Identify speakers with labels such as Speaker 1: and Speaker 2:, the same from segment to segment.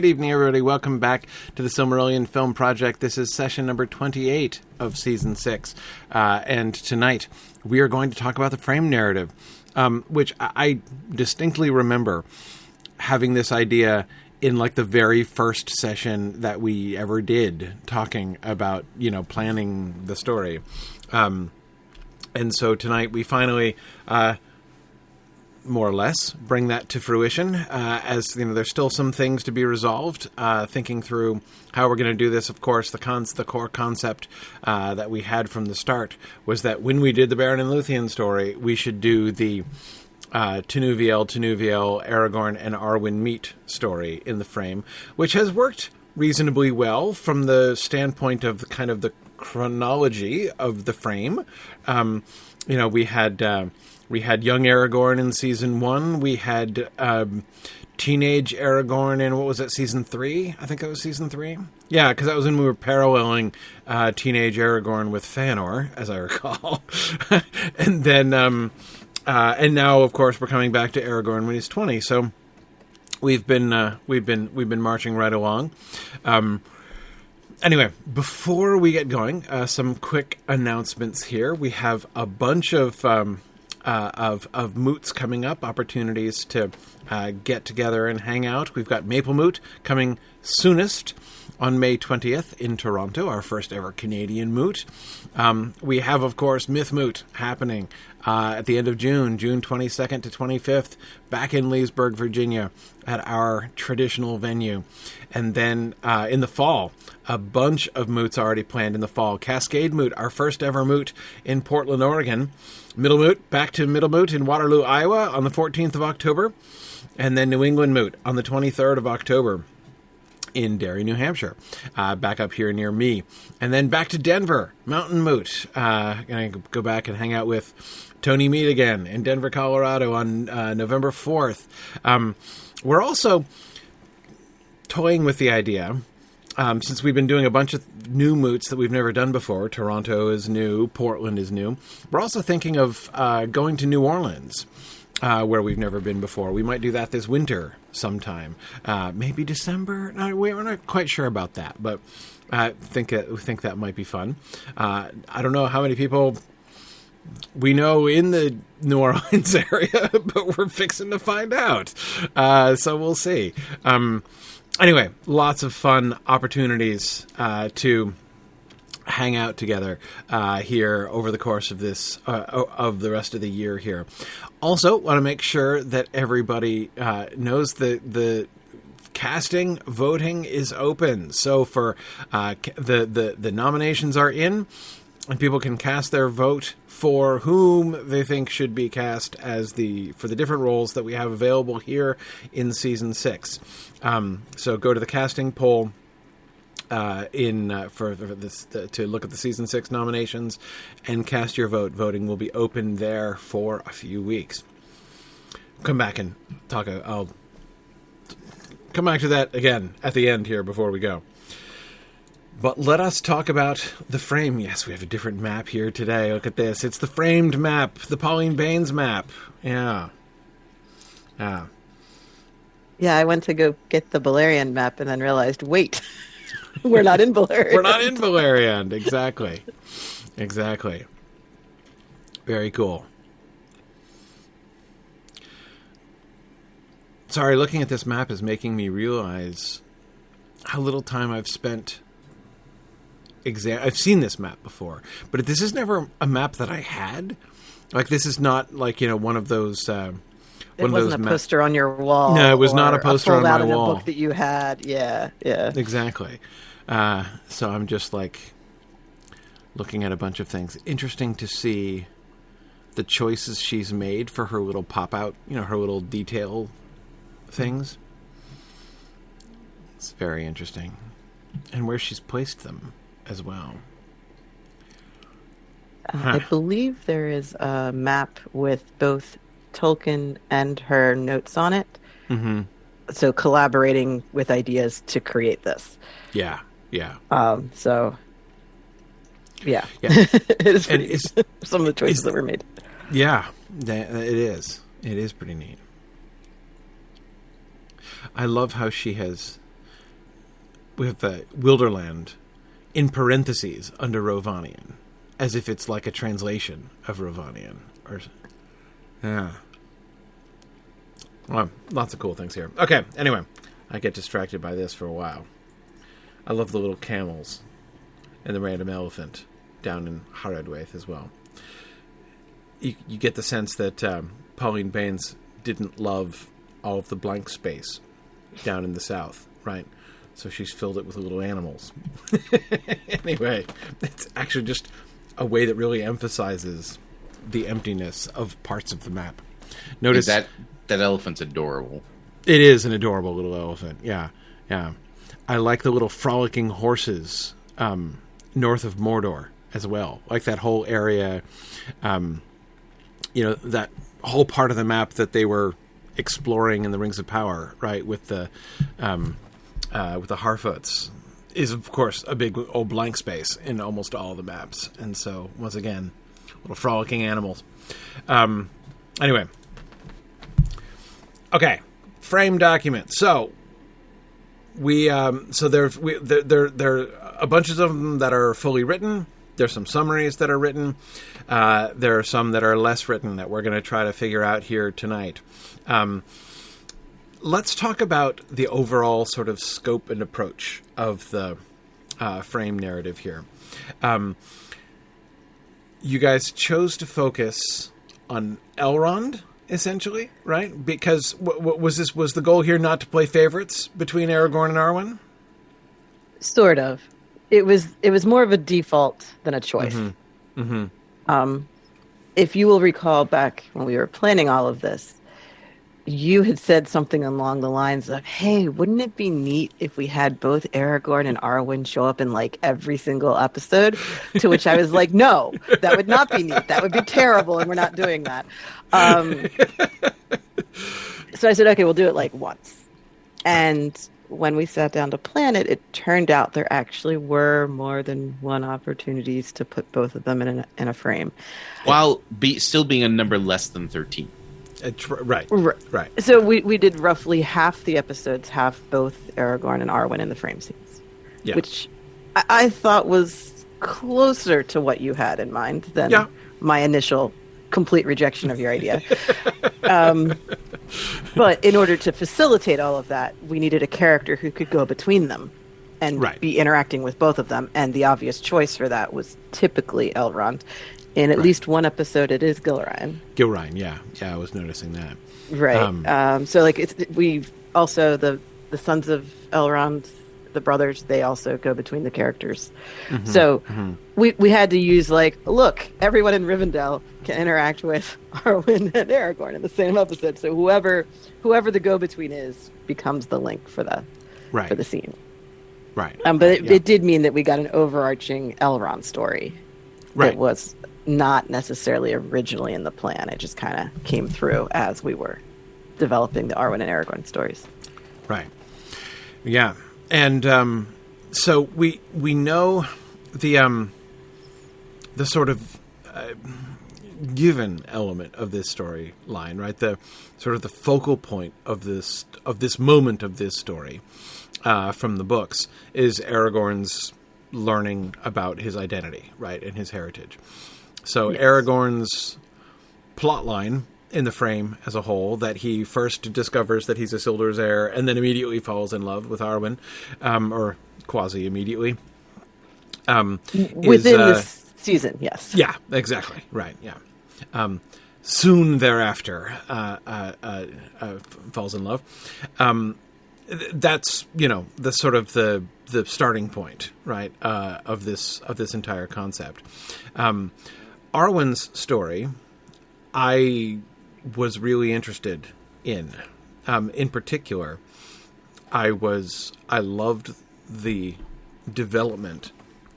Speaker 1: Good evening, everybody. Welcome back to the Silmarillion Film Project. This is session number 28 of season six. Uh, and tonight we are going to talk about the frame narrative, um, which I, I distinctly remember having this idea in like the very first session that we ever did talking about, you know, planning the story. Um, and so tonight we finally. Uh, more or less bring that to fruition. Uh, as you know, there's still some things to be resolved. Uh, thinking through how we're going to do this, of course, the cons- the core concept uh, that we had from the start was that when we did the Beren and Luthien story, we should do the uh, Tinuviel, Tinuviel, Aragorn, and Arwen meet story in the frame, which has worked reasonably well from the standpoint of kind of the chronology of the frame. Um, you know, we had uh, we had young Aragorn in season one. We had um, teenage Aragorn in what was that season three? I think that was season three. Yeah, because that was when we were paralleling uh, teenage Aragorn with Fëanor, as I recall, and then um, uh, and now of course we're coming back to Aragorn when he's twenty. So we've been uh, we've been we've been marching right along. Um, anyway, before we get going, uh, some quick announcements here. We have a bunch of um, uh, of of moots coming up, opportunities to uh, get together and hang out. We've got Maple Moot coming soonest on May 20th in Toronto, our first ever Canadian moot. Um, we have, of course, Myth Moot happening uh, at the end of June, June 22nd to 25th, back in Leesburg, Virginia, at our traditional venue. And then uh, in the fall, a bunch of moots already planned in the fall. Cascade Moot, our first ever moot in Portland, Oregon. Middle Moot, back to Middle Moot in Waterloo, Iowa on the 14th of October. And then New England Moot on the 23rd of October in Derry, New Hampshire, uh, back up here near me. And then back to Denver, Mountain Moot. Uh, going to go back and hang out with Tony Mead again in Denver, Colorado on uh, November 4th. Um, we're also toying with the idea. Um, since we've been doing a bunch of new moots that we've never done before, Toronto is new, Portland is new. We're also thinking of uh, going to New Orleans, uh, where we've never been before. We might do that this winter sometime, uh, maybe December. No, we're not quite sure about that, but I think that, we think that might be fun. Uh, I don't know how many people we know in the New Orleans area, but we're fixing to find out. Uh, so we'll see. Um, anyway, lots of fun opportunities uh, to hang out together uh, here over the course of this uh, of the rest of the year here. Also, want to make sure that everybody uh, knows the the casting voting is open. So for uh, the the the nominations are in and people can cast their vote for whom they think should be cast as the for the different roles that we have available here in season six. Um, so go to the casting poll uh, in uh, for, this uh, to look at the season six nominations and cast your vote. Voting will be open there for a few weeks. Come back and talk. Uh, I'll come back to that again at the end here before we go. But let us talk about the frame. Yes, we have a different map here today. Look at this. It's the framed map, the Pauline Baynes map. Yeah. Yeah.
Speaker 2: Yeah, I went to go get the Beleriand map and then realized, wait, we're not in Beleriand.
Speaker 1: we're not in Beleriand. Exactly. exactly. Very cool. Sorry, looking at this map is making me realize how little time I've spent exam. I've seen this map before, but this is never a map that I had. Like this is not like you know one of those. Uh,
Speaker 2: it one wasn't a ma- poster on your wall.
Speaker 1: No, it was not a poster on my wall.
Speaker 2: A book that you had. Yeah, yeah.
Speaker 1: Exactly. Uh, so I'm just like looking at a bunch of things. Interesting to see the choices she's made for her little pop out. You know, her little detail things. It's very interesting, and where she's placed them as well.
Speaker 2: Uh, huh. I believe there is a map with both Tolkien and her notes on it.
Speaker 1: Mm-hmm.
Speaker 2: So collaborating with ideas to create this.
Speaker 1: Yeah, yeah.
Speaker 2: Um, so, yeah,
Speaker 1: yeah. it
Speaker 2: is pretty, some of the choices that were made.
Speaker 1: Yeah, it is. It is pretty neat. I love how she has with the Wilderland in parentheses under Rhovanion, as if it's like a translation of Rhovanion. Or yeah. Well, lots of cool things here. Okay, anyway, I get distracted by this for a while. I love the little camels and the random elephant down in Haradwaith as well. You, you get the sense that um, Pauline Baynes didn't love all of the blank space down in the south, right? So she's filled it with little animals. anyway, it's actually just a way that really emphasizes the emptiness of parts of the map. Notice
Speaker 3: that that elephant's adorable.
Speaker 1: It is an adorable little elephant. Yeah, yeah. I like the little frolicking horses um, north of Mordor as well. Like that whole area, um, you know, that whole part of the map that they were exploring in the Rings of Power, right? With the um, uh, with the Harfoots, is of course a big old blank space in almost all the maps. And so once again, little frolicking animals. Um, anyway, okay, frame document. So we um, so there's we, there, there there are a bunch of them that are fully written. There's some summaries that are written. Uh, there are some that are less written that we're going to try to figure out here tonight. Um, let's talk about the overall sort of scope and approach of the uh, frame narrative here. Um, you guys chose to focus on Elrond essentially, right? Because what, what was this? Was the goal here not to play favorites between Aragorn and Arwen?
Speaker 2: Sort of. It was. It was more of a default than a choice.
Speaker 1: Mm-hmm. Mm-hmm.
Speaker 2: Um, if you will recall back when we were planning all of this, you had said something along the lines of, "Hey, wouldn't it be neat if we had both Aragorn and Arwen show up in like every single episode?" To which I was like, "No, that would not be neat. That would be terrible, and we're not doing that." Um, so I said, "Okay, we'll do it like once." And when we sat down to plan it, it turned out there actually were more than one opportunities to put both of them in a, in a frame,
Speaker 3: while be, still being a number less than thirteen.
Speaker 1: Uh, tr- right,
Speaker 2: right,
Speaker 1: right.
Speaker 2: So we we did roughly half the episodes have both Aragorn and Arwen in the frame scenes,
Speaker 1: yeah.
Speaker 2: which I, I, thought was closer to what you had in mind than
Speaker 1: yeah.
Speaker 2: my initial complete rejection of your idea. um, but in order to facilitate all of that, we needed a character who could go between them and
Speaker 1: right.
Speaker 2: be interacting with both of them. And the obvious choice for that was typically Elrond. In at
Speaker 1: Right.
Speaker 2: least one episode, it is Gilraen.
Speaker 1: Gilraen, yeah, yeah, I was noticing that.
Speaker 2: Right.
Speaker 1: Um,
Speaker 2: Um, so like it's we also the the sons of Elrond, the brothers, they also go between the characters.
Speaker 1: Mm-hmm,
Speaker 2: So we we had to use like look, everyone in Rivendell can interact with Arwen and Aragorn in the same episode. So whoever whoever the go between is becomes the link for the
Speaker 1: Right,
Speaker 2: for the scene.
Speaker 1: right.
Speaker 2: Um, but it,
Speaker 1: yeah.
Speaker 2: it did mean that we got an overarching Elrond story
Speaker 1: right.
Speaker 2: that was not necessarily originally in the plan. It just kind of came through as we were developing the Arwen and Aragorn stories.
Speaker 1: Right. Yeah, and um, so we we know the um, the sort of uh, given element of this storyline, right? The sort of the focal point of this of this moment of this story uh, from the books is Aragorn's learning about his identity, right, and his heritage. So
Speaker 2: Yes.
Speaker 1: Aragorn's plot line in the frame as a whole that he first discovers that he's a Isildur's heir and then immediately falls in love with Arwen, um, or quasi immediately. Um, is,
Speaker 2: Within
Speaker 1: uh,
Speaker 2: this season, yes.
Speaker 1: yeah, exactly. Right. Yeah. Um, soon thereafter, uh, uh, uh, uh, falls in love. Um, that's you know the sort of the the starting point, right, uh, of this of this entire concept. Arwen's story, I was really interested in. Um, in particular, I was I loved the development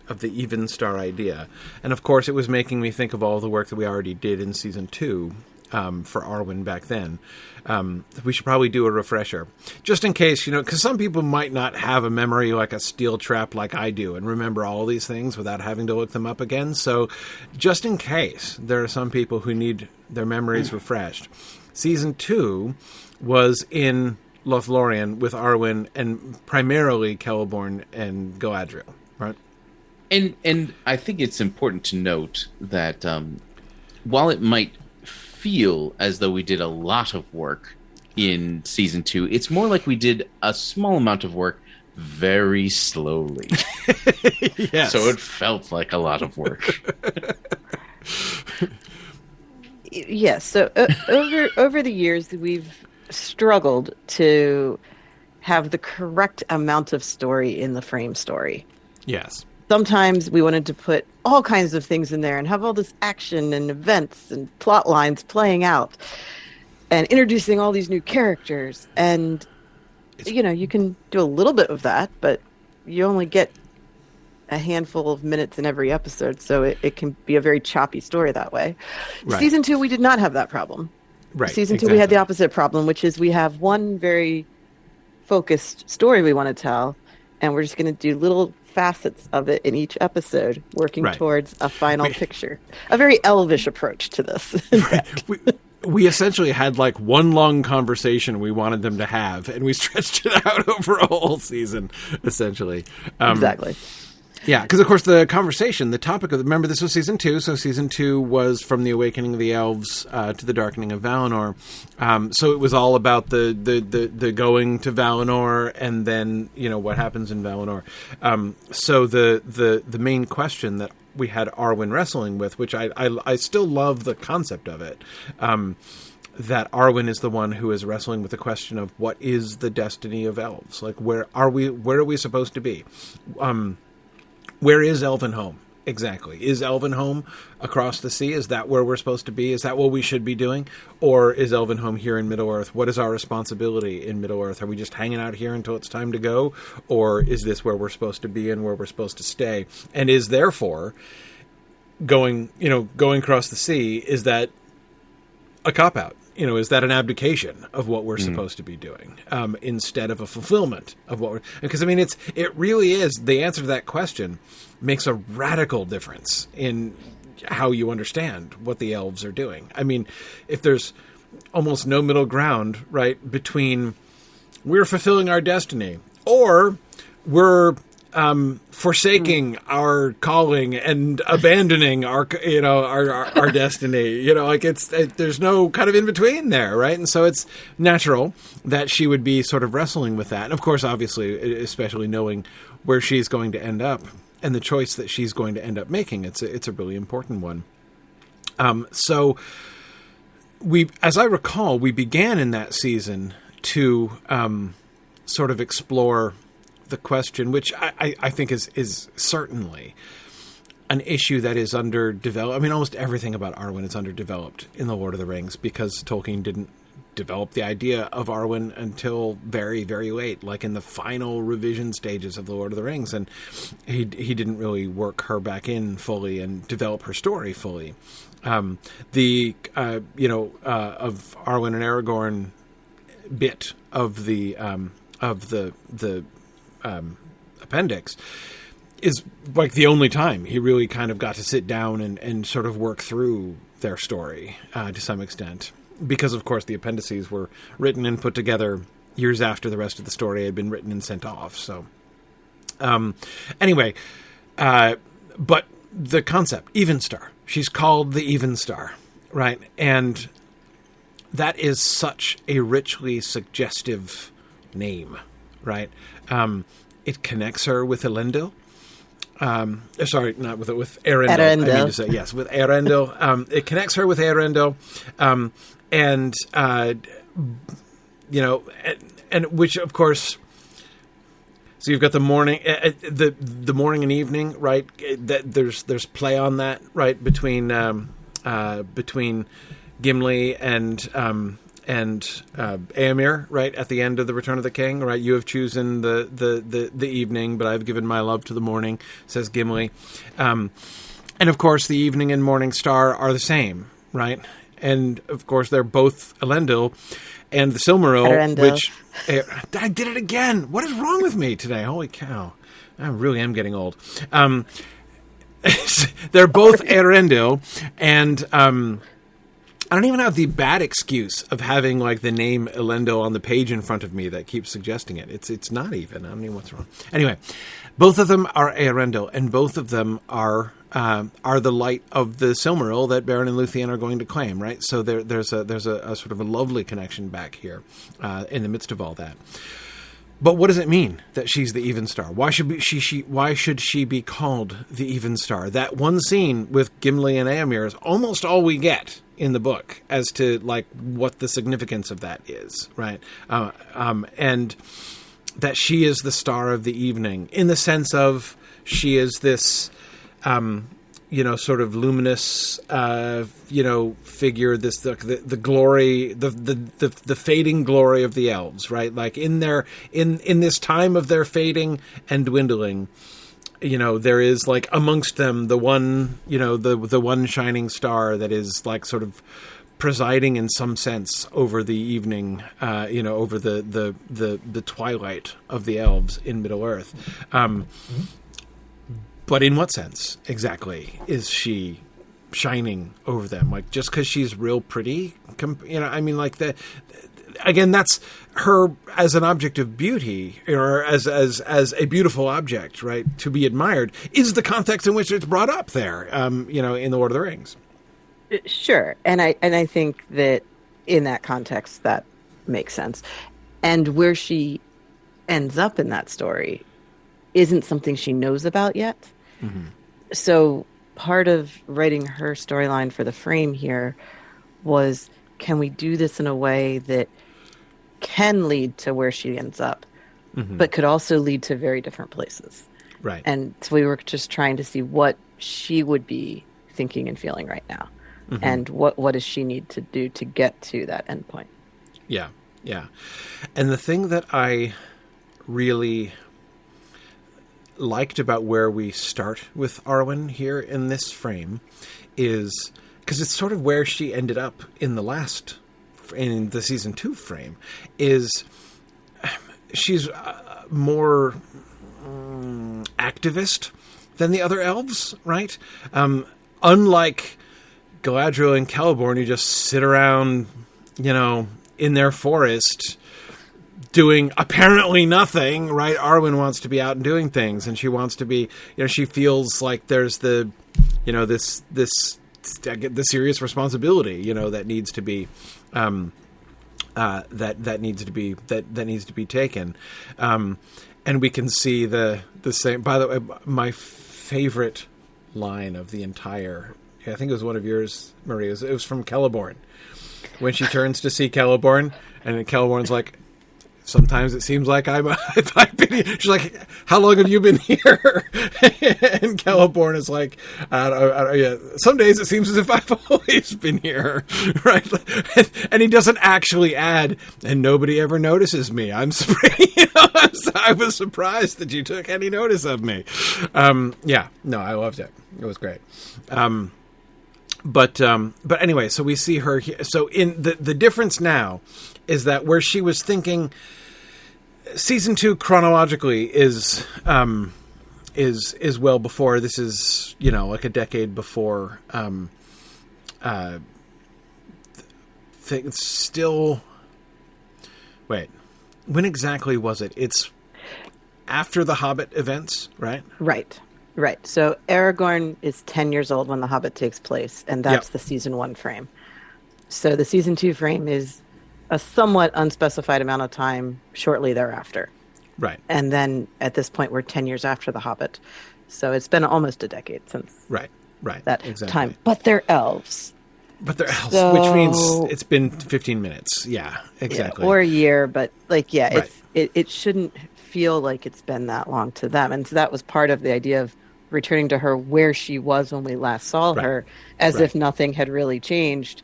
Speaker 1: of the even star idea, and of course, it was making me think of all the work that we already did in season two um, for Arwen back then. Um, we should probably do a refresher, just in case you know, because some people might not have a memory like a steel trap like I do, and remember all these things without having to look them up again. So, just in case there are some people who need their memories refreshed, season two was in Lothlorien with Arwen and primarily Celeborn and Galadriel, right?
Speaker 3: And and I think it's important to note that um, while it might feel as though we did a lot of work in season two, it's more like we did a small amount of work very slowly.
Speaker 1: yes.
Speaker 3: So it felt like a lot of work.
Speaker 2: yes. So uh, over over the years, we've struggled to have the correct amount of story in the frame story.
Speaker 1: yes.
Speaker 2: Sometimes we wanted to put all kinds of things in there and have all this action and events and plot lines playing out and introducing all these new characters. And, you know, you can do a little bit of that, but you only get a handful of minutes in every episode. So it, it can be a very choppy story that way.
Speaker 1: Right.
Speaker 2: Season two, we did not have that problem.
Speaker 1: Right.
Speaker 2: Season two, we had the opposite problem, which is we have one very focused story we want to tell, and we're just going to do little facets of it in each episode, working
Speaker 1: Right.
Speaker 2: towards a final
Speaker 1: We-
Speaker 2: picture. A very elvish approach to this.
Speaker 1: we, we essentially had like one long conversation we wanted them to have, and we stretched it out over a whole season, essentially. Um,
Speaker 2: exactly.
Speaker 1: Yeah, because of course the conversation, the topic of remember this was season two, so season two was from the awakening of the elves uh, to the darkening of Valinor. Um, so it was all about the, the the the going to Valinor and then you know what happens in Valinor. Um, so the the the main question that we had Arwen wrestling with, which I I, I still love the concept of it. Um, that Arwen is the one who is wrestling with the question of what is the destiny of elves? Like where are we? Where are we supposed to be? Um, where is Elvenhome exactly? Is Elvenhome across the sea? Is that where we're supposed to be? Is that what we should be doing? Or is Elvenhome here in Middle Earth? What is our responsibility in Middle Earth? Are we just hanging out here until it's time to go? Or is this where we're supposed to be and where we're supposed to stay? And is therefore going, you know, going across the sea, is that a cop out? You know, is that an abdication of what we're supposed to be doing um, instead of a fulfillment of what we're? Because I mean, it's it really is the answer to that question makes a radical difference in how you understand what the elves are doing. I mean, if there's almost no middle ground, right, between we're fulfilling our destiny or we're um, forsaking our calling and abandoning our you know our, our, our destiny. You know like it's it, there's no kind of in between there right? And so it's natural that she would be sort of wrestling with that. And of course obviously especially knowing where she's going to end up and the choice that she's going to end up making it's a, it's a really important one. Um, so we, as I recall, we began in that season to um, sort of explore the question, which I, I, think is is certainly an issue that is underdeveloped. I mean, almost everything about Arwen is underdeveloped in the Lord of the Rings because Tolkien didn't develop the idea of Arwen until very, very late, like in the final revision stages of the Lord of the Rings, and he he didn't really work her back in fully and develop her story fully. Um, the uh, you know uh, of Arwen and Aragorn bit of the um, of the the um, appendix is like the only time he really kind of got to sit down and, and sort of work through their story uh, to some extent. Because, of course, the appendices were written and put together years after the rest of the story had been written and sent off. So, um, anyway, uh, but the concept, Even Star, she's called the Even Star, right? And that is such a richly suggestive name, right? Um, it connects her with Elendil. Um, uh, sorry, not with with Eärendil. I mean to say yes, with Eärendil. Um, it connects her with Eärendil, um, and uh, you know, and, and which of course. So you've got the morning, uh, uh, the the morning and evening, right? That there's there's play on that, right? Between um, uh, between Gimli and um, and uh, Eomer, right at the end of the Return of the King, right? You have chosen the the the, the evening, but I've given my love to the morning, says Gimli. Um, and of course, the evening and morning star are the same, right? And of course, they're both Elendil and the Silmaril,
Speaker 2: Elendil.
Speaker 1: which eh, I did it again. What is wrong with me today? Holy cow! I really am getting old. Um, they're both Eärendil, and um, I don't even have the bad excuse of having like the name Elendil on the page in front of me that keeps suggesting it. It's it's not even. I don't know what's wrong. Anyway, both of them are Eärendil, and both of them are uh, are the light of the Silmaril that Beren and Luthien are going to claim. Right. So there, there's a there's a, a, sort of a lovely connection back here uh, in the midst of all that. But what does it mean that she's the even star? Why should be, she she why should she be called the even star? That one scene with Gimli and Eomer is almost all we get in the book as to like what the significance of that is, right? Uh, um, and that she is the star of the evening in the sense of she is this um, you know, sort of luminous, uh, you know, figure. This the, the, the glory, the, the the the fading glory of the elves, right? Like in their in in this time of their fading and dwindling, you know, there is like amongst them the one, you know, the the one shining star that is like sort of presiding in some sense over the evening, uh, you know, over the, the the the twilight of the elves in Middle Earth. Um, mm-hmm but in what sense exactly is she shining over them? Like just because she's real pretty, you know? I mean, like the again, that's her as an object of beauty, or as as as a beautiful object, right, to be admired, is the context in which it's brought up there. Um, you know, in the Lord of the Rings.
Speaker 2: Uh, sure, and I and I think that in that context that makes sense, and where she ends up in that story isn't something she knows about yet. Mm-hmm. So part of writing her storyline for the frame here was can we do this in a way that can lead to where she ends up, mm-hmm. but could also lead to very different places.
Speaker 1: Right.
Speaker 2: And so we were just trying to see what she would be thinking and feeling right now. Mm-hmm. And what, what does she need to do to get to that endpoint?
Speaker 1: Yeah. Yeah. And the thing that I really liked about where we start with Arwen here in this frame is because it's sort of where she ended up in the last in the season 2 frame is she's uh, more um, activist than the other elves, right? Um, unlike Galadriel and Celeborn who just sit around, you know, in their forest doing apparently nothing, right? Arwen wants to be out and doing things, and she wants to be, you know, she feels like there's the, you know, this this the serious responsibility, you know, that needs to be. Um, uh, that that needs to be that that needs to be taken, um, and we can see the the same. By the way, my favorite line of the entire, I think it was one of yours, Maria. It was, it was from Celeborn when she turns to see Celeborn, and Celeborn's like, sometimes it seems like I'm, I've been here. She's like, how long have you been here? and Celeborn is like, I don't, I don't, yeah. some days it seems as if I've always been here, right? And he doesn't actually add, and nobody ever notices me. I'm, you know, I was surprised that you took any notice of me. Um, yeah, no, I loved it. It was great. Um, but um, but anyway, so we see her. Here. So in the the difference now is that where she was thinking season two chronologically is um, is is well before. This is you know like a decade before um, uh, th- still wait when exactly was it? It's after the hobbit events right?
Speaker 2: Right right. So aragorn is 10 years old when the hobbit takes place and that's yep. the season one frame. So the season two frame is a somewhat unspecified amount of time shortly thereafter.
Speaker 1: Right.
Speaker 2: And then at this point, we're 10 years after The Hobbit. So it's been almost a decade since
Speaker 1: right, right,
Speaker 2: that exactly. time. But they're elves.
Speaker 1: But they're elves, so, which means it's been 15 minutes. Yeah, exactly.
Speaker 2: Yeah, or a year, but like, yeah, right. it's, it, it shouldn't feel like it's been that long to them. And so that was part of the idea of returning to her where she was when we last saw right. her, as right. if nothing had really changed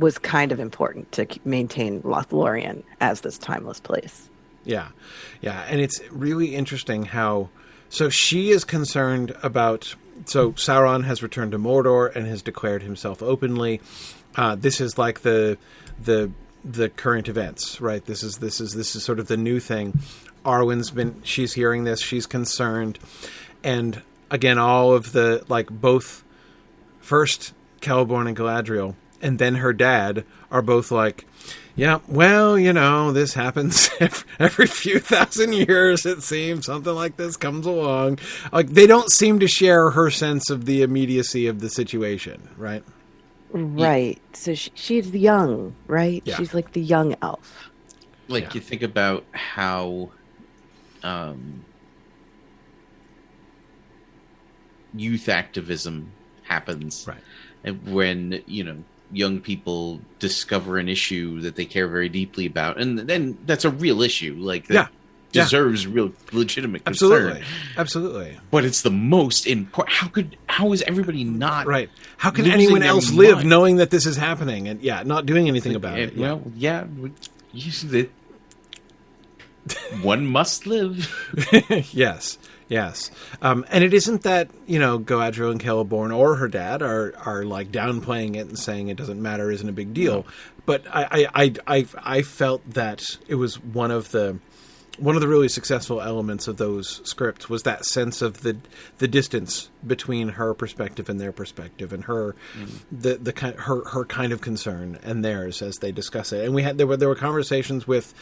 Speaker 2: was kind of important to maintain Lothlorien as this timeless place.
Speaker 1: Yeah, yeah, and it's really interesting how. So she is concerned about. So Sauron has returned to Mordor and has declared himself openly. Uh, this is like the the the current events, right? This is this is this is sort of the new thing. Arwen's been she's hearing this, she's concerned, and again, all of the like both first Celeborn and Galadriel, and then her dad are both like, "Yeah, well, you know, this happens every, every few thousand years. It seems something like this comes along." Like they don't seem to share her sense of the immediacy of the situation, right?
Speaker 2: Right. So she, she's young, right?
Speaker 1: Yeah.
Speaker 2: She's like the young elf.
Speaker 3: like
Speaker 1: Yeah.
Speaker 3: you think about how um, youth activism happens
Speaker 1: Right.
Speaker 3: and when you know young people discover an issue that they care very deeply about and then that's a real issue like that
Speaker 1: Yeah. Yeah.
Speaker 3: deserves real legitimate concern
Speaker 1: Absolutely, absolutely.
Speaker 3: but it's the most important how could how is everybody not
Speaker 1: Right. How can anyone else live
Speaker 3: mind.
Speaker 1: knowing that this is happening and yeah, not doing anything about
Speaker 3: Yeah,
Speaker 1: it? Yeah.
Speaker 3: well yeah you one must live
Speaker 1: yes, yes. Um, and it isn't that you know Galadriel and Celeborn or her dad are are like downplaying it and saying it doesn't matter, isn't a big deal. But I, I, I, I, felt that it was one of the one of the really successful elements of those scripts was that sense of the the distance between her perspective and their perspective, and her the the kind her her kind of concern and theirs as they discuss it. And we had there were there were conversations with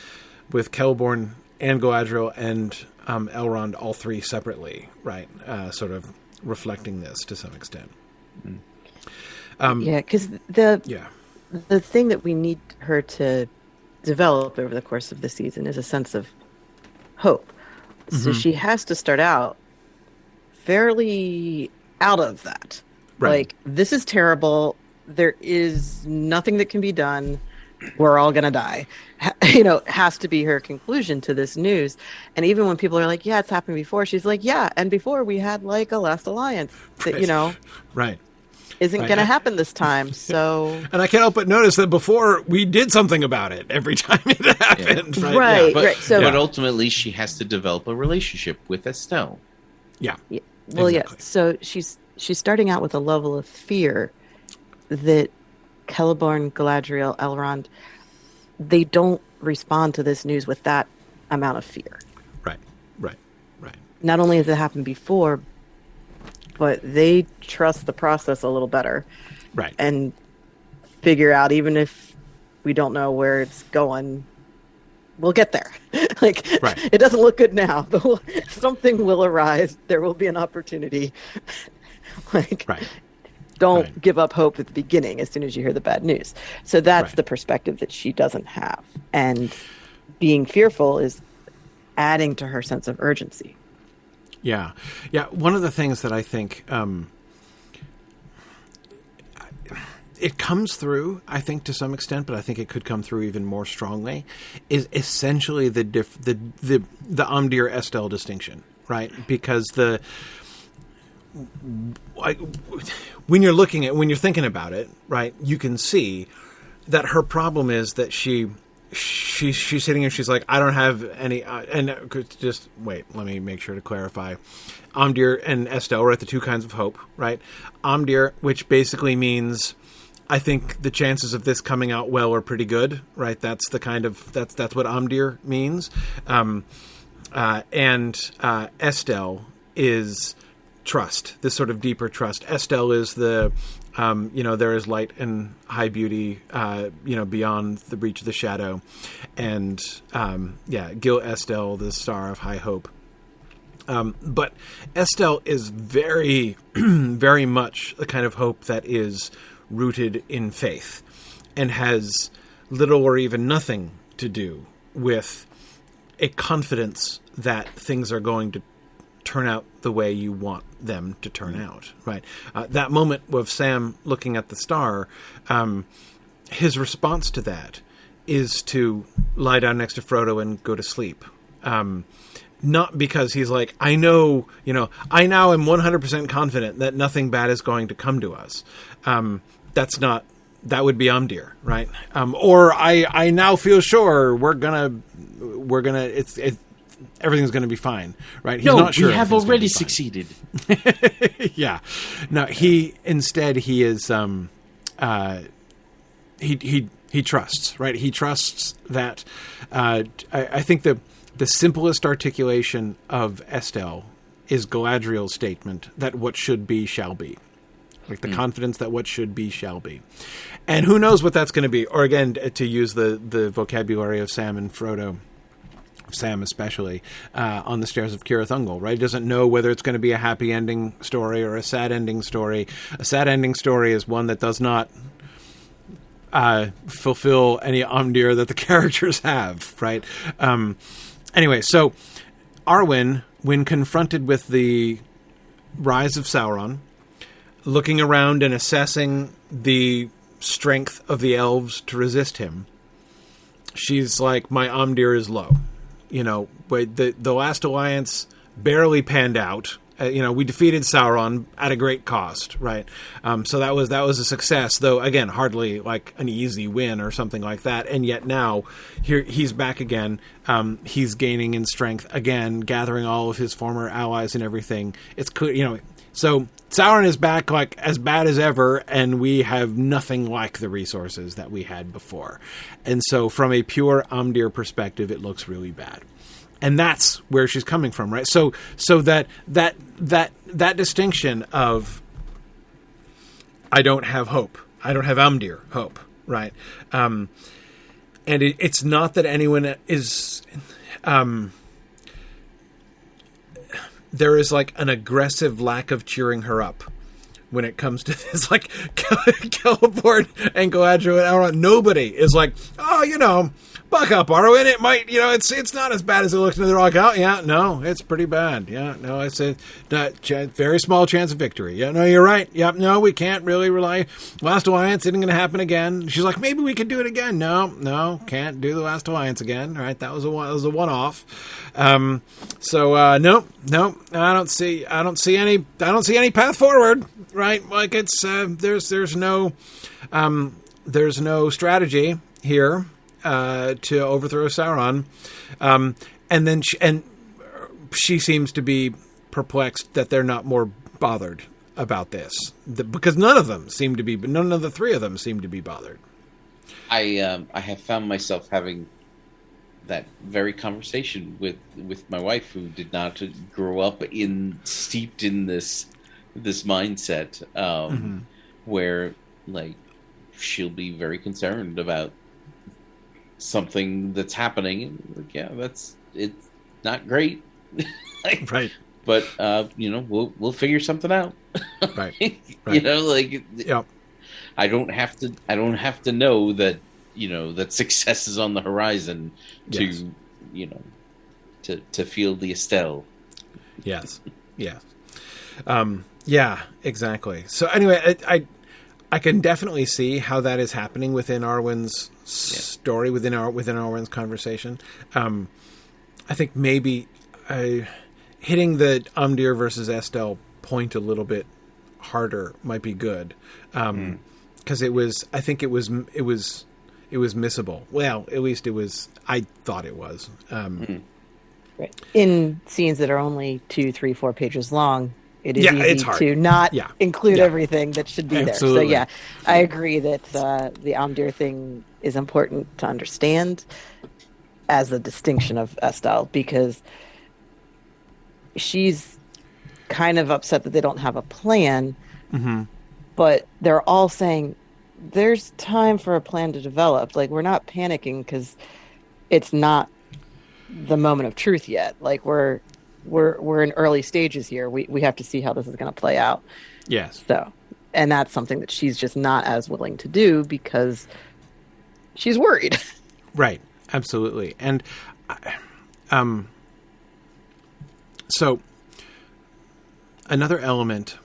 Speaker 1: with Celeborn and Galadriel and um, Elrond, all three separately, right? Uh, sort of reflecting this to some extent.
Speaker 2: yeah, because the
Speaker 1: Yeah,
Speaker 2: the thing that we need her to develop over the course of the season is a sense of hope. So
Speaker 1: Mm-hmm.
Speaker 2: she has to start out fairly out of that.
Speaker 1: Right.
Speaker 2: Like, this is terrible. There is nothing that can be done. We're all going to die. You know, has to be her conclusion to this news. And even when people are like, yeah, it's happened before, she's like, yeah. And before we had like a last alliance that,
Speaker 1: Right.
Speaker 2: you know,
Speaker 1: right.
Speaker 2: isn't
Speaker 1: Right.
Speaker 2: going to happen this time. So.
Speaker 1: And I can't help but notice that before we did something about it every time it happened. Right.
Speaker 2: Right.
Speaker 1: Yeah.
Speaker 3: But,
Speaker 2: so-
Speaker 3: but ultimately, she has to develop a relationship with Estel.
Speaker 1: yeah.
Speaker 2: Yeah. Well,
Speaker 1: Exactly.
Speaker 2: yes. So she's she's starting out with a level of fear that Celeborn, Galadriel, Elrond, they don't respond to this news with that amount of fear.
Speaker 1: Right. Right. Right.
Speaker 2: Not only has it happened before, but they trust the process a little better
Speaker 1: Right.
Speaker 2: and figure out even if we don't know where it's going, we'll get there. like
Speaker 1: Right.
Speaker 2: it doesn't look good now, but we'll, something will arise. There will be an opportunity. like
Speaker 1: Right.
Speaker 2: Don't
Speaker 1: Right.
Speaker 2: give up hope at the beginning as soon as you hear the bad news. So that's
Speaker 1: Right.
Speaker 2: the perspective that she doesn't have. And being fearful is adding to her sense of urgency.
Speaker 1: Yeah, yeah. One of the things that I think um, it comes through, I think, to some extent, but I think it could come through even more strongly, is essentially the diff- the the the Amdir Estel distinction, right? Because the I, when you're looking at when you're thinking about it, right, you can see that her problem is that she she she's sitting here. And she's like, I don't have any. Uh, and uh, just wait, let me make sure to clarify. Amdir and Estel are at the two kinds of hope, right? Amdir, which basically means. I think the chances of this coming out well are pretty good, right? That's the kind of that's that's what Amdir means, um, uh, and uh, Estel is trust, this sort of deeper trust. Estel is the, um, you know, there is light and high beauty, uh, you know, beyond the reach of the shadow, and um, yeah, Gil Estel, the star of high hope. Um, but Estel is very, very much the kind of hope that is rooted in faith and has little or even nothing to do with a confidence that things are going to turn out the way you want them to turn out. Right. Uh, that moment of Sam looking at the star, um, his response to that is to lie down next to Frodo and go to sleep. Um, not because he's like, I know, you know, I now am 100% confident that nothing bad is going to come to us. Um, that's not, that would be Amdir, right? Um, or I, I now feel sure we're gonna, we're gonna, it's, it, everything's gonna be fine, right? He's
Speaker 3: no,
Speaker 1: not sure
Speaker 3: we have already succeeded.
Speaker 1: yeah. No, he instead he is um uh he he he trusts, right? He trusts that uh I, I think the the simplest articulation of Estel is Galadriel's statement that what should be shall be. like the confidence that what should be shall be. And who knows what that's going to be? Or again, to use the the vocabulary of Sam and Frodo. Sam, especially uh, on the stairs of Cirith Ungol, right? He doesn't know whether it's going to be a happy ending story or a sad ending story. A sad ending story is one that does not uh, fulfill any umdir that the characters have, right? Um, anyway, so Arwen, when confronted with the rise of Sauron, looking around and assessing the strength of the elves to resist him, she's like, "My umdir is low." You know, but the the last alliance barely panned out uh, you know, we defeated Sauron at a great cost, right? Um, so that was that was a success, though. Again, hardly like an easy win or something like that. And yet now, here he's back again. Um, he's gaining in strength again, gathering all of his former allies and everything. It's clear, you know. So Sauron is back like as bad as ever, and we have nothing like the resources that we had before. And so, from a pure Umdir perspective, it looks really bad and that's where she's coming from right? So so that that that that distinction of i don't have hope. I don't have umdir hope right? Um and it, it's not that anyone is um there is like an aggressive lack of cheering her up when it comes to this like Celeborn and Galadriel nobody is like oh you know buck up, Arwen. It might, you know, it's it's not as bad as it looks in the rock out. Yeah, no, it's pretty bad. Yeah, no, it's a not, very small chance of victory. Yeah, no, you're right. Yep, no, we can't really rely. Last Alliance isn't going to happen again. She's like, maybe we could do it again. No, no, can't do the Last Alliance again. All right, that was a one, that was a one off. Um, so uh, no, no, I don't see, I don't see any, I don't see any path forward. Right, like it's uh, there's there's no um, there's no strategy here uh, to overthrow Sauron, um, and then she, and she seems to be perplexed that they're not more bothered about this the, because none of them seem to be none of the three of them seem to be bothered.
Speaker 3: I um, I have found myself having that very conversation with with my wife who did not grow up in steeped in this this mindset um, mm-hmm. where like she'll be very concerned about something that's happening. Like, yeah, that's it's not great,
Speaker 1: like, right?
Speaker 3: But uh, you know, we'll we'll figure something out,
Speaker 1: right. right?
Speaker 3: You know, like
Speaker 1: yeah.
Speaker 3: I don't have to. I don't have to know that you know that success is on the horizon to yes. you know to to feel the Estel.
Speaker 1: Yes. yes. Um, yeah. Exactly. So anyway, I, I I can definitely see how that is happening within Arwen's yeah. Story, within our within Arwen's conversation. Um, I think maybe uh, hitting the Umdir versus Estel point a little bit harder might be good because um, mm. it was. I think it was. It was. It was missable. Well, at least it was. I thought it was. Um, mm.
Speaker 2: Right. In scenes that are only two, three, four pages long, it is
Speaker 1: yeah,
Speaker 2: easy to not
Speaker 1: yeah.
Speaker 2: include
Speaker 1: yeah.
Speaker 2: everything that should be
Speaker 1: Absolutely.
Speaker 2: there. So yeah, I agree that uh, the Umdir thing is important to understand as a distinction of Estel because she's kind of upset that they don't have a plan,
Speaker 1: mm-hmm.
Speaker 2: but they're all saying there's time for a plan to develop. Like we're not panicking because it's not the moment of truth yet. Like we're we're we're in early stages here. We we have to see how this is going to play out.
Speaker 1: Yes.
Speaker 2: So, and that's something that she's just not as willing to do because she's worried.
Speaker 1: Right. Absolutely. And um so another element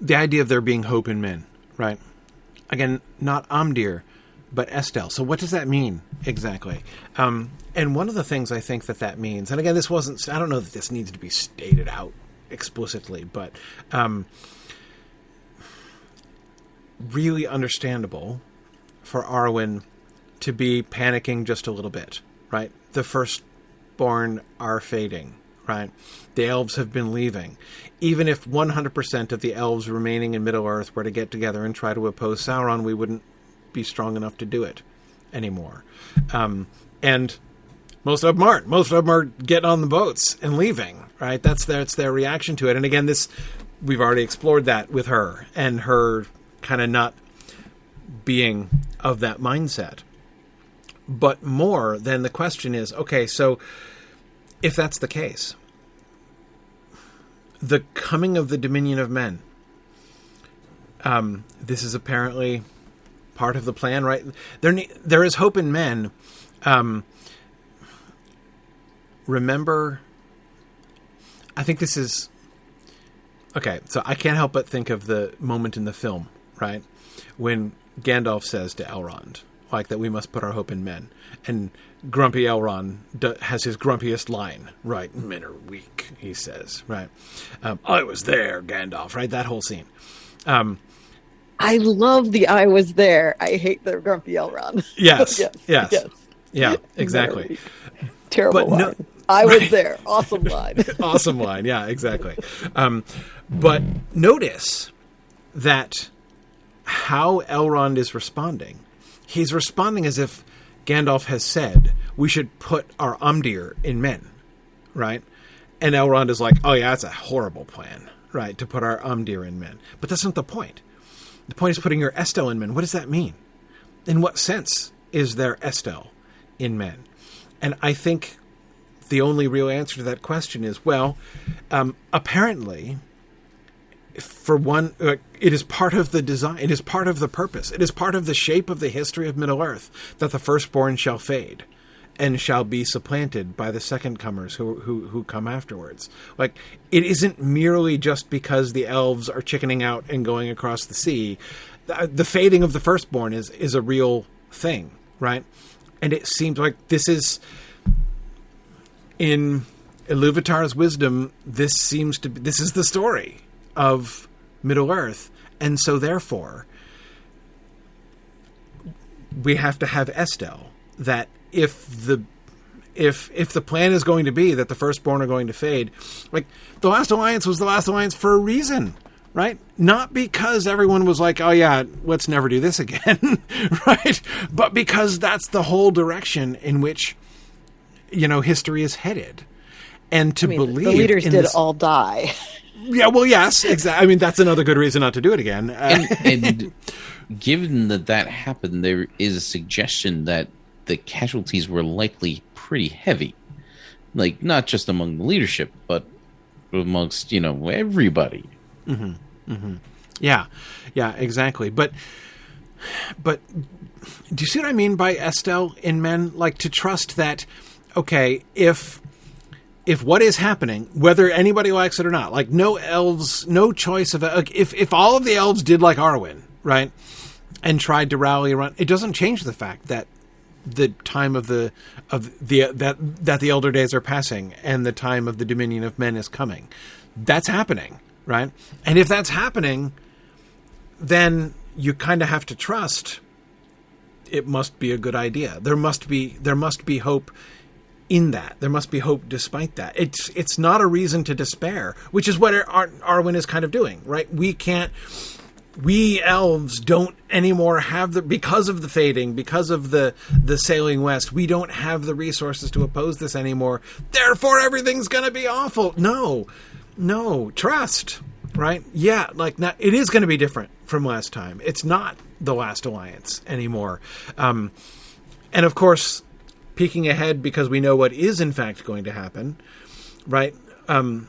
Speaker 1: the idea of there being hope in men, right? Again, not Umdir, but Estel. So what does that mean exactly? Um, and one of the things I think that that means, and again, this wasn't, I don't know that this needs to be stated out explicitly, but um, really understandable for Arwen to be panicking just a little bit, right? The firstborn are fading, right? The elves have been leaving. Even if 100% of the elves remaining in Middle Earth were to get together and try to oppose Sauron, we wouldn't be strong enough to do it anymore. Um, and most of them aren't. Most of them are getting on the boats and leaving. Right? That's their, that's their reaction to it. And again, this we've already explored that with her and her kind of not being of that mindset. But more than the question is okay, so if that's the case, the coming of the dominion of men. Um, this is apparently part of the plan, right? There, there is hope in men. Um, remember, I think this is okay. So I can't help but think of the moment in the film, right, when Gandalf says to Elrond, like that we must put our hope in men, and grumpy Elrond d- has his grumpiest line, right? Men are weak, he says, right? Um, I was there, Gandalf, right? That whole scene. Um,
Speaker 2: I love the I was there. I hate the grumpy Elrond.
Speaker 1: Yes,
Speaker 2: yes,
Speaker 1: yes.
Speaker 2: yes.
Speaker 1: yeah, exactly.
Speaker 2: Terrible
Speaker 1: But no-
Speaker 2: line. I was
Speaker 1: right.
Speaker 2: there. Awesome line.
Speaker 1: awesome line. Yeah, exactly. Um, but notice that how Elrond is responding. He's responding as if Gandalf has said, we should put our Amdir in men, right? And Elrond is like, oh, yeah, that's a horrible plan, right, to put our Amdir in men. But that's not the point. The point is putting your Estel in men. What does that mean? In what sense is there Estel in men? And I think the only real answer to that question is well, um, apparently, for one, uh, it is part of the design. It is part of the purpose. It is part of the shape of the history of Middle Earth that the firstborn shall fade, and shall be supplanted by the second comers who who who come afterwards. Like it isn't merely just because the elves are chickening out and going across the sea. The, the fading of the firstborn is is a real thing, right? And it seems like this is in Iluvatar's wisdom, this seems to be this is the story of Middle Earth, and so therefore we have to have Estel. That if the if if the plan is going to be that the firstborn are going to fade, like the last alliance was the last alliance for a reason, right? Not because everyone was like, "Oh yeah, let's never do this again," right? But because that's the whole direction in which you know history is headed. And to
Speaker 2: I mean,
Speaker 1: believe
Speaker 2: the leaders did
Speaker 1: this-
Speaker 2: all die.
Speaker 1: yeah, well, yes, exactly. I mean, that's another good reason not to do it again. Uh,
Speaker 3: and, and given that that happened, there is a suggestion that the casualties were likely pretty heavy, like not just among the leadership, but amongst you know everybody.
Speaker 1: yeah, yeah, exactly. But, but, do you see what I mean by Estel in men? Like to trust that, okay, if if what is happening, whether anybody likes it or not, like no elves, no choice of like, if if all of the elves did like Arwen, right, and tried to rally around, it doesn't change the fact that the time of the of the that that the elder days are passing and the time of the dominion of men is coming. That's happening, right? And if that's happening, then you kind of have to trust it must be a good idea. There must be there must be hope in that. There must be hope despite that. It's it's not a reason to despair, which is what Ar- Arwen is kind of doing, right? We can't we elves don't anymore have the because of the fading, because of the the sailing west, we don't have the resources to oppose this anymore. Therefore everything's going to be awful. No. No, trust, right? Yeah, like not, it is going to be different from last time. It's not the last alliance anymore. Um and of course, peeking ahead because we know what is in fact going to happen, right? Um,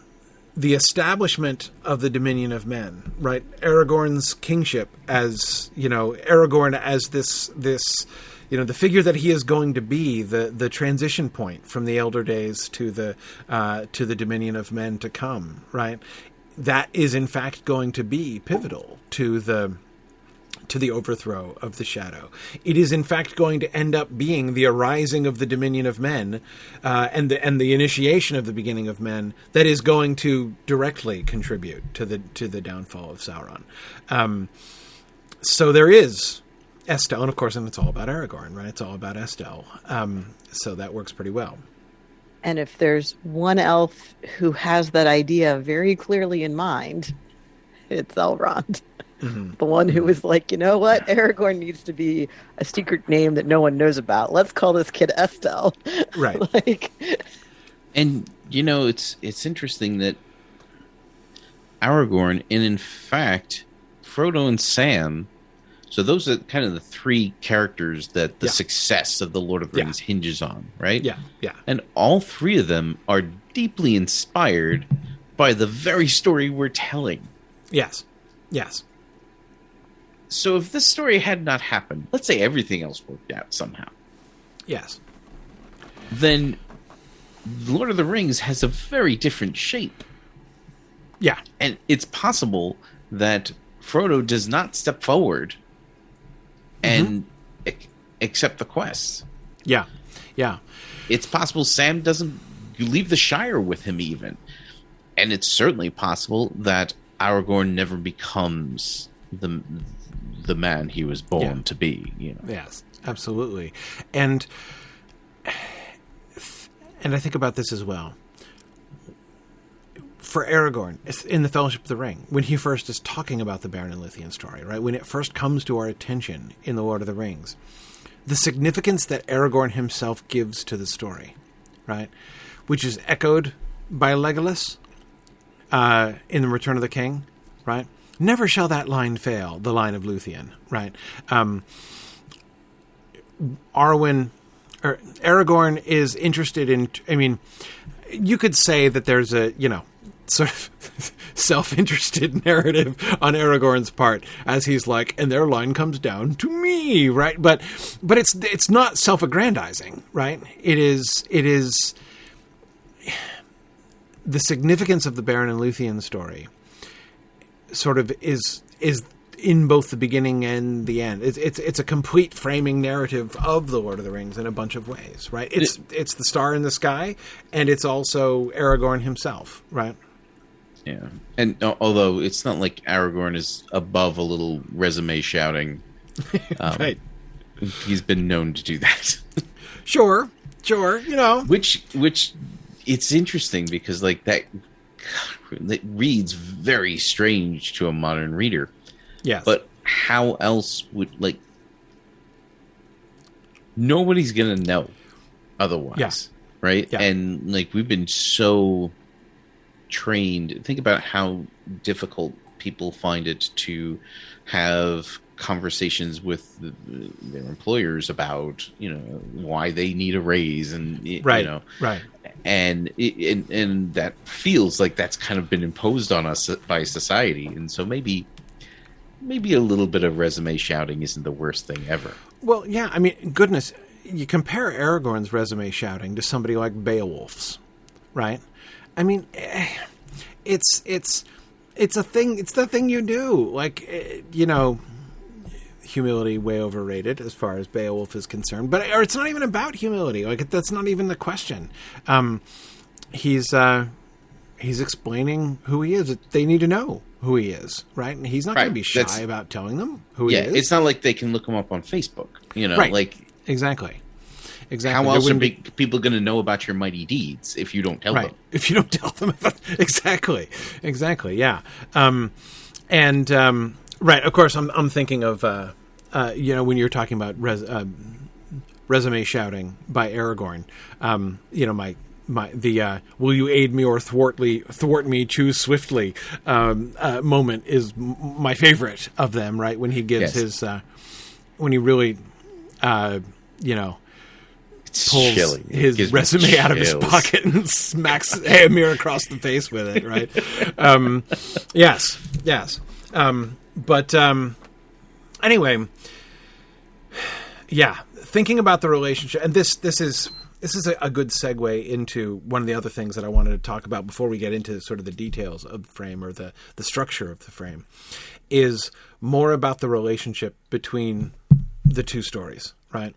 Speaker 1: the establishment of the dominion of men, right? Aragorn's kingship as you know, Aragorn as this this you know the figure that he is going to be, the the transition point from the elder days to the uh, to the dominion of men to come, right? That is in fact going to be pivotal to the to the overthrow of the shadow. It is in fact going to end up being the arising of the dominion of men, uh, and the and the initiation of the beginning of men that is going to directly contribute to the to the downfall of Sauron. Um, so there is Estel, and of course, and it's all about Aragorn, right? It's all about Estel. Um, so that works pretty well.
Speaker 2: And if there's one elf who has that idea very clearly in mind, it's Elrond.
Speaker 1: Mm-hmm.
Speaker 2: The one who was like, you know what? Aragorn needs to be a secret name that no one knows about. Let's call this kid Estel.
Speaker 1: Right.
Speaker 2: like,
Speaker 3: And you know, it's it's interesting that Aragorn, and in fact, Frodo and Sam. So those are kind of the three characters that the
Speaker 1: Yeah.
Speaker 3: success of the Lord of the
Speaker 1: Yeah.
Speaker 3: Rings hinges on, right?
Speaker 1: Yeah, yeah,
Speaker 3: And all three of them are deeply inspired by the very story we're telling.
Speaker 1: yes, yes,
Speaker 3: So if this story had not happened, let's say everything else worked out somehow,
Speaker 1: yes,
Speaker 3: then Lord of the Rings has a very different shape.
Speaker 1: yeah,
Speaker 3: And it's possible that Frodo does not step forward and mm-hmm. ac- accept the quest.
Speaker 1: yeah, yeah,
Speaker 3: It's possible Sam doesn't leave the Shire with him, even. And it's certainly possible that Aragorn never becomes the the man he was born
Speaker 1: Yeah.
Speaker 3: to be. You know,
Speaker 1: yes, absolutely, and and I think about this as well. For Aragorn, in the Fellowship of the Ring, when he first is talking about the Beren and Luthien story, right? When it first comes to our attention in the Lord of the Rings, the significance that Aragorn himself gives to the story, right, which is echoed by Legolas uh, in the Return of the King, right? Never shall that line fail, the line of Luthien, right? Um, Arwen or Aragorn is interested in. I mean, you could say that there's a you know sort of self-interested narrative on Aragorn's part as he's like, and their line comes down to me, right? But but it's it's not self-aggrandizing, right? It is it is the significance of the Beren and Luthien story sort of is is in both the beginning and the end. It's it's it's a complete framing narrative of the Lord of the Rings in a bunch of ways, right? It's it's the star in the sky, and it's also Aragorn himself, right?
Speaker 3: yeah. And uh, although it's not like Aragorn is above a little resume shouting, um,
Speaker 1: Right.
Speaker 3: he's been known to do that.
Speaker 1: Sure, sure. You know,
Speaker 3: which which it's interesting because like that that reads very strange to a modern reader
Speaker 1: yes,
Speaker 3: but how else would like nobody's gonna know otherwise
Speaker 1: Yeah.
Speaker 3: right
Speaker 1: Yeah.
Speaker 3: and like we've been so trained think about how difficult people find it to have conversations with the, their employers about you know why they need a raise and
Speaker 1: right,
Speaker 3: you know
Speaker 1: right.
Speaker 3: And it, and, and that feels like that's kind of been imposed on us by society and so maybe maybe a little bit of resume shouting isn't the worst thing ever
Speaker 1: Well, yeah. I mean, goodness, you compare Aragorn's resume shouting to somebody like Beowulf's, right? I mean, eh, it's it's it's a thing. It's the thing you do. Like, eh, you know, humility way overrated as far as Beowulf is concerned. But or it's not even about humility. Like, that's not even the question. Um, he's uh, he's explaining who he is. They need to know who he is, right? And he's not going to be shy
Speaker 3: that's-
Speaker 1: about telling them who
Speaker 3: yeah
Speaker 1: he is.
Speaker 3: it's not like they can look him up on facebook you know
Speaker 1: Right.
Speaker 3: like
Speaker 1: exactly. Exactly.
Speaker 3: how else are
Speaker 1: be-
Speaker 3: people going to know about your mighty deeds if you don't tell
Speaker 1: right
Speaker 3: them
Speaker 1: if you don't tell them about exactly exactly yeah um and um right of course i'm i'm thinking of uh uh you know when you're talking about res, uh, resume shouting by aragorn um you know my my the uh, will you aid me or thwart me thwart me choose swiftly um, uh, moment is m- my favorite of them right when he gives
Speaker 3: Yes.
Speaker 1: his uh, when he really uh, you know pulls
Speaker 3: chilling.
Speaker 1: His resume out of his pocket and smacks Eomer across the face with it. Right? um, yes, yes. Um, but um, anyway, yeah. Thinking about the relationship, and this this is this is a, a good segue into one of the other things that I wanted to talk about before we get into sort of the details of the frame or the the structure of the frame, is more about the relationship between the two stories. Right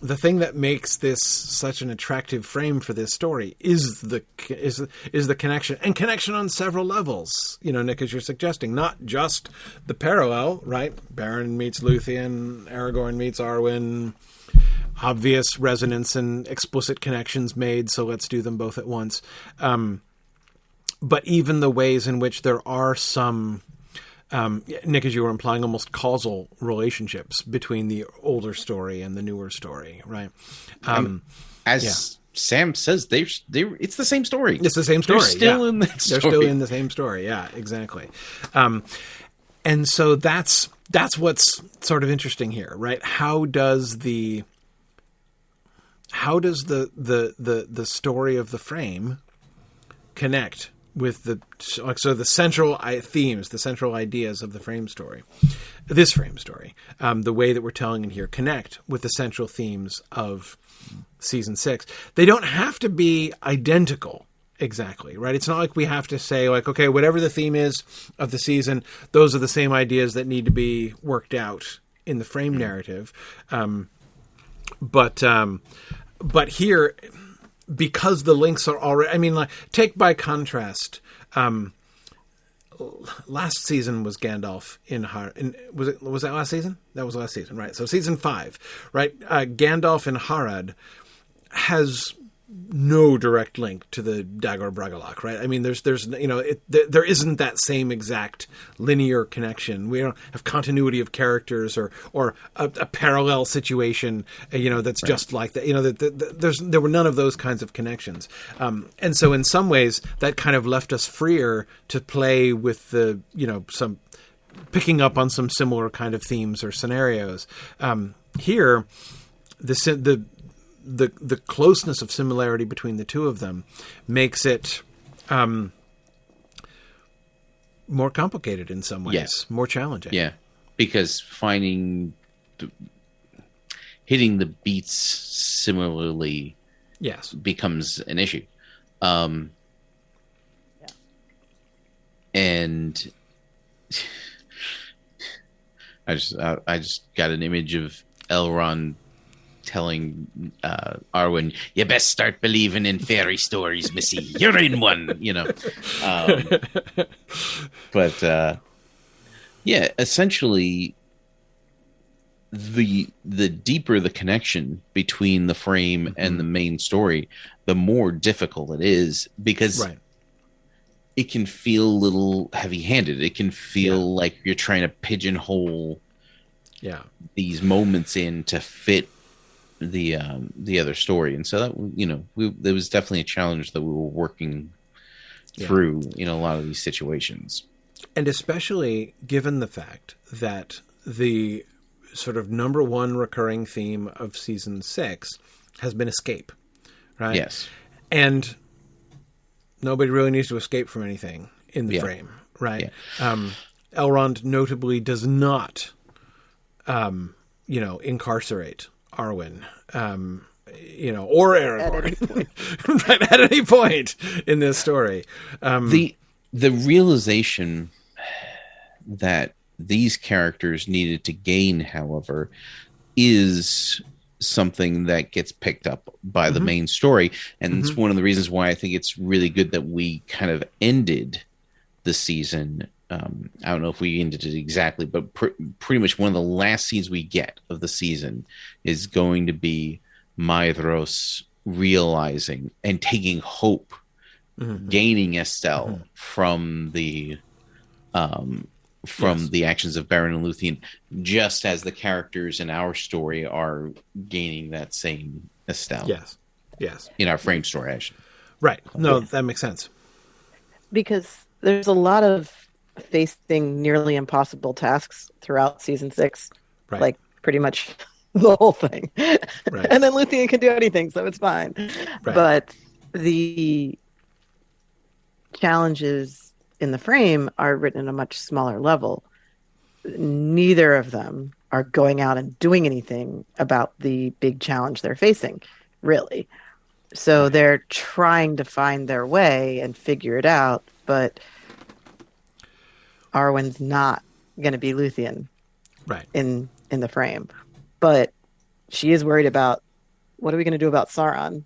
Speaker 1: the thing that makes this such an attractive frame for this story is the is is the connection and connection on several levels. You know, Nick, as you're suggesting, not just the parallel, right? Beren meets Luthien, Aragorn meets Arwen. Obvious resonance and explicit connections made, so let's do them both at once. Um, but even the ways in which there are some um, Nick, as you were implying, almost causal relationships between the older story and the newer story, right? Um,
Speaker 3: as Sam says they they it's the same story.
Speaker 1: It's the same story.
Speaker 3: They're still
Speaker 1: yeah.
Speaker 3: in that
Speaker 1: They're still in the same story. Yeah, exactly. Um, and so that's that's what's sort of interesting here, right? How does the how does the the the the story of the frame connect with the like so the central themes, the central ideas of the frame story, this frame story, um, the way that we're telling it here connect with the central themes of season six. They don't have to be identical exactly, right? It's not like we have to say like, okay, whatever the theme is of the season, those are the same ideas that need to be worked out in the frame narrative. Um, but um, but here because the links are already i mean like take by contrast um last season was gandalf in, Har- in was it was that last season? That was last season right. So season five right uh, gandalf in harad has no direct link to the Dagor Bragollach, right? I mean, there's, there's, you know, it, there, there isn't that same exact linear connection. We don't have continuity of characters or, or a, a parallel situation, uh, you know, that's just like that. You know, that the, the, there's, there were none of those kinds of connections, um, and so in some ways that kind of left us freer to play with the, you know, some picking up on some similar kind of themes or scenarios. Um, here, the the the the closeness of similarity between the two of them makes it um, more complicated in some ways,
Speaker 3: Yes.
Speaker 1: more challenging.
Speaker 3: Yeah, because finding the, hitting the beats similarly
Speaker 1: Yes.
Speaker 3: becomes an issue. Um, yeah. And I just I, I just got an image of Elrond telling uh, Arwen, "You best start believing in fairy stories, Missy. You're in one." You know. Um, but uh, yeah, essentially, the the deeper the connection between the frame and the main story, the more difficult it is because
Speaker 1: Right.
Speaker 3: it can feel a little heavy-handed. It can feel like you're trying to pigeonhole
Speaker 1: Yeah.
Speaker 3: these moments in to fit the um, the other story, and so that you know, we, there was definitely a challenge that we were working
Speaker 1: Yeah.
Speaker 3: through in a lot of these situations.
Speaker 1: And especially given the fact that the sort of number one recurring theme of season six has been escape, right?
Speaker 3: Yes,
Speaker 1: And nobody really needs to escape from anything in the
Speaker 3: Yeah.
Speaker 1: frame, right? Um, Elrond notably does not, um, you know, incarcerate Arwen, um, you know, or Aragorn right, at any point in this story. Um,
Speaker 3: the the realization that these characters needed to gain, however, is something that gets picked up by the main story, and it's one of the reasons why I think it's really good that we kind of ended the season. Um, I don't know if we ended it exactly, but pr- pretty much one of the last scenes we get of the season is going to be Maedhros realizing and taking hope gaining Estel from the um from
Speaker 1: Yes.
Speaker 3: the actions of Beren and Luthien, just as the characters in our story are gaining that same Estel
Speaker 1: yes, yes,
Speaker 3: in our frame story. Actually,
Speaker 1: right. No, that makes sense.
Speaker 2: because there's a lot of facing nearly impossible tasks throughout season six,
Speaker 1: Right.
Speaker 2: like pretty much the whole thing.
Speaker 1: Right.
Speaker 2: and then Luthien can do anything, so it's fine.
Speaker 1: Right.
Speaker 2: But the challenges in the frame are written at a much smaller level. Neither of them are going out and doing anything about the big challenge they're facing, really. So they're trying to find their way and figure it out, but Arwen's not going to be Luthien
Speaker 1: right.
Speaker 2: in in the frame. But she is worried about what are we going to do about Sauron?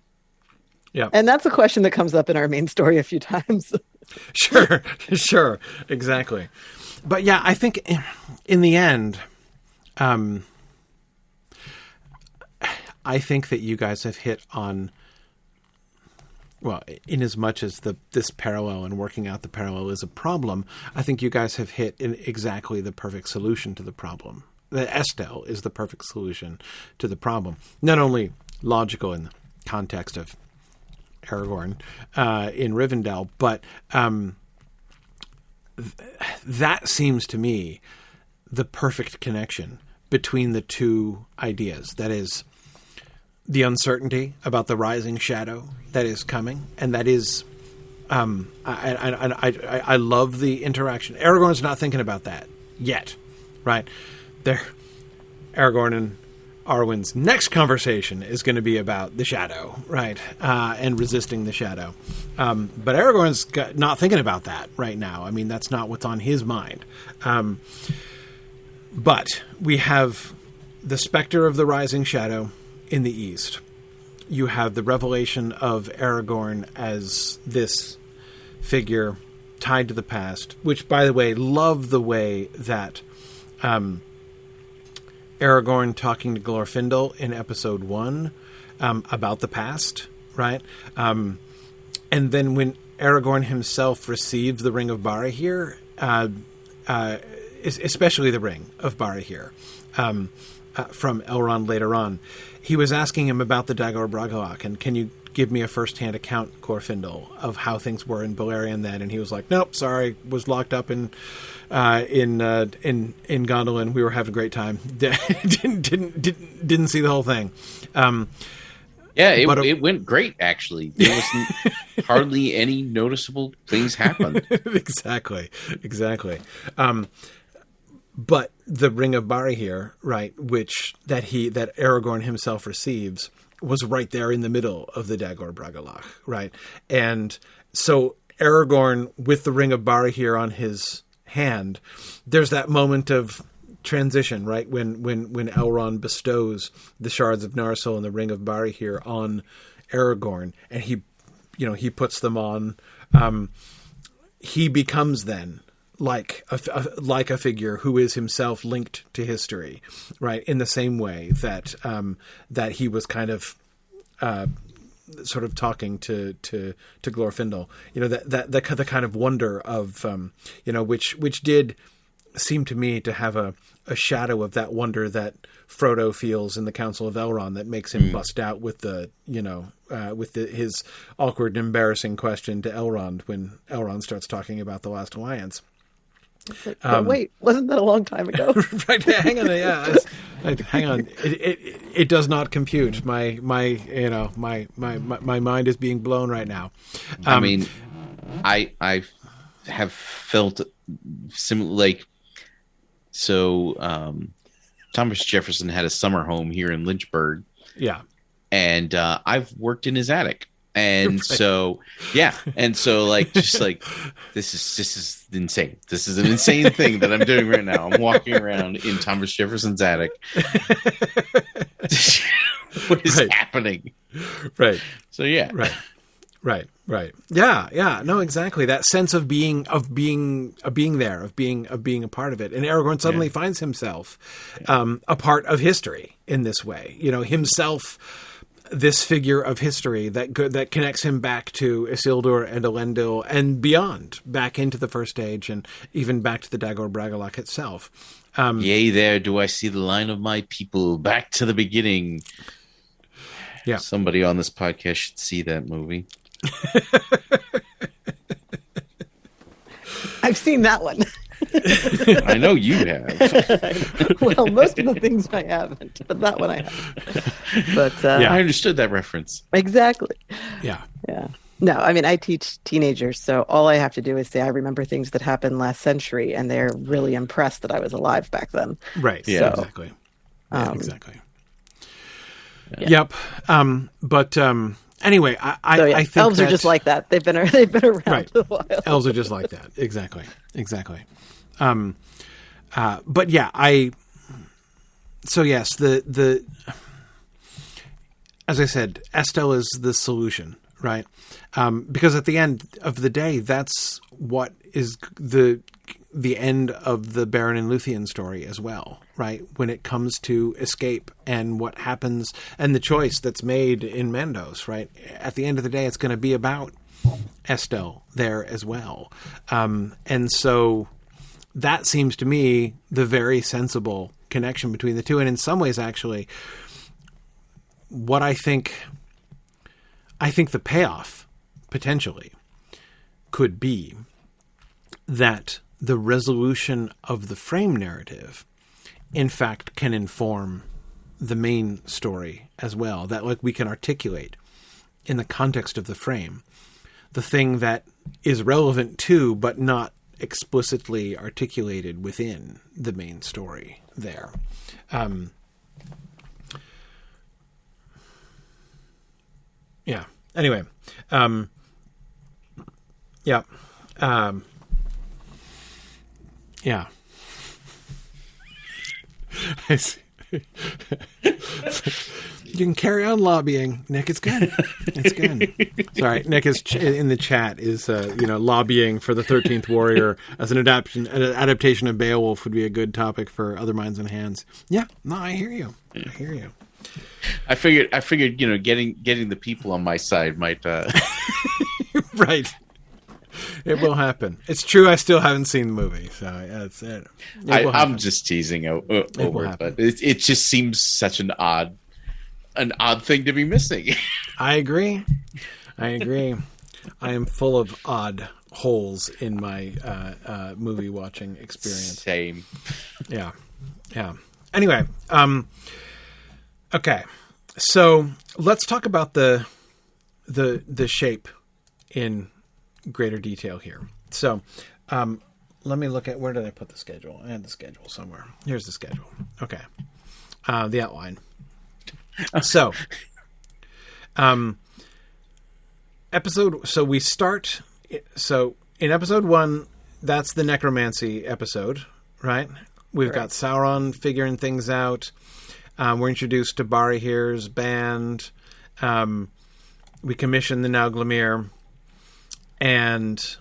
Speaker 1: Yeah.
Speaker 2: And that's a question that comes up in our main story a few times.
Speaker 1: sure, sure, exactly. But yeah, I think in, in the end, um, I think that you guys have hit on. Well, in as much as the this parallel and working out the parallel is a problem, I think you guys have hit exactly the perfect solution to the problem. The Estel is the perfect solution to the problem. Not only logical in the context of Aragorn uh, in Rivendell, but um, th- that seems to me the perfect connection between the two ideas. That is the uncertainty about the rising shadow that is coming, and that is. Um, I, I, I, I, love the interaction. Aragorn's not thinking about that yet, right? There, Aragorn and Arwen's next conversation is going to be about the shadow, right, uh, and resisting the shadow. Um, but Aragorn's got, not thinking about that right now. I mean, that's not what's on his mind. Um, but we have the specter of the rising shadow in the east. You have the revelation of Aragorn as this figure tied to the past, which, by the way, love the way that um, Aragorn talking to Glorfindel in episode one um, about the past, right? Um, and then when Aragorn himself received the Ring of Barahir, uh, uh, especially the Ring of Barahir, um, uh, from Elrond later on, he was asking him about the Dagor Bragollach and can you give me a first-hand account, Glorfindel, of how things were in Beleriand then? And he was like, "Nope, sorry, was locked up in uh, in uh, in in Gondolin. We were having a great time. didn't didn't didn't didn't see the whole thing." Um,
Speaker 3: yeah, it, uh, it went great. Actually, there was hardly any noticeable things happened.
Speaker 1: exactly, exactly. Um, but the Ring of Barahir, right, which that he that Aragorn himself receives, was right there in the middle of the Dagor Bragollach, right? And so Aragorn, with the Ring of Barahir on his hand, there's that moment of transition, right? When when when Elrond bestows the shards of Narsil and the Ring of Barahir on Aragorn, and he, you know, he puts them on. Um, he becomes then like a, a, like a figure who is himself linked to history, right? In the same way that um, that he was kind of uh, sort of talking to to to Glorfindel, you know that that the, the kind of wonder of um, you know which which did seem to me to have a, a shadow of that wonder that Frodo feels in the Council of Elrond that makes him mm. bust out with the you know uh, with the, his awkward and embarrassing question to Elrond when Elrond starts talking about the Last Alliance.
Speaker 2: Like, um, wait, wasn't that a long time ago?
Speaker 1: right, hang on, yeah, hang on. It, it, it does not compute. My my you know my my my, my mind is being blown right now.
Speaker 3: Um, I mean, I I have felt similar like so. Um, Thomas Jefferson had a summer home here in Lynchburg.
Speaker 1: Yeah,
Speaker 3: and uh, I've worked in his attic and right. so yeah. And so like just like this is this is insane. This is an insane thing that i'm doing right now. I'm walking around in thomas jefferson's attic. What is right. happening?
Speaker 1: Right.
Speaker 3: So yeah.
Speaker 1: Right. Right. Right. Yeah. Yeah. No exactly. That sense of being of being of being there of being of being a part of it. And aragorn suddenly yeah. finds himself um, a part of history in this way. You know himself this figure of history that that connects him back to Isildur and Elendil and beyond, back into the First Age and even back to the Dagor Bragollach itself.
Speaker 3: Um, Yea, there do I see the line of my people back to the beginning.
Speaker 1: Yeah,
Speaker 3: somebody on this podcast should see that movie.
Speaker 2: I've seen that one.
Speaker 3: I know you have.
Speaker 2: well, most of the things I haven't, but that one I have. But uh,
Speaker 3: yeah, I understood that reference
Speaker 2: exactly.
Speaker 1: Yeah,
Speaker 2: yeah. No, I mean I teach teenagers, so all I have to do is say I remember things that happened last century, and they're really impressed that I was alive back then.
Speaker 1: Right. Yeah. So, exactly. Yeah, um, exactly. Yeah. Yep. Um, but um, anyway, I, I, so, yeah, I think
Speaker 2: elves
Speaker 1: that,
Speaker 2: are just like that. They've been they've been around right. a while.
Speaker 1: elves are just like that. Exactly. Exactly. Um, uh, but yeah, I. So yes, the the. As I said, Estel is the solution, right? Um, because at the end of the day, that's what is the the end of the Beren and Luthien story as well, right? When it comes to escape and what happens and the choice that's made in Mandos, right? At the end of the day, it's going to be about Estel there as well. Um, and so that seems to me the very sensible connection between the two. And in some ways, actually, what I think I think the payoff potentially could be that the resolution of the frame narrative, in fact, can inform the main story as well. That like we can articulate in the context of the frame the thing that is relevant to, but not explicitly articulated within the main story there. Um, yeah. Anyway, um, yeah, um, yeah. I see. You can carry on lobbying, Nick. It's good. It's good. Sorry, Nick is ch- in the chat. Is uh, you know lobbying for the Thirteenth Warrior as an adaptation an adaptation of Beowulf would be a good topic for other minds and hands. Yeah, no, I hear you. I hear you.
Speaker 3: I figured. I figured. You know, getting getting the people on my side might. Uh...
Speaker 1: right. It will happen. It's true. I still haven't seen the movie, so it's. It, it
Speaker 3: I, I'm
Speaker 1: happen.
Speaker 3: just teasing o- o-
Speaker 1: will
Speaker 3: over, it,
Speaker 1: happen.
Speaker 3: but it, it just seems such an odd, an odd thing to be missing.
Speaker 1: I agree. I agree. I am full of odd holes in my uh, uh, movie watching experience.
Speaker 3: Same.
Speaker 1: Yeah, yeah. Anyway, um, okay. So let's talk about the the the shape in greater detail here. So, um, let me look at where did I put the schedule? I had the schedule somewhere. Here's the schedule. Okay, uh, the outline. So, um, episode. So we start. So in episode one, that's the necromancy episode, right? We've got Sauron figuring things out. Um, we're introduced to Barahir's band. Um, we commission the Nauglamir, and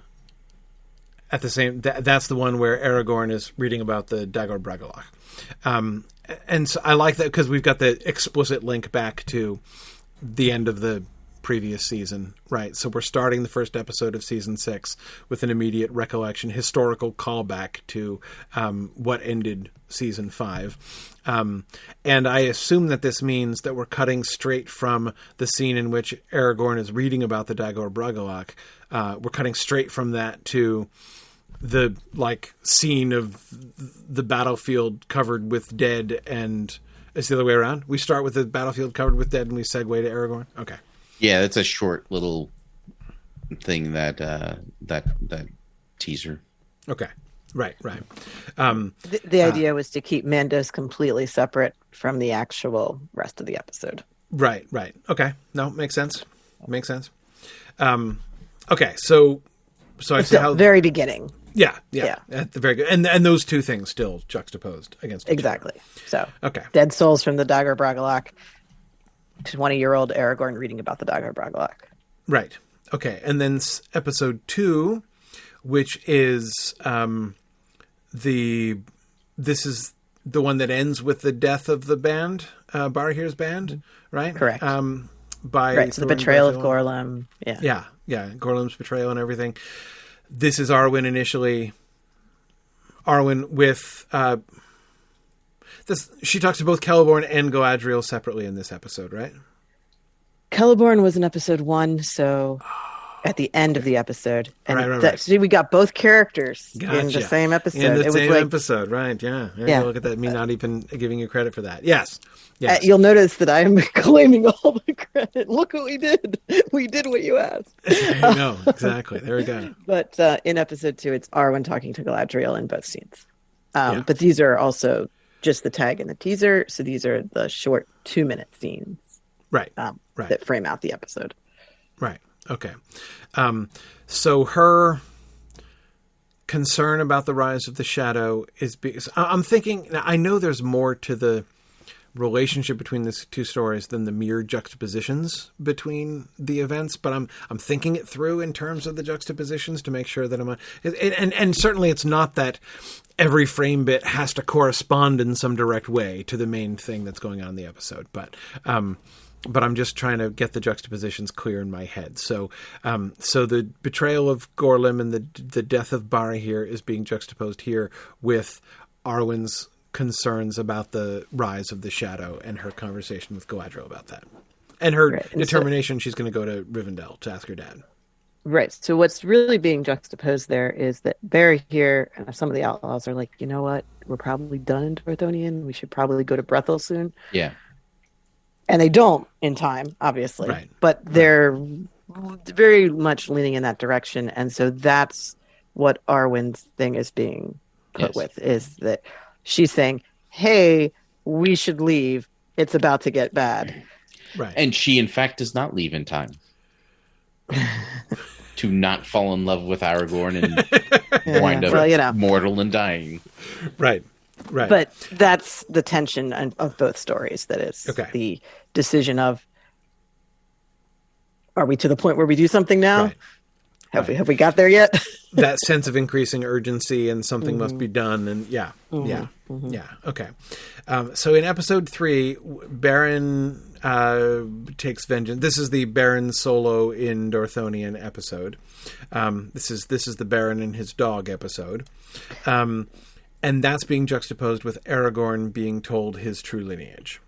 Speaker 1: at the same, th- that's the one where Aragorn is reading about the Dagor Bragollach. Um, and so I like that because we've got the explicit link back to the end of the previous season, right? So we're starting the first episode of season six with an immediate recollection, historical callback to um, what ended season five. Um, and I assume that this means that we're cutting straight from the scene in which Aragorn is reading about the Dagor Bragollach. Uh, we're cutting straight from that to the like scene of the battlefield covered with dead and it's the other way around. We start with the battlefield covered with dead and we segue to Aragorn. Okay.
Speaker 3: Yeah, that's a short little thing that uh, that that teaser.
Speaker 1: Okay. Right, right. Um,
Speaker 2: The, the idea was to keep Mandos completely separate from the actual rest of the episode.
Speaker 1: right, right. Okay. No, makes sense. Makes sense. Um, okay, so so I see how
Speaker 2: very beginning.
Speaker 1: yeah, yeah, At the very good. And and those two things still juxtaposed against each
Speaker 2: Exactly. So.
Speaker 1: Okay.
Speaker 2: Dead Souls from the Dagor Bragollach, 20 year old Aragorn reading about the Dagor Bragollach.
Speaker 1: Right. Okay. And then episode two, which is um, the this is the one that ends with the death of the band, uh, Barahir's band, right?
Speaker 2: Correct.
Speaker 1: Um, by
Speaker 2: Right. So the betrayal of. Gorlim. Yeah.
Speaker 1: Yeah, yeah. Gorlim's betrayal and everything. This is Arwen initially. Arwen with uh, this. She talks to both Celeborn and Galadriel separately in this episode, right?
Speaker 2: Celeborn was in episode one, so at the end of the episode. And
Speaker 1: Right, right,
Speaker 2: that-
Speaker 1: right.
Speaker 2: see, we got both characters in the same episode.
Speaker 1: In the
Speaker 2: it was
Speaker 1: same
Speaker 2: like
Speaker 1: episode, right? Yeah. There
Speaker 2: Yeah.
Speaker 1: Look at that. Me not even giving you credit for that. Yes.
Speaker 2: Uh, you'll notice that I am claiming all the credit. Look what we did. We did what you asked.
Speaker 1: I know exactly. There we go.
Speaker 2: But uh, in episode two, it's Arwen talking to Galadriel in both scenes. Um,
Speaker 1: Yeah.
Speaker 2: But these are also just the tag and the teaser. So these are the short two minute scenes
Speaker 1: Right.
Speaker 2: um,
Speaker 1: Right.
Speaker 2: that frame out the episode.
Speaker 1: Right. Okay. Um, so her concern about the rise of the shadow is because I'm thinking. I know there's more to the relationship between these two stories than the mere juxtapositions between the events, but I'm I'm thinking it through in terms of the juxtapositions to make sure that I'm. A, and, and and certainly it's not that every frame bit has to correspond in some direct way to the main thing that's going on in the episode, but. Um, but I'm just trying to get the juxtapositions clear in my head. So, um, so the betrayal of Gorlim and the the death of Barahir is being juxtaposed here with Arwen's concerns about the rise of the shadow and her conversation with Galadriel about that. and her
Speaker 2: Right, and so-
Speaker 1: determination she's going to go to Rivendell to ask her dad.
Speaker 2: Right. So what's really being juxtaposed there is that Barahir and some of the outlaws are like, you know what? We're probably done in Dorthonion. We should probably go to Brethil soon.
Speaker 3: Yeah.
Speaker 2: And they don't in time, obviously.
Speaker 1: Right.
Speaker 2: But they're very much leaning in that direction. And so that's what Arwen's thing is being put
Speaker 3: Yes.
Speaker 2: with is that she's saying, Hey, we should leave. It's about to get bad.
Speaker 1: Right.
Speaker 3: And she, in fact, does not leave in time to not fall in love with Aragorn and wind up
Speaker 2: well, you know.
Speaker 3: mortal and dying.
Speaker 1: right. Right.
Speaker 2: but that's the tension of both stories that is
Speaker 1: Okay.
Speaker 2: the decision of are we to the point where we do something now?
Speaker 1: Right.
Speaker 2: have we have we got there yet?
Speaker 1: That sense of increasing urgency and something must be done and yeah yeah yeah. Okay. Um, so in episode three Beren uh, takes vengeance. This is the Beren solo in Dorthonion episode. Um, this is this is the Beren and his dog episode. Um, and that's being juxtaposed with aragorn being told his true lineage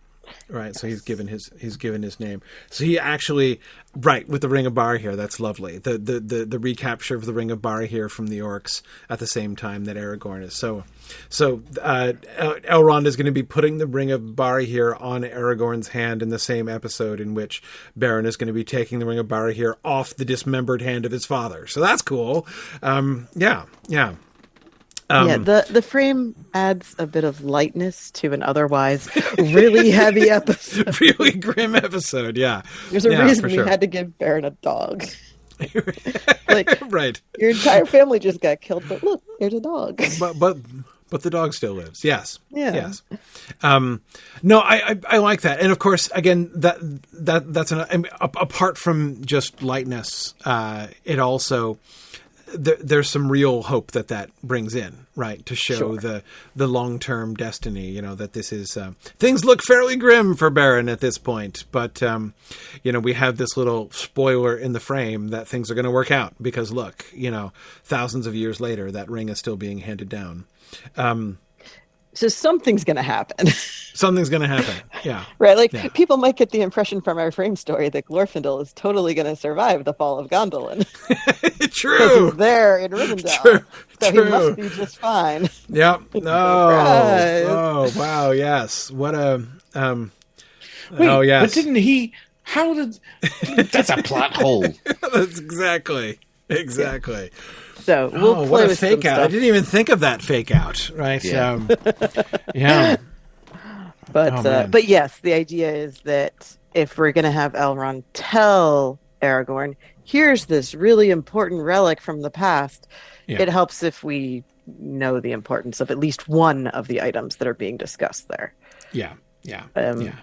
Speaker 1: Right, so he's given his he's given his name. So he actually right with the Ring of Barahir. That's lovely. The the the, the recapture of the Ring of Barahir from the orcs at the same time that Aragorn is. So so uh, El- Elrond is going to be putting the Ring of Barahir on Aragorn's hand in the same episode in which Beren is going to be taking the Ring of Barahir off the dismembered hand of his father. So that's cool. Um, yeah, yeah. Um,
Speaker 2: yeah the the frame adds a bit of lightness to an otherwise really heavy episode
Speaker 1: really grim episode. Yeah,
Speaker 2: there's a
Speaker 1: Yeah,
Speaker 2: reason we
Speaker 1: sure.
Speaker 2: had to give Beren a dog like
Speaker 1: right.
Speaker 2: your entire family just got killed but look there's a dog
Speaker 1: but but but the dog still lives. Yes.
Speaker 2: Yeah.
Speaker 1: Yes. Um, no, I, I I like that, and of course, again, that that that's an I mean, apart from just lightness, uh, it also there, there's some real hope that that brings in, right, to show
Speaker 2: Sure.
Speaker 1: the the long term destiny. You know that this is uh, things look fairly grim for Beren at this point, but um, you know we have this little spoiler in the frame that things are going to work out because look, you know, thousands of years later, that ring is still being handed down.
Speaker 2: So something's gonna happen
Speaker 1: Something's going to happen. Yeah.
Speaker 2: Right, like
Speaker 1: Yeah.
Speaker 2: people might get the impression from our frame story that Glorfindel is totally going to survive the fall of Gondolin
Speaker 1: True.
Speaker 2: he's there in Rivendell,
Speaker 1: True.
Speaker 2: so
Speaker 1: True.
Speaker 2: he must be just fine.
Speaker 1: Yep. Oh.
Speaker 2: Surprise.
Speaker 1: Oh, wow. Yes. What a. Um,
Speaker 3: Wait,
Speaker 1: oh, yes.
Speaker 3: But didn't he? How did? That's a plot hole.
Speaker 1: That's exactly. Exactly.
Speaker 2: So we'll
Speaker 1: oh,
Speaker 2: play
Speaker 1: what a
Speaker 2: with
Speaker 1: fake out. I didn't even think of that fake out. Right.
Speaker 3: Yeah.
Speaker 1: Um, yeah.
Speaker 2: But
Speaker 1: Oh,
Speaker 2: uh, but yes, the idea is that if we're going to have Elrond tell Aragorn, here's this really important relic from the past,
Speaker 1: Yeah.
Speaker 2: it helps if we know the importance of at least one of the items that are being discussed there.
Speaker 1: Yeah. Yeah.
Speaker 2: Um,
Speaker 1: yeah.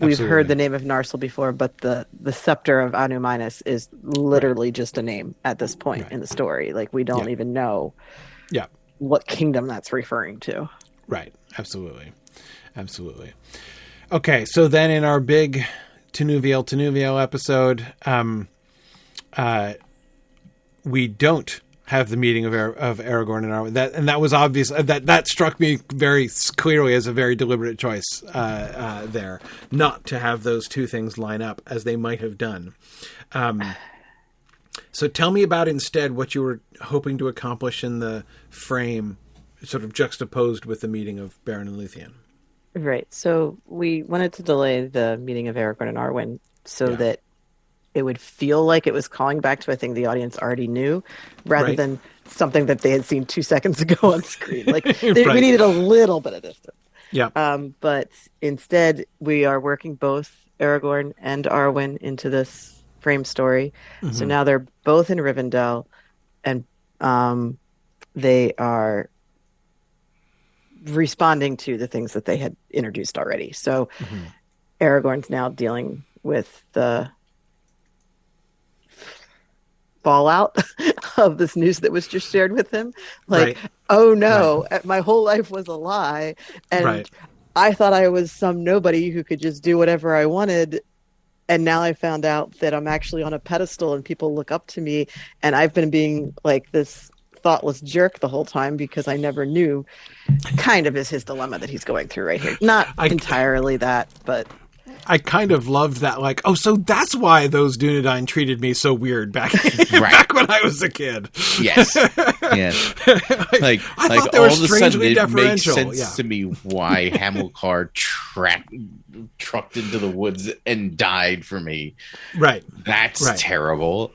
Speaker 2: We've heard the name of Narsil before, but the the scepter of Annúminas is literally just a name at this point
Speaker 1: Right.
Speaker 2: in the story. Like we don't
Speaker 1: Yeah.
Speaker 2: even know
Speaker 1: Yeah.
Speaker 2: what kingdom that's referring to.
Speaker 1: Right. Absolutely. Absolutely. Okay. So then in our big Tinúviel Tinúviel episode, um, uh, we don't have the meeting of Ar- of Aragorn and Arwen. That and that was obvious. uh, That that struck me very clearly as a very deliberate choice uh, uh, there, not to have those two things line up as they might have done. Um, so tell me about instead what you were hoping to accomplish in the frame, sort of juxtaposed with the meeting of Baron and Luthien.
Speaker 2: Right. So we wanted to delay the meeting of Aragorn and Arwen so
Speaker 1: Yeah.
Speaker 2: that it would feel like it was calling back to a thing the audience already knew, rather
Speaker 1: Right.
Speaker 2: than something that they had seen two seconds ago on screen. Like they,
Speaker 1: Right.
Speaker 2: we needed a little bit of distance.
Speaker 1: Yeah.
Speaker 2: Um, but instead, we are working both Aragorn and Arwen into this frame story.
Speaker 1: Mm-hmm.
Speaker 2: So now they're both in Rivendell, and um, they are responding to the things that they had introduced already. So
Speaker 1: Mm-hmm.
Speaker 2: Aragorn's now dealing with the fallout of this news that was just shared with him. Like,
Speaker 1: Right.
Speaker 2: oh no, uh, my whole life was a lie. And
Speaker 1: Right.
Speaker 2: I thought I was some nobody who could just do whatever I wanted. And now I found out that I'm actually on a pedestal and people look up to me. And I've been being like this thoughtless jerk the whole time because I never knew. Kind of is his dilemma that he's going through right here. Not
Speaker 1: I-
Speaker 2: entirely that, but
Speaker 1: I kind of loved that. Like, oh, so that's why those Dunedain treated me so weird back back when I was a kid.
Speaker 3: Yes, yes. Like,
Speaker 1: I
Speaker 3: like
Speaker 1: thought they were
Speaker 3: all of a sudden it makes sense
Speaker 1: Yeah.
Speaker 3: to me why Hamilcar track, trucked into the woods and died for me.
Speaker 1: Right.
Speaker 3: That's
Speaker 1: Right.
Speaker 3: terrible.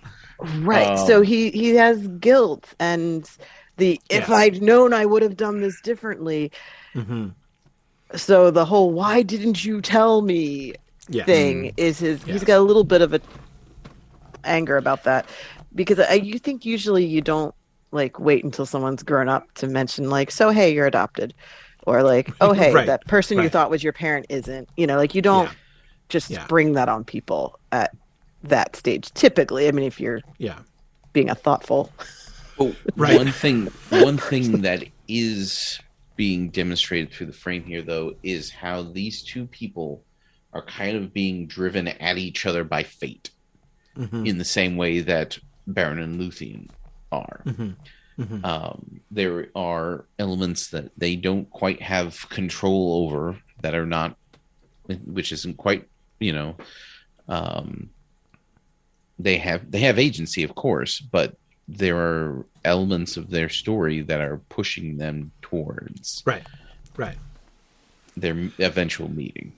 Speaker 2: Right.
Speaker 3: Um,
Speaker 2: so he he has guilt and the if
Speaker 1: Yes.
Speaker 2: I'd known I would have done this differently.
Speaker 1: hmm
Speaker 2: So the whole why didn't you tell me
Speaker 1: Yeah.
Speaker 2: thing mm-hmm. is his
Speaker 1: Yeah.
Speaker 2: he's got a little bit of a anger about that because I you think usually you don't like wait until someone's grown up to mention like so hey you're adopted or like oh hey
Speaker 1: Right,
Speaker 2: that person you thought was your parent isn't you know like you don't
Speaker 1: Yeah.
Speaker 2: just
Speaker 1: Yeah.
Speaker 2: spring that on people at that stage typically I mean if you're
Speaker 1: Yeah.
Speaker 2: being a thoughtful
Speaker 3: Well,
Speaker 1: Right.
Speaker 3: one thing, one thing that is being demonstrated through the frame here, though, is how these two people are kind of being driven at each other by fate,
Speaker 1: hmm
Speaker 3: in the same way that Beren and Luthien are.
Speaker 1: hmm hmm
Speaker 3: Um, there are elements that they don't quite have control over that are not, which isn't quite, you know, um, they have they have agency, of course, but there are elements of their story that are pushing them towards
Speaker 1: Right. Right.
Speaker 3: their eventual meeting.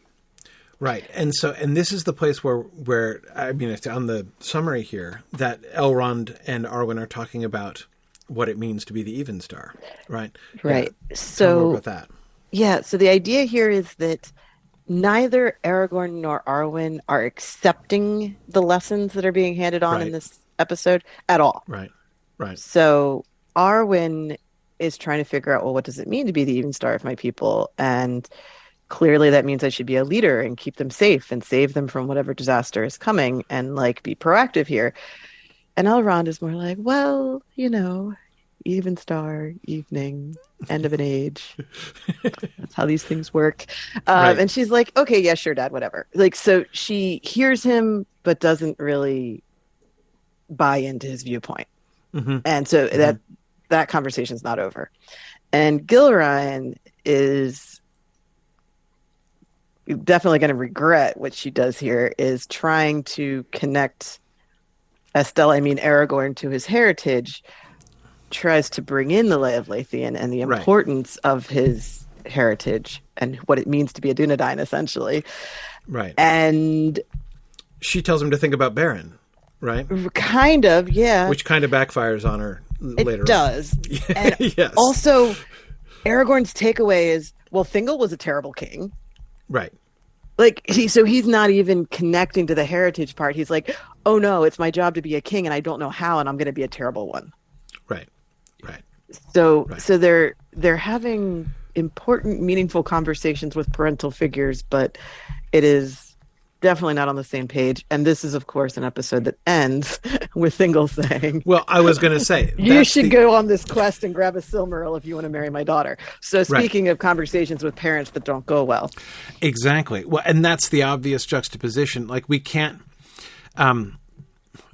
Speaker 1: Right, and so and this is the place where where I mean it's on the summary here that Elrond and Arwen are talking about what it means to be the even star, right?
Speaker 2: right
Speaker 1: Yeah.
Speaker 2: So
Speaker 1: about that.
Speaker 2: Yeah, so the idea here is that neither Aragorn nor Arwen are accepting the lessons that are being handed on
Speaker 1: Right.
Speaker 2: in this episode at all.
Speaker 1: Right, right,
Speaker 2: So Arwen is trying to figure out, well, what does it mean to be the even star of my people? And clearly that means I should be a leader and keep them safe and save them from whatever disaster is coming and like be proactive here. And Elrond is more like, well, you know, even star, evening, end of an age. That's how these things work. Um,
Speaker 1: Right.
Speaker 2: And she's like, okay, yeah, sure, dad, whatever. Like, so she hears him, but doesn't really buy into his viewpoint
Speaker 1: hmm
Speaker 2: and so that that conversation's not over and Gilraen is definitely going to regret what she does here is trying to connect Estel i mean aragorn to his heritage tries to bring in the lay of Leithian and the
Speaker 1: Right.
Speaker 2: importance of his heritage and what it means to be a Dunedain, essentially.
Speaker 1: right.
Speaker 2: And
Speaker 1: She tells him to think about Beren, right?
Speaker 2: kind of, yeah,
Speaker 1: Which kind of backfires on her
Speaker 2: it
Speaker 1: later.
Speaker 2: does.
Speaker 1: on.
Speaker 2: And
Speaker 1: yes.
Speaker 2: Also, Aragorn's takeaway is, well, Thingol was a terrible king.
Speaker 1: right.
Speaker 2: Like he, so he's not even connecting to the heritage part. He's like, oh no, it's my job to be a king, and I don't know how, and I'm going to be a terrible one.
Speaker 1: Right. Right.
Speaker 2: So,
Speaker 1: Right.
Speaker 2: so they're they're having important, meaningful conversations with parental figures, but it is definitely not on the same page. And this is, of course, an episode that ends with Thingol saying,
Speaker 1: Well, I was going to say
Speaker 2: you should
Speaker 1: the-
Speaker 2: go on this quest and grab a Silmaril if you want to marry my daughter. So speaking of conversations with parents that don't go well,
Speaker 1: Exactly. Well, and that's the obvious juxtaposition. Like we can't um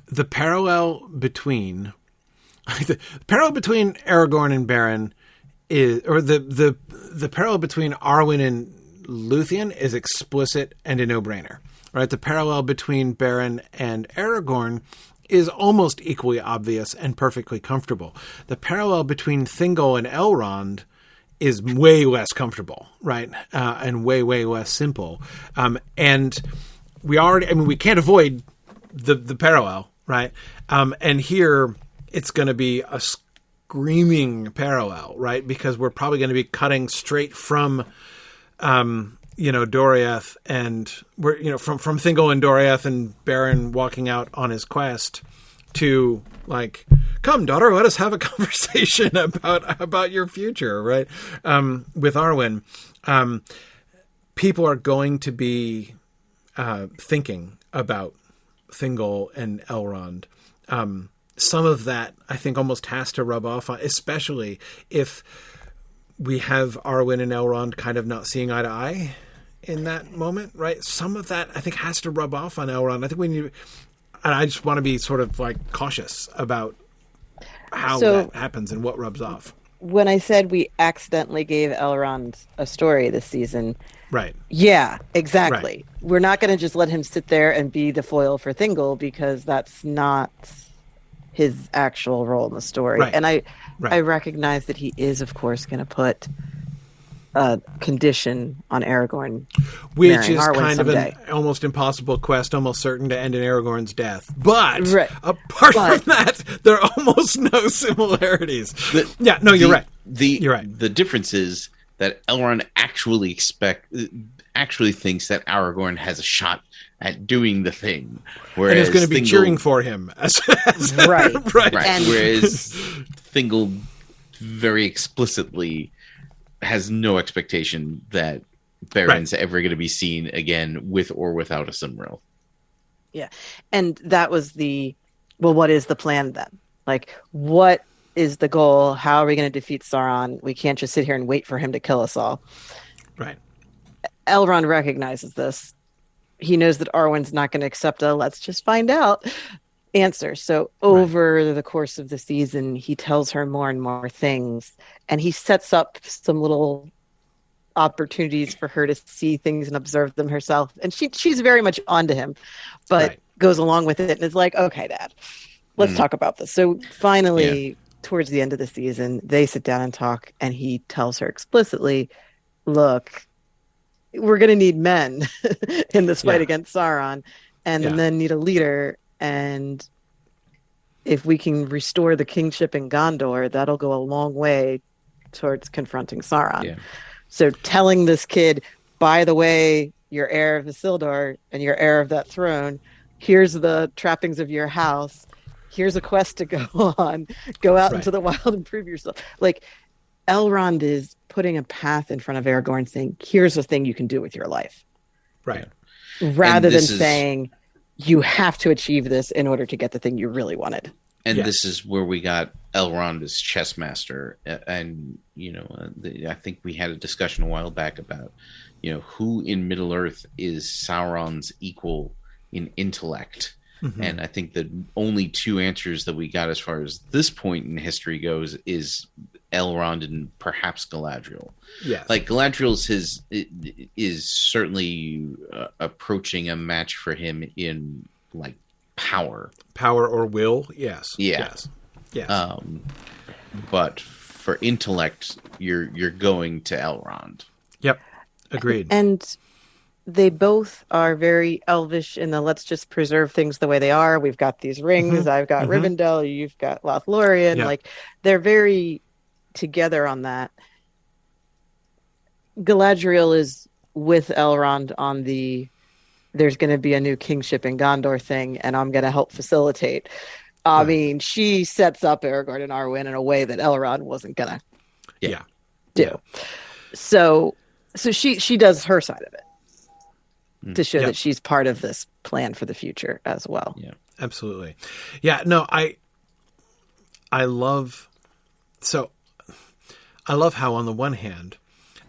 Speaker 1: the parallel between the parallel between Aragorn and Beren is or the the the parallel between Arwen and Luthien is explicit and a no-brainer. Right? The parallel between Beren and Aragorn is almost equally obvious and perfectly comfortable. The parallel between Thingol and Elrond is way less comfortable, right? Uh, and way, way less simple. Um, and we already, I mean, we can't avoid the, the parallel, right? Um, and here it's going to be a screaming parallel, right? Because we're probably going to be cutting straight from, um, you know, Doriath and we're, you know, from, from Thingol and Doriath and Beren walking out on his quest to like come daughter let us have a conversation about about your future right? Um with arwen um people are going to be uh thinking about thingol and elrond. Um some of that i think almost has to rub off on especially if we have arwen and elrond kind of not seeing eye to eye in that moment right some of that i think has to rub off on elrond i think we need and I just want to be sort of like cautious about how
Speaker 2: So-
Speaker 1: that happens and what rubs off.
Speaker 2: when I said we accidentally gave Elrond a story this season,
Speaker 1: Right.
Speaker 2: Yeah, exactly. We're not going to just let him sit there and be the foil for Thingol because that's not his actual role in the story.
Speaker 1: Right.
Speaker 2: And I,
Speaker 1: Right.
Speaker 2: I recognize that he is, of course, going to put a condition on Aragorn.
Speaker 1: Which is
Speaker 2: Arwen
Speaker 1: kind
Speaker 2: someday.
Speaker 1: of an almost impossible quest, almost certain to end in Aragorn's death. But
Speaker 2: Right.
Speaker 1: apart
Speaker 2: But-
Speaker 1: from that, there are almost no similarities.
Speaker 3: The-
Speaker 1: yeah, no, you're
Speaker 3: the,
Speaker 1: right.
Speaker 3: The
Speaker 1: You're right.
Speaker 3: The difference is that Elrond actually expect actually thinks that Aragorn has a shot at doing the thing, whereas
Speaker 1: And is going to be
Speaker 3: Thingol-
Speaker 1: cheering for him. As, as-
Speaker 2: Right.
Speaker 1: right.
Speaker 3: right?
Speaker 2: And-
Speaker 3: whereas Thingol very explicitly has no expectation that Beren's ever going to be seen again with or without a Silmaril.
Speaker 2: And that was the, well, what is the plan then? Like, what is the goal? How are we going to defeat Sauron? We can't just sit here and wait for him to kill us all.
Speaker 1: Right.
Speaker 2: Elrond recognizes this. He knows that Arwen's not going to accept a let's just find out answer. So over the course of the season, he tells her more and more things and he sets up some little opportunities for her to see things and observe them herself. And she she's very much onto him, but
Speaker 1: Right.
Speaker 2: goes along with it and is like, "Okay, dad. Let's
Speaker 3: Mm.
Speaker 2: talk about this." So finally, towards the end of the season, they sit down and talk and he tells her explicitly, "Look, we're going to need men in this fight
Speaker 1: Yeah.
Speaker 2: against Sauron, and
Speaker 1: Yeah.
Speaker 2: the men need a leader. And if we can restore the kingship in Gondor, that'll go a long way towards confronting Sauron.
Speaker 3: Yeah.
Speaker 2: So telling this kid, by the way, you're heir of Isildur and you're heir of that throne. Here's the trappings of your house. Here's a quest to go on. Go out
Speaker 1: Right.
Speaker 2: into the wild and prove yourself. Like Elrond is putting a path in front of Aragorn, saying, "Here's a thing you can do with your life,"
Speaker 1: Right.
Speaker 2: rather than
Speaker 3: is-
Speaker 2: saying, "You have to achieve this in order to get the thing you really wanted."
Speaker 3: and
Speaker 1: Yeah.
Speaker 3: this is where we got Elrond as chess master, and you know, uh, I think we had a discussion a while back about, you know, who in Middle Earth is Sauron's equal in intellect,
Speaker 1: Mhm.
Speaker 3: and I think the only two answers that we got as far as this point in history goes is Elrond and perhaps Galadriel.
Speaker 1: Yeah,
Speaker 3: Like Galadriel's his is certainly uh, approaching a match for him in like power.
Speaker 1: power or will. Yes.
Speaker 3: Yeah.
Speaker 1: Yes. Yes.
Speaker 3: Um, but for intellect, you're you're going to Elrond.
Speaker 1: yep. Agreed.
Speaker 2: And they both are very elvish in the let's just preserve things the way they are. We've got these rings.
Speaker 1: Mhm.
Speaker 2: I've got
Speaker 1: Mhm.
Speaker 2: Rivendell. You've got Lothlorien.
Speaker 1: Yeah.
Speaker 2: Like they're very together on that. Galadriel is with Elrond on the there's going to be a new kingship in Gondor thing, and I'm going to help facilitate. I
Speaker 1: Right.
Speaker 2: mean, she sets up Aragorn and Arwen in a way that Elrond wasn't going to
Speaker 1: yeah.
Speaker 2: do. So so she she does her side of it
Speaker 3: Mm.
Speaker 2: to show
Speaker 1: Yep.
Speaker 2: that she's part of this plan for the future as well.
Speaker 1: Yeah, absolutely. Yeah, no, I I love so I love how on the one hand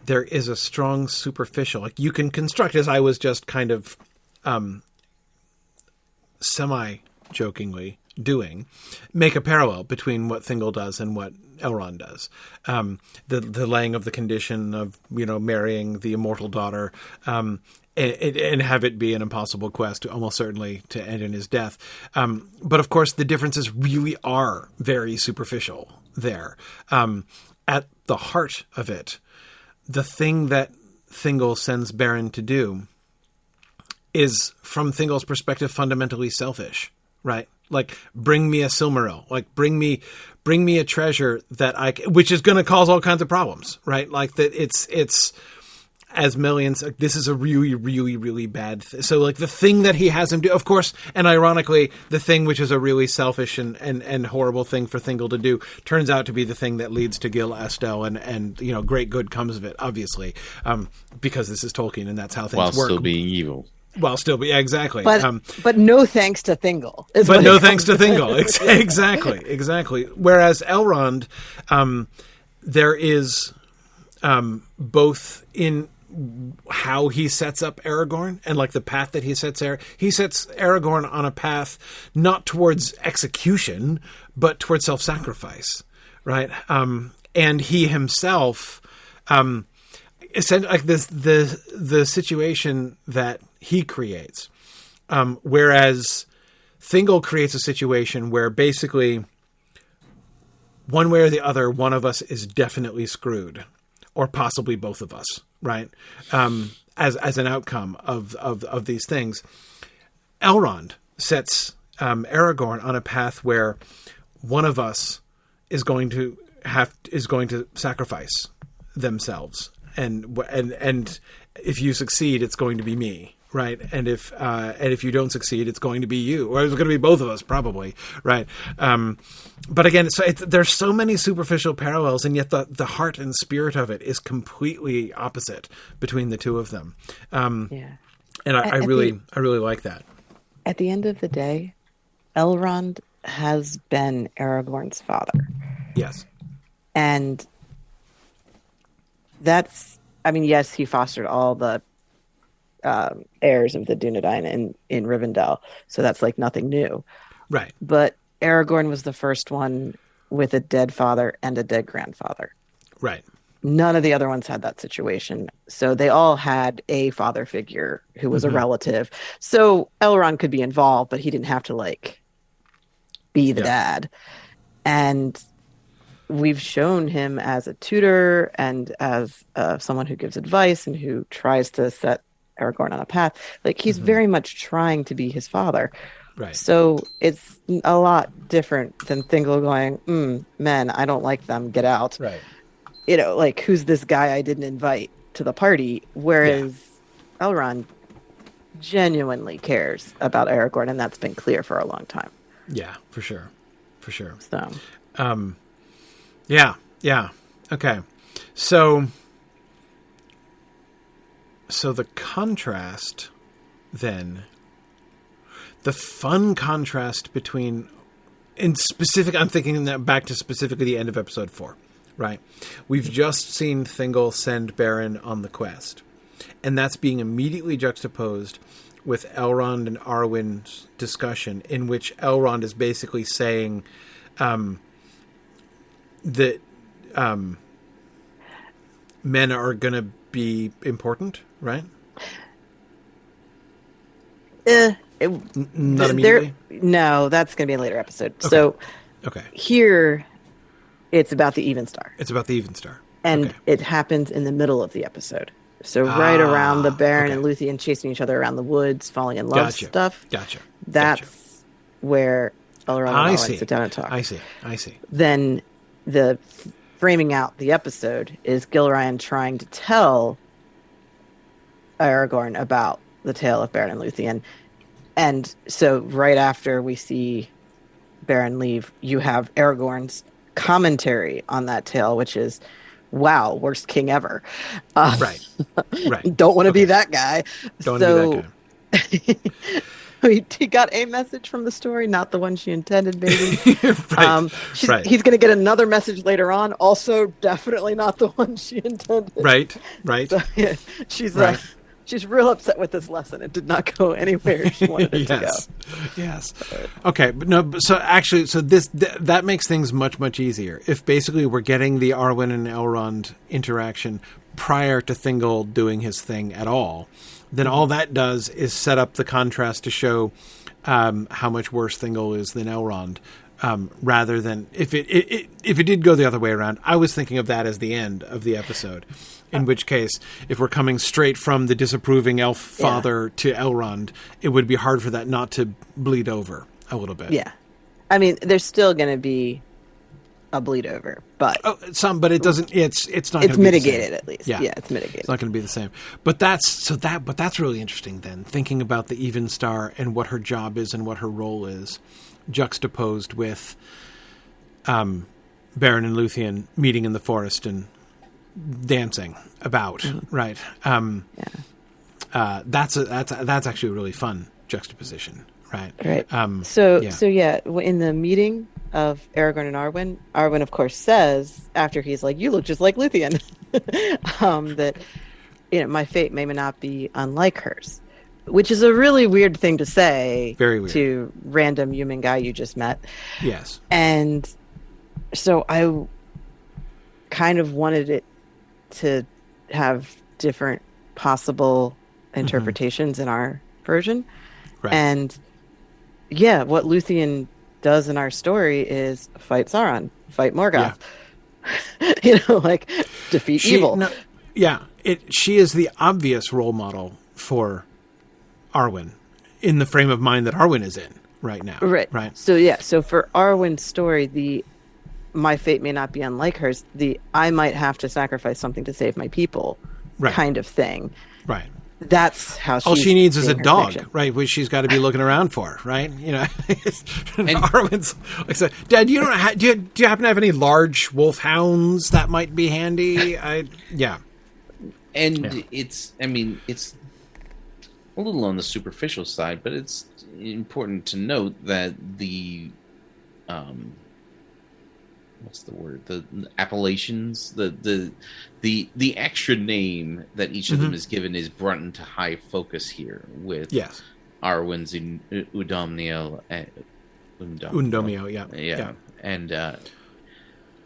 Speaker 1: there is a strong superficial like you can construct as I was just kind of um semi jokingly doing make a parallel between what Thingol does and what Elrond does. Um, the the laying of the condition of you know marrying the immortal daughter, um, and, and have it be an impossible quest, almost certainly to end in his death. Um, but of course, the differences really are very superficial there. Um, at the heart of it, the thing that Thingol sends Beren to do is, from Thingol's perspective, fundamentally selfish, right? Like, bring me a Silmaril, like bring me, bring me a treasure that I, which is going to cause all kinds of problems, right? Like that, it's it's as millions. Like, this is a really, really, really bad. Th- so, like the thing that he has him do, of course, and ironically, the thing which is a really selfish and and, and horrible thing for Thingol to do turns out to be the thing that leads to Gil Estel, and and you know, great good comes of it, obviously, um, because this is Tolkien, and that's how things
Speaker 3: while
Speaker 1: work.
Speaker 3: still being evil.
Speaker 1: While still be yeah, exactly.
Speaker 2: But
Speaker 1: um,
Speaker 2: but no thanks to Thingol.
Speaker 1: but no thanks to
Speaker 2: comes
Speaker 1: Thingol. Exactly, exactly. Whereas Elrond, um, there is um, both in how he sets up Aragorn and like the path that he sets there. he sets Aragorn on a path not towards execution but towards self-sacrifice, right? Um, and he himself. Um, like this the the situation that he creates. Um, whereas Thingol creates a situation where basically one way or the other, one of us is definitely screwed, or possibly both of us, right? Um, as as an outcome of of of these things, Elrond sets um, Aragorn on a path where one of us is going to have is going to sacrifice themselves, and and and if you succeed, it's going to be me right? And if uh, and if you don't succeed, it's going to be you, or it's going to be both of us, probably, right? Um, but again, so there's so many superficial parallels, and yet the the heart and spirit of it is completely opposite between the two of them. Um,
Speaker 2: Yeah.
Speaker 1: and I, I really,
Speaker 2: the-
Speaker 1: I really like that.
Speaker 2: At the end of the day, Elrond has been Aragorn's father.
Speaker 1: Yes,
Speaker 2: And that's, I mean, yes, he fostered all the um, heirs of the Dunedain in, in Rivendell. So that's like nothing new.
Speaker 1: right,
Speaker 2: But Aragorn was the first one with a dead father and a dead grandfather.
Speaker 1: right,
Speaker 2: None of the other ones had that situation. So they all had a father figure who was a relative. So Elrond could be involved, but he didn't have to like be the
Speaker 1: Yeah.
Speaker 2: dad. And we've shown him as a tutor and as uh, someone who gives advice and who tries to set Aragorn on a path. Like he's very much trying to be his father.
Speaker 1: right.
Speaker 2: So it's a lot different than Thingol going, mm, men, I don't like them, get out
Speaker 1: Right.
Speaker 2: you know, like who's this guy I didn't invite to the party? Whereas Elrond genuinely cares about Aragorn, and that's been clear for a long time.
Speaker 1: Yeah, for sure, for sure.
Speaker 2: So
Speaker 1: Um, yeah, yeah. Okay. So, so the contrast then, the fun contrast between, in specific, I'm thinking that back to specifically the end of episode four, right? We've just seen Thingol send Beren on the quest, and that's being immediately juxtaposed with Elrond and Arwen's discussion, in which Elrond is basically saying, um, that um, men are going to be important, right?
Speaker 2: eh, it,
Speaker 1: N- not
Speaker 2: there-
Speaker 1: immediately.
Speaker 2: no, that's going to be a later episode. So
Speaker 1: Okay,
Speaker 2: here, it's about the Even Star,
Speaker 1: it's about the even star.
Speaker 2: and
Speaker 1: Okay.
Speaker 2: it happens in the middle of the episode. So right
Speaker 1: Ah,
Speaker 2: around the Beren and
Speaker 1: okay.
Speaker 2: Luthien chasing each other around the woods, falling in love
Speaker 1: Gotcha.
Speaker 2: stuff.
Speaker 1: Gotcha.
Speaker 2: That's
Speaker 1: Gotcha.
Speaker 2: where Elrond and
Speaker 1: I see.
Speaker 2: sit down and talk.
Speaker 1: I see. I see.
Speaker 2: then the framing out the episode is Gilraen trying to tell Aragorn about the tale of Beren and Luthien. And so right after we see Beren leave, you have Aragorn's commentary on that tale, which is wow, worst king ever. Uh,
Speaker 1: Right. Right.
Speaker 2: Don't want to be that guy.
Speaker 1: Don't
Speaker 2: so,
Speaker 1: want to be
Speaker 2: he, he got a message from the story, not the one she intended, maybe.
Speaker 1: right.
Speaker 2: Um,
Speaker 1: right.
Speaker 2: He's going to get another message later on. Also, definitely not the one she intended.
Speaker 1: right. Right.
Speaker 2: So, yeah, she's
Speaker 1: Right.
Speaker 2: uh, she's real upset with this lesson. It did not go anywhere she wanted it
Speaker 1: yes.
Speaker 2: to go.
Speaker 1: Yes. Okay, but no. but So actually, so this th- that makes things much much easier. If basically we're getting the Arwen and Elrond interaction prior to Thingol doing his thing at all, then all that does is set up the contrast to show um, how much worse Thingol is than Elrond. Um, rather than if it, it, it if it did go the other way around, I was thinking of that as the end of the episode. In which case, if we're coming straight from the disapproving elf father to Elrond, it would be hard for that not to bleed over a little bit.
Speaker 2: Yeah, I mean, there's still going to be a bleed over, but
Speaker 1: Oh, some, but it doesn't. It's it's not.
Speaker 2: it's
Speaker 1: gonna be the same.
Speaker 2: mitigated at least.
Speaker 1: Yeah.
Speaker 2: Yeah, it's mitigated.
Speaker 1: It's not going to be the same. But that's so that. But that's really interesting. Then thinking about the Even Star and what her job is and what her role is, juxtaposed with, um, Beren and Luthien meeting in the forest and dancing about. Right. Um,
Speaker 2: Yeah.
Speaker 1: Uh, that's a, that's a, that's actually a really fun juxtaposition. Right.
Speaker 2: Right.
Speaker 1: Um,
Speaker 2: So,
Speaker 1: yeah.
Speaker 2: so yeah, in the meeting of Aragorn and Arwen, Arwen, of course, says after he's like, "You look just like Luthien," um, that you know my fate may not be unlike hers, which is a really weird thing to say
Speaker 1: Very weird.
Speaker 2: to random human guy you just met.
Speaker 1: yes.
Speaker 2: And so I kind of wanted it to have different possible interpretations in our version.
Speaker 1: Right.
Speaker 2: And yeah, what Luthien does in our story is fight Sauron, fight Morgoth. you know, like defeat
Speaker 1: She-
Speaker 2: evil.
Speaker 1: no, yeah, it. She is the obvious role model for Arwen in the frame of mind that Arwen is in right now.
Speaker 2: Right.
Speaker 1: Right.
Speaker 2: So yeah, so for Arwen's story, the my fate may not be unlike hers, the I might have to sacrifice something to save my people
Speaker 1: Right.
Speaker 2: kind of thing.
Speaker 1: Right.
Speaker 2: That's how
Speaker 1: All she needs is a dog,
Speaker 2: fiction.
Speaker 1: right? Which she's got to be looking around for, right? You know, and Arwen's like, I said, Dad, you don't ha- do you, do you happen to have any large wolfhounds that might be handy? I yeah,
Speaker 3: and
Speaker 1: Yeah.
Speaker 3: it's i mean it's a little on the superficial side but it's important to note that the um what's the word the appellations the the the the extra name that each of them
Speaker 1: Mhm.
Speaker 3: is given is brought into high focus here with
Speaker 1: yes,
Speaker 3: arwen's in udomniel and Undom-
Speaker 1: Undomio, yeah,
Speaker 3: yeah,
Speaker 1: yeah.
Speaker 3: and uh,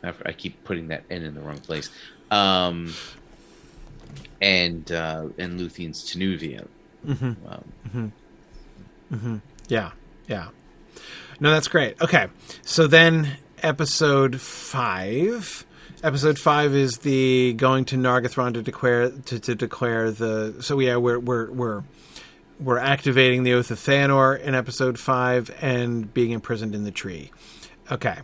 Speaker 3: I, keep putting that N in the wrong place. Um, and uh, and Luthien's Tinúviel.
Speaker 1: Mhm.
Speaker 3: Um,
Speaker 1: Yeah, yeah. No, that's great. Okay, so then episode five. Episode five is the going to Nargothrond to declare to, to declare the. So yeah, we're we're we're we're activating the oath of Feanor in episode five and being imprisoned in the tree. Okay,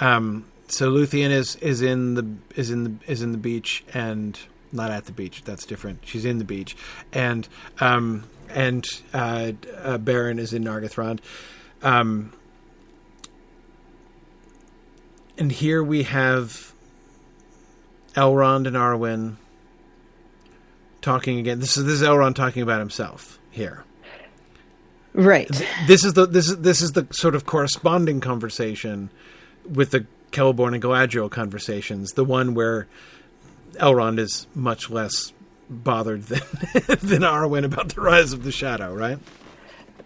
Speaker 1: um, so Luthien is is in the is in the is in the beech and not at the beach. That's different. She's in the beech and um, and uh, uh, Beren is in Nargothrond. Um, and here we have Elrond and Arwen talking again. This is this is Elrond talking about himself here.
Speaker 2: Right.
Speaker 1: This is the this is this is the sort of corresponding conversation with the Celeborn and Galadriel conversations. The one where Elrond is much less bothered than than Arwen about the rise of the shadow, right?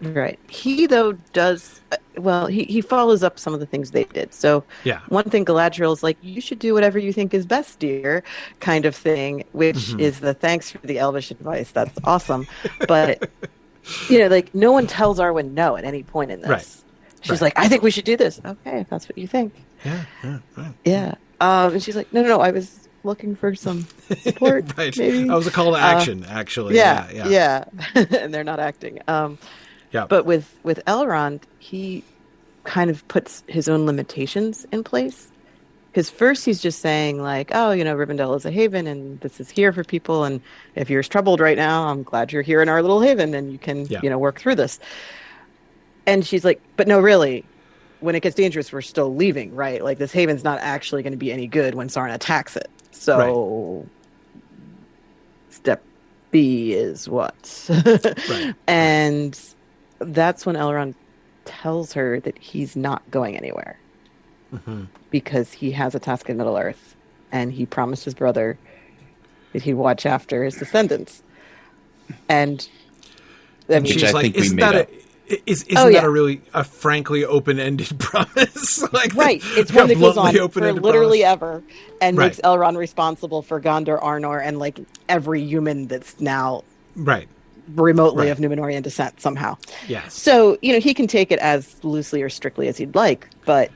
Speaker 2: Right. He though does uh, well. He he follows up some of the things they did. So
Speaker 1: Yeah.
Speaker 2: one thing Galadriel is like, you should do whatever you think is best, dear, kind of thing, which
Speaker 1: Mm-hmm.
Speaker 2: is the thanks for the elvish advice. That's awesome. But you know, like no one tells Arwen no at any point in this.
Speaker 1: Right.
Speaker 2: She's
Speaker 1: Right.
Speaker 2: like, I think we should do this. Okay, if that's what you think.
Speaker 1: Yeah, yeah, right.
Speaker 2: Yeah. Um, and she's like, no, no, no. I was looking for some support.
Speaker 1: right.
Speaker 2: Maybe.
Speaker 1: That was a call to action, actually.
Speaker 2: yeah,
Speaker 1: Yeah, yeah,
Speaker 2: yeah. and they're not acting. Um,
Speaker 1: Yeah.
Speaker 2: but with with Elrond, he kind of puts his own limitations in place. Because first he's just saying like, oh, you know, Rivendell is a haven, and this is here for people. And if you're troubled right now, I'm glad you're here in our little haven, and you can,
Speaker 1: Yeah.
Speaker 2: you know, work through this. And she's like, but no, really, when it gets dangerous, we're still leaving, right? Like this haven's not actually going to be any good when Sauron attacks it. So step B is what?
Speaker 1: Right.
Speaker 2: And that's when Elrond tells her that he's not going anywhere
Speaker 1: Mm-hmm.
Speaker 2: because he has a task in Middle Earth, and he promised his brother that he'd watch after his descendants. And I mean,
Speaker 1: She's
Speaker 3: I
Speaker 1: like,
Speaker 3: think we
Speaker 1: isn't
Speaker 3: made
Speaker 1: that
Speaker 3: up.
Speaker 1: a, is, isn't
Speaker 2: Oh,
Speaker 1: that a really a frankly open-ended promise? like
Speaker 2: right, it's one that goes on for
Speaker 1: open-ended
Speaker 2: literally
Speaker 1: promise?
Speaker 2: ever, and
Speaker 1: Right.
Speaker 2: makes Elrond responsible for Gondor, Arnor, and like every human that's now
Speaker 1: right.
Speaker 2: Remotely
Speaker 1: Right.
Speaker 2: of Numenorean descent somehow.
Speaker 1: Yes.
Speaker 2: So, you know, he can take it as loosely or strictly as he'd like, but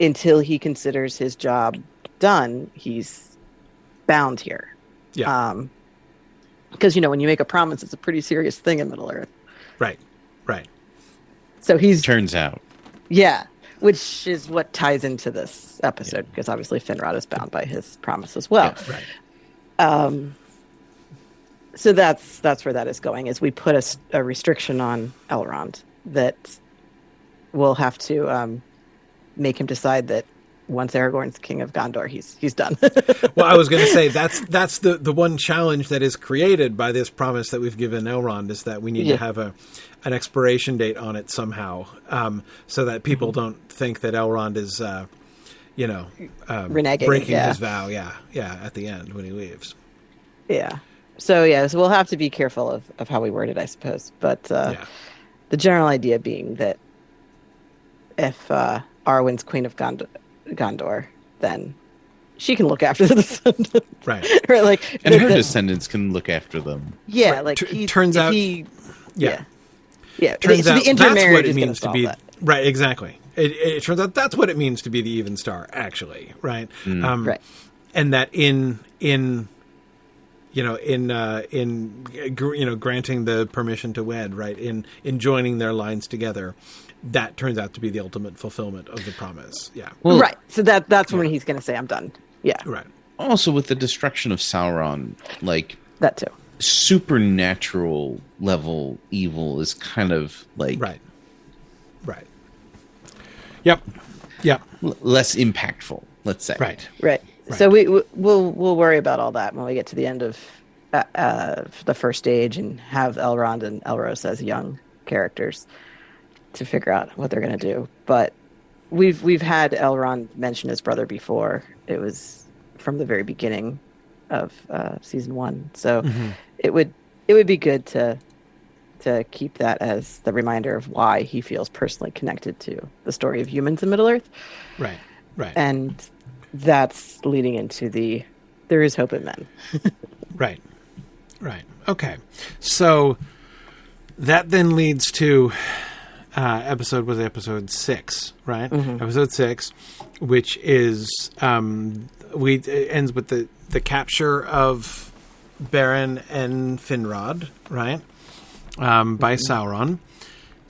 Speaker 2: until he considers his job done, he's bound here.
Speaker 1: Yeah.
Speaker 2: Um, because, you know, when you make a promise, it's a pretty serious thing in Middle Earth.
Speaker 1: right. Right.
Speaker 2: So he's,
Speaker 3: turns out.
Speaker 2: yeah, which is what ties into this episode, because obviously Finrod is bound by his promise as well.
Speaker 3: Yeah.
Speaker 1: Right.
Speaker 2: Um, so that's that's where that is going. Is we put a restriction on Elrond that we'll have to um, make him decide that once Aragorn's king of Gondor, he's he's done.
Speaker 1: Well, I was going to say that's that's the the one challenge that is created by this promise that we've given Elrond is that we need
Speaker 2: Yeah.
Speaker 1: to have a an expiration date on it somehow, um, so that people
Speaker 2: Mm-hmm.
Speaker 1: don't think that Elrond is, uh, you know, um,
Speaker 2: Reneging,
Speaker 1: breaking
Speaker 2: yeah.
Speaker 1: his vow. Yeah, yeah. At the end when he leaves.
Speaker 2: yeah. So yeah, so we'll have to be careful of, of how we word it, I suppose. But uh,
Speaker 1: yeah.
Speaker 2: the general idea being that if uh, Arwen's queen of Gondor, Gondor, then she can look after the descendants,
Speaker 1: Right.
Speaker 2: or like
Speaker 3: and
Speaker 2: the-
Speaker 3: her
Speaker 2: the-
Speaker 3: descendants can look after them.
Speaker 2: Yeah,
Speaker 1: Right.
Speaker 2: like
Speaker 1: Tur-
Speaker 2: he,
Speaker 1: turns out-
Speaker 2: he,
Speaker 1: Yeah.
Speaker 2: yeah, yeah.
Speaker 1: Turns
Speaker 2: so
Speaker 1: out
Speaker 2: the
Speaker 1: that's what
Speaker 2: intermarriage
Speaker 1: it
Speaker 2: is gonna
Speaker 1: means to be
Speaker 2: that.
Speaker 1: right. Exactly. It, it turns out that's what it means to be the even star. Actually, right. Um,
Speaker 2: Right.
Speaker 1: And that in in you know in uh, in you know granting the permission to wed, right? In in joining their lines together, that turns out to be the ultimate fulfillment of the promise. Yeah.
Speaker 3: Well,
Speaker 2: right. So that that's when he's going to say, "I'm done." Yeah,
Speaker 1: Right.
Speaker 3: Also, with the destruction of Sauron, like
Speaker 2: that too.
Speaker 3: supernatural level evil is kind of like
Speaker 1: Right. Right. Yep. Yep.
Speaker 3: l- less impactful. Let's say.
Speaker 1: Right.
Speaker 2: Right.
Speaker 1: Right.
Speaker 2: So we we- we'll we'll worry about all that when we get to the end of uh, uh, the first stage and have Elrond and Elros as young characters to figure out what they're going to do. But we've we've had Elrond mention his brother before. It was from the very beginning of uh, season one. So it would it would be good to to keep that as the reminder of why he feels personally connected to the story of humans in Middle Earth
Speaker 1: Right. Right.
Speaker 2: and that's leading into the there is hope in men.
Speaker 1: Right. Right. Okay. So that then leads to uh, episode was episode six, right? Episode six, which is um, we it ends with the the capture of Beren and Finrod, right? Um, by Sauron,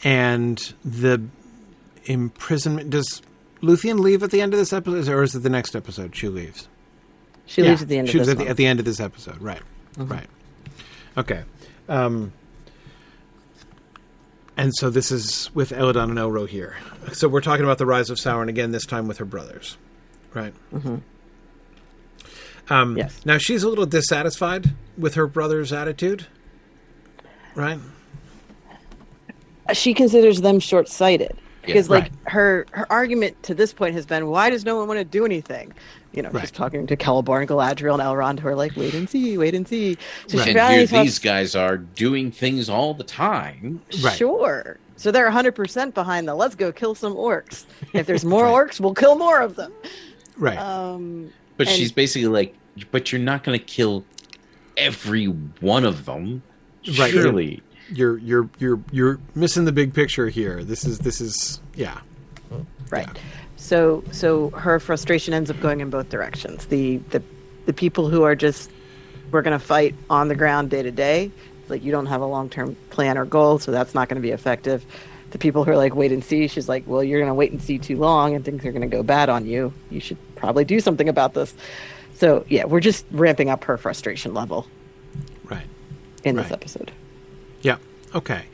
Speaker 1: and the imprisonment. Does Luthien leave at the end of this episode, or is it the next episode she leaves?
Speaker 2: She leaves at the end
Speaker 1: she
Speaker 2: of
Speaker 1: was
Speaker 2: this
Speaker 1: at the, at the end of this episode, right? Right. Okay. Um, and so this is with Elladan and Elrohir here. So we're talking about the rise of Sauron again, this time with her brothers, right? Mm-hmm. Um,
Speaker 2: Yes.
Speaker 1: Now she's a little dissatisfied with her brother's attitude, right?
Speaker 2: she considers them short-sighted because like
Speaker 1: Right.
Speaker 2: her her argument to this point has been why does no one want to do anything you know
Speaker 1: Right.
Speaker 2: she's talking to Celeborn and Galadriel and Elrond who are like wait and see wait and see so
Speaker 1: Right.
Speaker 3: And here
Speaker 2: talks-
Speaker 3: these guys are doing things all the time.
Speaker 1: Right.
Speaker 2: sure so they're 100% behind the let's go kill some orcs if there's more orcs we'll kill more of them
Speaker 1: Right.
Speaker 2: um
Speaker 3: But
Speaker 2: And-
Speaker 3: she's basically like, but you're not going to kill every one of them. Surely.
Speaker 1: You're you're you're you're missing the big picture here. This is this is yeah.
Speaker 2: Right. So so her frustration ends up going in both directions. The the the people who are just we're going to fight on the ground day to day, like you don't have a long-term plan or goal, so that's not going to be effective. The people who are like wait and see, she's like, "Well, you're going to wait and see too long and things are going to go bad on you. You should probably do something about this." So, yeah, we're just ramping up her frustration level
Speaker 1: Right.
Speaker 2: in this episode.
Speaker 1: Yeah. Okay.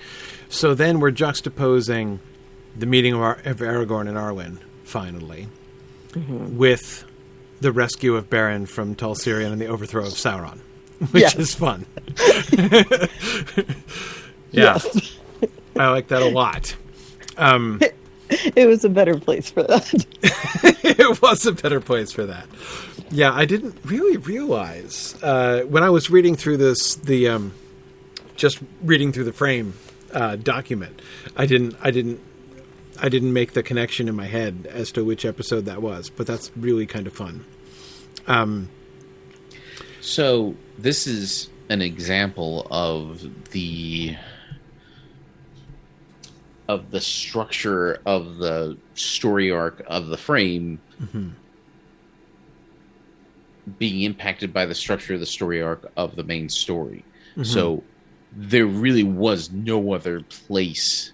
Speaker 1: So then we're juxtaposing the meeting of, Ar- of Aragorn and Arwen finally with the rescue of Beren from Tol Sirion and the overthrow of Sauron, which
Speaker 2: Yes.
Speaker 1: is fun. yeah,
Speaker 2: Yes.
Speaker 1: I like that a lot. Um,
Speaker 2: it was a better place for that.
Speaker 1: it was a better place for that. Yeah, I didn't really realize uh, when I was reading through this, the um, just reading through the frame uh, document. I didn't, I didn't, I didn't make the connection in my head as to which episode that was. But that's really kind of fun. Um,
Speaker 3: So this is an example of the of the structure of the story arc of the frame being impacted by the structure of the story arc of the main story. So there really was no other place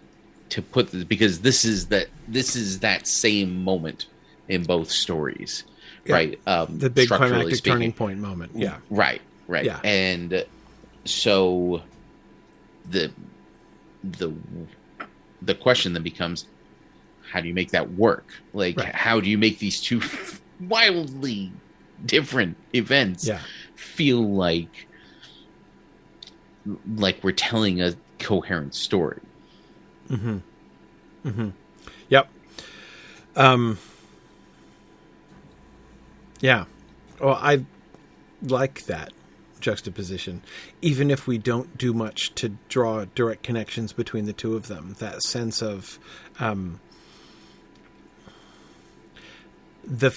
Speaker 3: to put this because this is that this is that same moment in both stories.
Speaker 1: Yeah.
Speaker 3: Right. Um,
Speaker 1: the big climactic
Speaker 3: speaking.
Speaker 1: turning point moment. Yeah,
Speaker 3: Right, right.
Speaker 1: Yeah.
Speaker 3: And so the the the question then becomes how do you make that work? Like
Speaker 1: Right.
Speaker 3: how do you make these two wildly different events
Speaker 1: yeah,
Speaker 3: feel like like we're telling a coherent story? Hmm. Hmm.
Speaker 1: Yep. Um, yeah. Well, I like that juxtaposition, even if we don't do much to draw direct connections between the two of them. That sense of um, the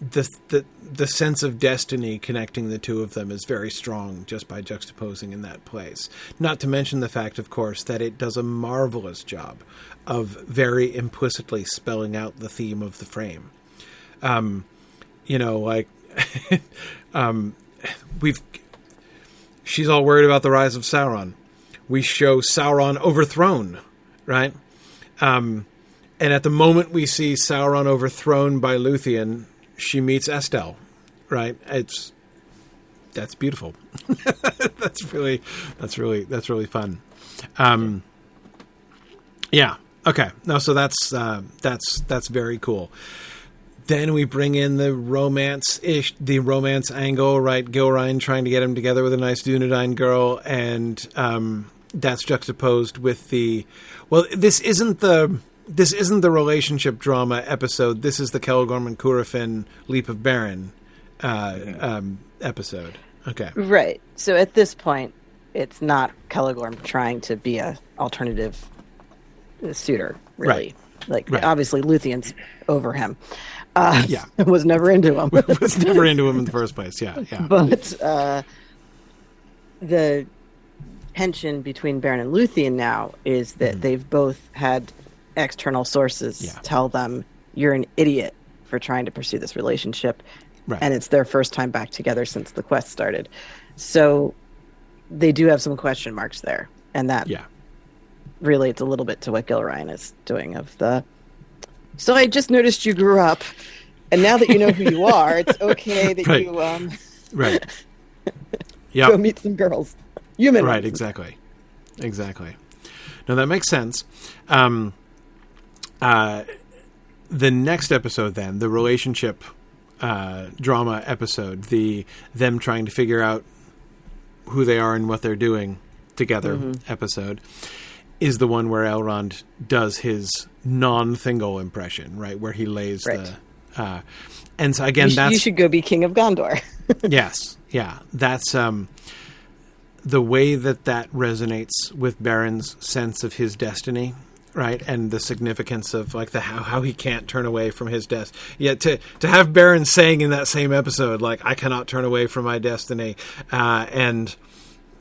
Speaker 1: the the the sense of destiny connecting the two of them is very strong just by juxtaposing in that place. Not to mention the fact, of course, that it does a marvelous job of very implicitly spelling out the theme of the frame. Um, you know, like um, we've she's all worried about the rise of Sauron. We show Sauron overthrown, right? Um, and at the moment we see Sauron overthrown by Luthien, she meets Estel, right? It's that's beautiful. that's really that's really that's really fun. Um, yeah. Okay. No. So that's uh, that's that's very cool. Then we bring in the romance ish, the romance angle, right? Gilraen trying to get him together with a nice Dunedain girl, and um, that's juxtaposed with the. Well, this isn't the this isn't the relationship drama episode. This is the Celegorm and Curufin Leap of Beren uh, um, episode. Okay,
Speaker 2: Right. So at this point, it's not Celegorm trying to be a alternative suitor, really. Like
Speaker 1: Right.
Speaker 2: obviously Luthien's over him. Uh,
Speaker 1: Yeah.
Speaker 2: was never into him.
Speaker 1: was never into him in the first place. Yeah, yeah,
Speaker 2: but uh, the tension between Beren and Luthien now is that they've both had external sources.
Speaker 1: Yeah.
Speaker 2: tell them you're an idiot for trying to pursue this relationship,
Speaker 1: Right.
Speaker 2: and it's their first time back together since the quest started. So they do have some question marks there, and that
Speaker 1: yeah.
Speaker 2: relates a little bit to what Gilraen is doing of the. So I just noticed you grew up, and now that you know who you are, it's okay that
Speaker 1: Right.
Speaker 2: you um,
Speaker 1: Right. Yeah.
Speaker 2: go meet some girls. Human
Speaker 1: Right.
Speaker 2: ones.
Speaker 1: Exactly. Exactly. No, that makes sense. Um, uh, the next episode, then the relationship uh, drama episode, the them trying to figure out who they are and what they're doing together
Speaker 2: Mm-hmm.
Speaker 1: episode, is the one where Elrond does his non-Thingol impression, right, where he lays
Speaker 2: Right.
Speaker 1: the. Uh, and so again,
Speaker 2: You, sh-
Speaker 1: that's
Speaker 2: you should go be king of Gondor.
Speaker 1: yes, yeah, that's um, the way that that resonates with Beren's sense of his destiny, right, and the significance of like the how, how he can't turn away from his death. Yet to to have Beren saying in that same episode, like I cannot turn away from my destiny, uh, and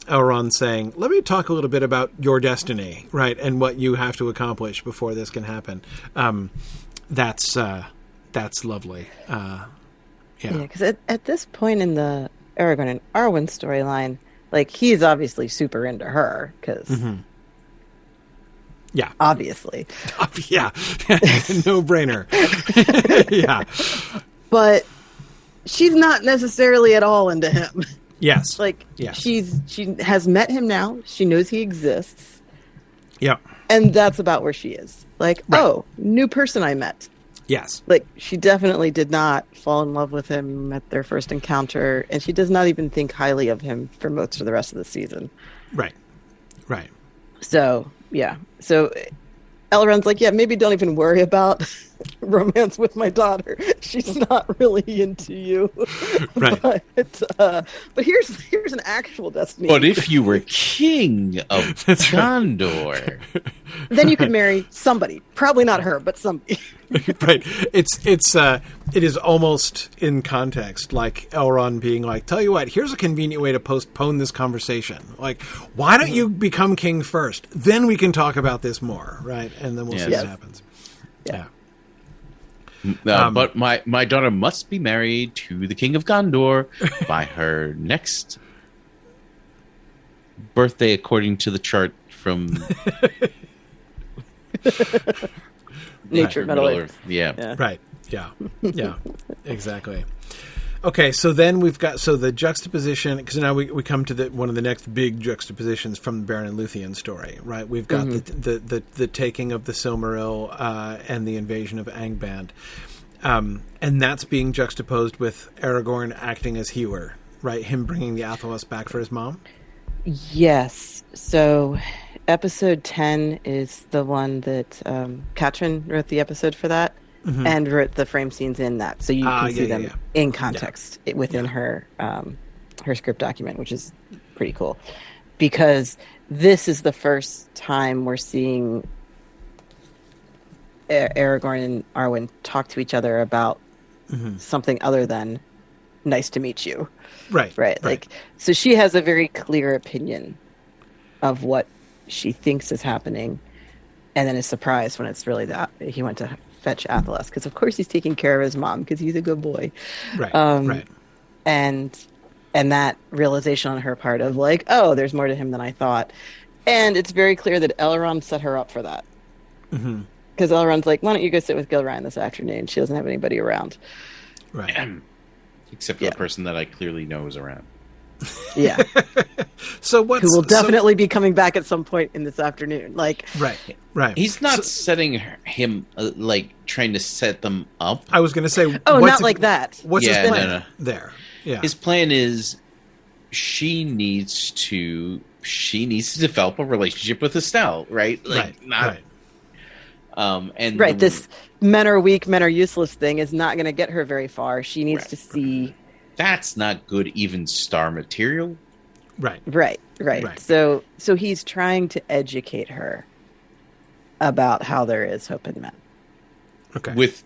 Speaker 1: Elrond saying, "Let me talk a little bit about your destiny, right, and what you have to accomplish before this can happen." Um, that's uh, that's lovely. Uh,
Speaker 2: Yeah, because at, at this point in the Aragorn and Arwen storyline, like he's obviously super into her because
Speaker 1: Mm-hmm. Yeah.
Speaker 2: obviously,
Speaker 1: yeah, no brainer. yeah,
Speaker 2: but she's not necessarily at all into him.
Speaker 1: yes,
Speaker 2: like
Speaker 1: Yes.
Speaker 2: she's she has met him now. She knows he exists,
Speaker 1: yeah,
Speaker 2: and that's about where she is. Like,
Speaker 1: Right.
Speaker 2: oh, new person I met.
Speaker 1: yes,
Speaker 2: Like she definitely did not fall in love with him at their first encounter, and she does not even think highly of him for most of the rest of the season.
Speaker 1: right, right,
Speaker 2: So yeah. So Elrond's like, yeah, maybe don't even worry about romance with my daughter. She's not really into you.
Speaker 1: Right.
Speaker 2: But, uh, but here's here's an actual destiny.
Speaker 3: But if you were king of
Speaker 1: That's right.
Speaker 3: Gondor,
Speaker 2: then you could marry somebody. Probably not her, but somebody.
Speaker 1: right. It's it's uh, it is almost in context, like Elrond being like, "Tell you what, here's a convenient way to postpone this conversation. Like, why don't you become king first? Then we can talk about this more, right? And then we'll see
Speaker 3: Yes.
Speaker 1: what happens." Yeah.
Speaker 3: uh,
Speaker 1: Um,
Speaker 3: but my my daughter must be married to the king of Gondor by her next birthday, according to the chart from
Speaker 2: Nature, Middle Earth.
Speaker 3: Yeah.
Speaker 2: Yeah.
Speaker 1: Right. Yeah. Yeah. exactly. Okay, so then we've got so the juxtaposition because now we, we come to the one of the next big juxtapositions from the Beren and Luthien story, right? We've got the, the, the the taking of the Silmaril uh, and the invasion of Angband, um, and that's being juxtaposed with Aragorn acting as healer, right? Him bringing the Athelas back for his mom.
Speaker 2: Yes. So episode 10 is the one that um, Katrin wrote the episode for that and wrote the frame scenes in that. So you
Speaker 1: Ah,
Speaker 2: can
Speaker 1: yeah,
Speaker 2: see
Speaker 1: yeah,
Speaker 2: them
Speaker 1: yeah.
Speaker 2: in context within her um, her script document, which is pretty cool. Because this is the first time we're seeing A- Aragorn and Arwen talk to each other about something other than nice to meet you.
Speaker 1: Right.
Speaker 2: Right. Like so she has a very clear opinion of what she thinks is happening and then is surprised when it's really that he went to fetch Athelas because of course he's taking care of his mom because he's a good boy.
Speaker 1: right.
Speaker 2: um,
Speaker 1: right.
Speaker 2: And and that realization on her part of like, oh, there's more to him than I thought. And it's very clear that Elrond set her up for that.
Speaker 1: Mm-hmm.
Speaker 2: Because Elrond's like, why don't you go sit with Gilraen this afternoon? She doesn't have anybody around.
Speaker 1: Right.
Speaker 3: Except for
Speaker 2: Yeah.
Speaker 3: the person that I clearly know is around.
Speaker 2: Yeah.
Speaker 1: So what's
Speaker 2: Who will
Speaker 1: so-
Speaker 2: definitely be coming back at some point in this afternoon. Like,
Speaker 1: right. Right.
Speaker 3: He's not
Speaker 1: So-
Speaker 3: setting her- him uh, like trying to set them up.
Speaker 1: I was going to say.
Speaker 2: oh, not like that.
Speaker 1: What's
Speaker 3: Yeah,
Speaker 1: his
Speaker 3: no,
Speaker 1: plan
Speaker 3: no.
Speaker 1: there? Yeah.
Speaker 3: His plan is she needs to she needs to develop a relationship with Estel, right? Like
Speaker 1: right.
Speaker 3: not
Speaker 1: right.
Speaker 3: um and
Speaker 2: Right.
Speaker 3: the-
Speaker 2: This men are weak, men are useless thing is not going to get her very far. She needs
Speaker 3: Right.
Speaker 2: to see.
Speaker 3: That's not good even star material.
Speaker 1: Right.
Speaker 2: Right, right.
Speaker 1: Right.
Speaker 2: So, so he's trying to educate her about how there is hope in men.
Speaker 1: Okay.
Speaker 3: with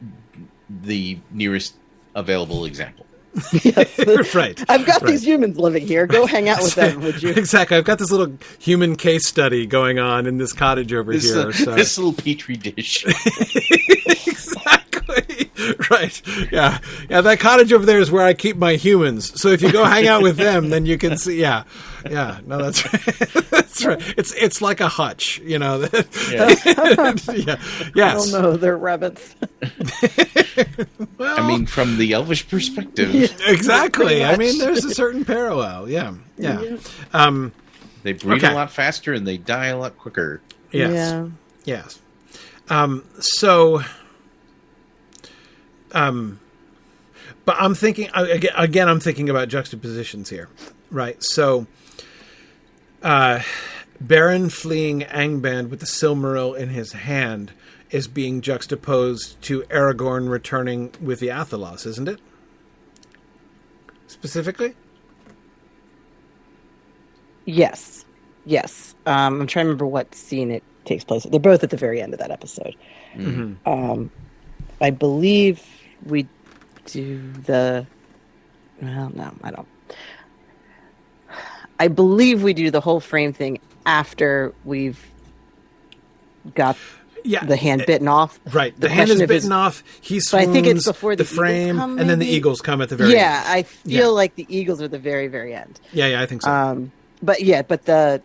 Speaker 3: the nearest available example.
Speaker 2: yes.
Speaker 1: right.
Speaker 2: I've got
Speaker 1: Right.
Speaker 2: these humans living here. Go hang out with them, would you?
Speaker 1: Exactly. I've got this little human case study going on in this cottage over
Speaker 3: This,
Speaker 1: here.
Speaker 3: uh,
Speaker 1: so.
Speaker 3: this little petri dish.
Speaker 1: Exactly. Right. Yeah. Yeah. That cottage over there is where I keep my humans. So if you go hang out with them, then you can see. Yeah. Yeah. No, that's right. that's right. It's it's like a hutch. You know.
Speaker 3: Yeah.
Speaker 1: yeah. Yes.
Speaker 2: no, they're rabbits.
Speaker 1: Well,
Speaker 3: I mean, from the elvish perspective,
Speaker 1: exactly. I mean, there's a certain parallel. Yeah. Yeah. Um.
Speaker 3: they breed
Speaker 1: Okay.
Speaker 3: a lot faster and they die a lot quicker.
Speaker 1: Yes.
Speaker 2: Yeah.
Speaker 1: Yes. Um, so, um, but I'm thinking again. Again, I'm thinking about juxtapositions here, right? So, uh, Beren fleeing Angband with the Silmaril in his hand is being juxtaposed to Aragorn returning with the Athelas, isn't it? Specifically,
Speaker 2: Yes, yes. Um, I'm trying to remember what scene it takes place. They're both at the very end of that episode. Um, I believe we do the. Well, no, I don't. I believe we do the whole frame thing after we've got
Speaker 1: yeah.
Speaker 2: the hand bitten off.
Speaker 1: Right, the,
Speaker 2: The
Speaker 1: hand is bitten off. He
Speaker 2: So I think it's before the
Speaker 1: the frame,
Speaker 2: come,
Speaker 1: and then the eagles come at the very
Speaker 2: yeah,
Speaker 1: end.
Speaker 2: I feel
Speaker 1: Yeah.
Speaker 2: like the Eagles are the very, very end.
Speaker 1: Yeah, yeah, I think so.
Speaker 2: Um, but yeah, but the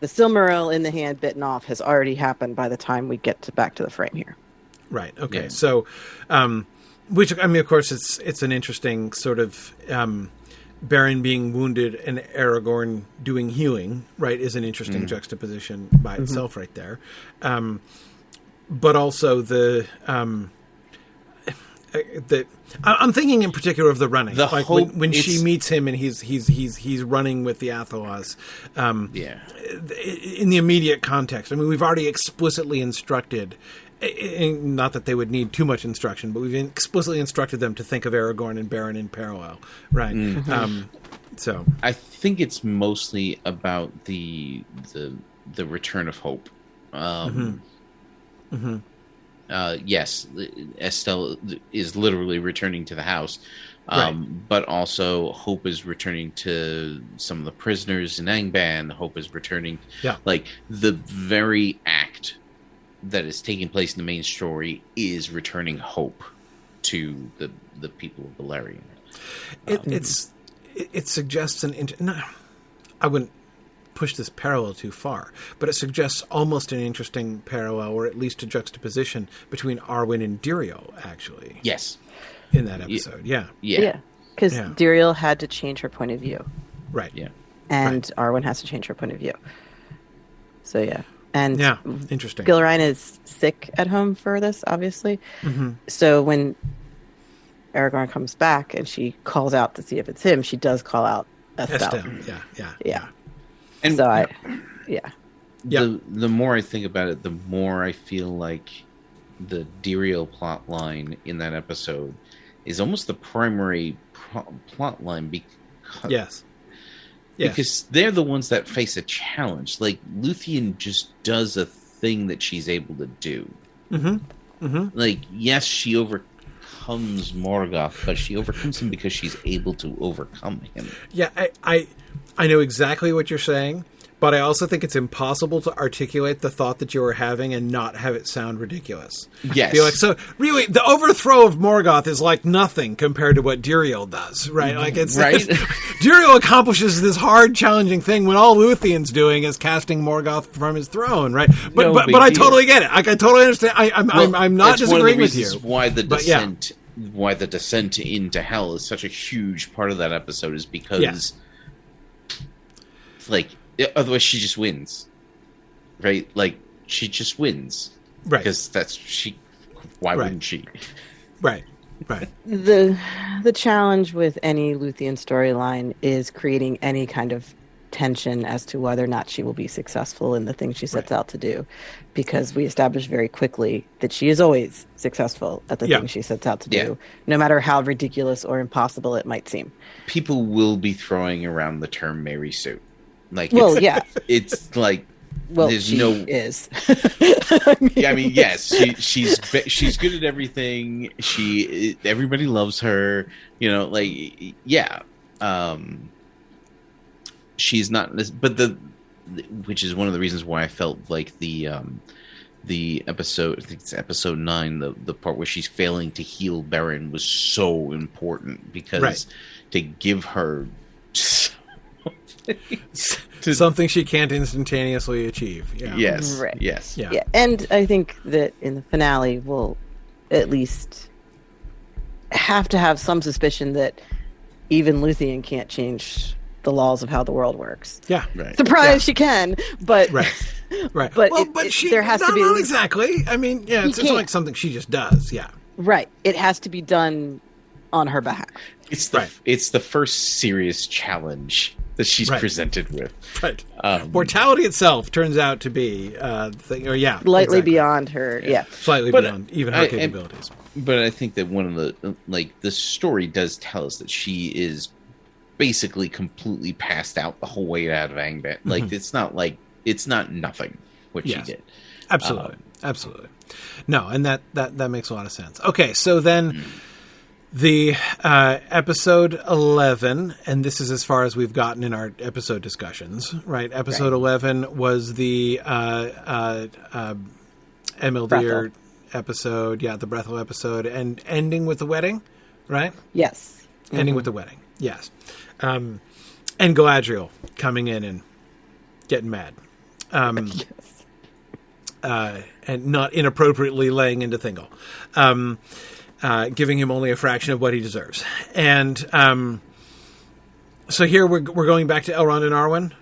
Speaker 2: the Silmaril in the hand bitten off has already happened by the time we get to back to the frame here.
Speaker 1: Right. Okay.
Speaker 3: Yeah.
Speaker 1: So, um, which I mean, of course, it's it's an interesting sort of um, Beren being wounded and Aragorn doing healing. Right, is an interesting juxtaposition by itself, right there. Um, but also the um, the I'm thinking in particular of the running.
Speaker 3: The
Speaker 1: like
Speaker 3: hope
Speaker 1: when, when she meets him and he's he's he's he's running with the Athelas. Um,
Speaker 3: Yeah.
Speaker 1: in the immediate context. I mean, we've already explicitly instructed, not that they would need too much instruction, but we've explicitly instructed them to think of Aragorn and Beren in parallel, right? Um, so,
Speaker 3: I think it's mostly about the the the return of hope. Um, Uh, yes, Estel is literally returning to the house, um, but also Hope is returning to some of the prisoners in Angband. Hope is returning,
Speaker 1: Yeah.
Speaker 3: like the very act that is taking place in the main story is returning hope to the the people of Beleriand.
Speaker 1: it, um, it's it, it suggests an int- no, I wouldn't push this parallel too far, but it suggests almost an interesting parallel, or at least a juxtaposition between Arwen and Diriel, actually,
Speaker 3: Yes,
Speaker 1: in that episode. Yeah,
Speaker 3: yeah,
Speaker 2: because
Speaker 1: Yeah.
Speaker 2: Duriel had to change her point of view,
Speaker 1: right.
Speaker 3: yeah.
Speaker 2: and Arwen has to change her point of view. So yeah, and
Speaker 1: Yeah, interesting.
Speaker 2: Gilraen is sick at home for this, obviously.
Speaker 1: Mm-hmm.
Speaker 2: So when Aragorn comes back and she calls out to see if it's him, she does call out Estel.
Speaker 1: Estel. Yeah, yeah,
Speaker 2: Yeah.
Speaker 3: And
Speaker 2: So I, yeah,
Speaker 1: Yeah.
Speaker 3: the the more I think about it, the more I feel like the Diriel plot line in that episode is almost the primary pro- plot line because
Speaker 1: Yes. Yes.
Speaker 3: because they're the ones that face a challenge. Like Luthien just does a thing that she's able to do.
Speaker 1: hmm hmm
Speaker 3: Like yes, she overcomes Morgoth, but she overcomes him because she's able to overcome him.
Speaker 1: Yeah, I, I, I know exactly what you're saying, but I also think it's impossible to articulate the thought that you are having and not have it sound ridiculous.
Speaker 3: Yes.
Speaker 1: Be like, so really, the overthrow of Morgoth is like nothing compared to what Diriel does, right? Like it's,
Speaker 3: Right.
Speaker 1: it's Diriel accomplishes this hard, challenging thing when all Luthien's doing is casting Morgoth from his throne, right? But
Speaker 3: No
Speaker 1: but, but I totally get it. Like I totally understand. I, I'm I'm, I'm not
Speaker 3: that's one of the
Speaker 1: disagreeing with you.
Speaker 3: Why the
Speaker 1: But yeah.
Speaker 3: descent, why the descent into hell is such a huge part of that episode is because,
Speaker 1: Yes.
Speaker 3: like, yeah, otherwise she just wins, right? Like she just wins
Speaker 1: Right.
Speaker 3: because that's she. Why
Speaker 1: Right.
Speaker 3: wouldn't she?
Speaker 1: Right. Right.
Speaker 2: the the challenge with any Luthien storyline is creating any kind of tension as to whether or not she will be successful in the thing she sets out to do because we establish very quickly that she is always successful at the
Speaker 1: Yeah.
Speaker 2: thing she sets out to
Speaker 3: Yeah.
Speaker 2: do no matter how ridiculous or impossible it might seem
Speaker 3: People will be throwing around the term Mary Sue. Like,
Speaker 2: well
Speaker 3: it's,
Speaker 2: yeah
Speaker 3: it's like
Speaker 2: well
Speaker 3: there's
Speaker 2: she
Speaker 3: no-
Speaker 2: is
Speaker 3: Yeah, I mean, yes, she, she's she's good at everything. She everybody loves her. You know, like yeah, um, she's not. But the which is one of the reasons why I felt like the um, the episode. I think it's episode nine. The the part where she's failing to heal Beren was so important because
Speaker 1: Right.
Speaker 3: to give her. To-
Speaker 1: Something she can't instantaneously achieve. Yeah.
Speaker 3: Yes.
Speaker 2: Right.
Speaker 3: Yes.
Speaker 1: Yeah.
Speaker 2: yeah and i think that in the finale we'll at least have to have some suspicion that even luthien can't change the laws of how the world works
Speaker 1: Yeah.
Speaker 3: Right.
Speaker 2: surprise she can but
Speaker 1: Right. Right.
Speaker 2: But
Speaker 1: well,
Speaker 2: it-
Speaker 1: but
Speaker 2: it-
Speaker 1: she
Speaker 2: there has to be-
Speaker 1: not exactly. I mean, yeah, it's, it's like something she just does. Yeah.
Speaker 2: right it has to be done on her behalf
Speaker 3: It's the
Speaker 1: Right.
Speaker 3: it's the first serious challenge that she's
Speaker 1: Right.
Speaker 3: presented with.
Speaker 1: Right.
Speaker 3: Um,
Speaker 1: Mortality itself turns out to be uh thing or yeah.
Speaker 2: slightly
Speaker 1: exactly.
Speaker 2: beyond her yeah
Speaker 1: Slightly
Speaker 3: But,
Speaker 1: beyond even her
Speaker 3: I- I-
Speaker 1: capabilities.
Speaker 3: but I think that one of the like the story does tell us that she is basically completely passed out the whole way out of Angband. Like it's not like it's not nothing what
Speaker 1: Mm-hmm. Yes.
Speaker 3: she did.
Speaker 1: Absolutely.
Speaker 3: um,
Speaker 1: Absolutely. No, and that, that that makes a lot of sense. Okay, so then
Speaker 3: Hmm.
Speaker 1: The uh, episode 11 and this is as far as we've gotten in our episode discussions right? Episode
Speaker 2: Right.
Speaker 1: 11 was the uh, uh, uh,
Speaker 2: Brethil.
Speaker 1: episode yeah the Brethil episode and ending with the wedding right?
Speaker 2: Yes.
Speaker 1: Ending with the wedding yes. Um, and Galadriel coming in and getting mad. Um,
Speaker 2: yes.
Speaker 1: uh, and not inappropriately laying into Thingol, um, uh, giving him only a fraction of what he deserves. And um, so here we're, we're going back to Elrond and Arwen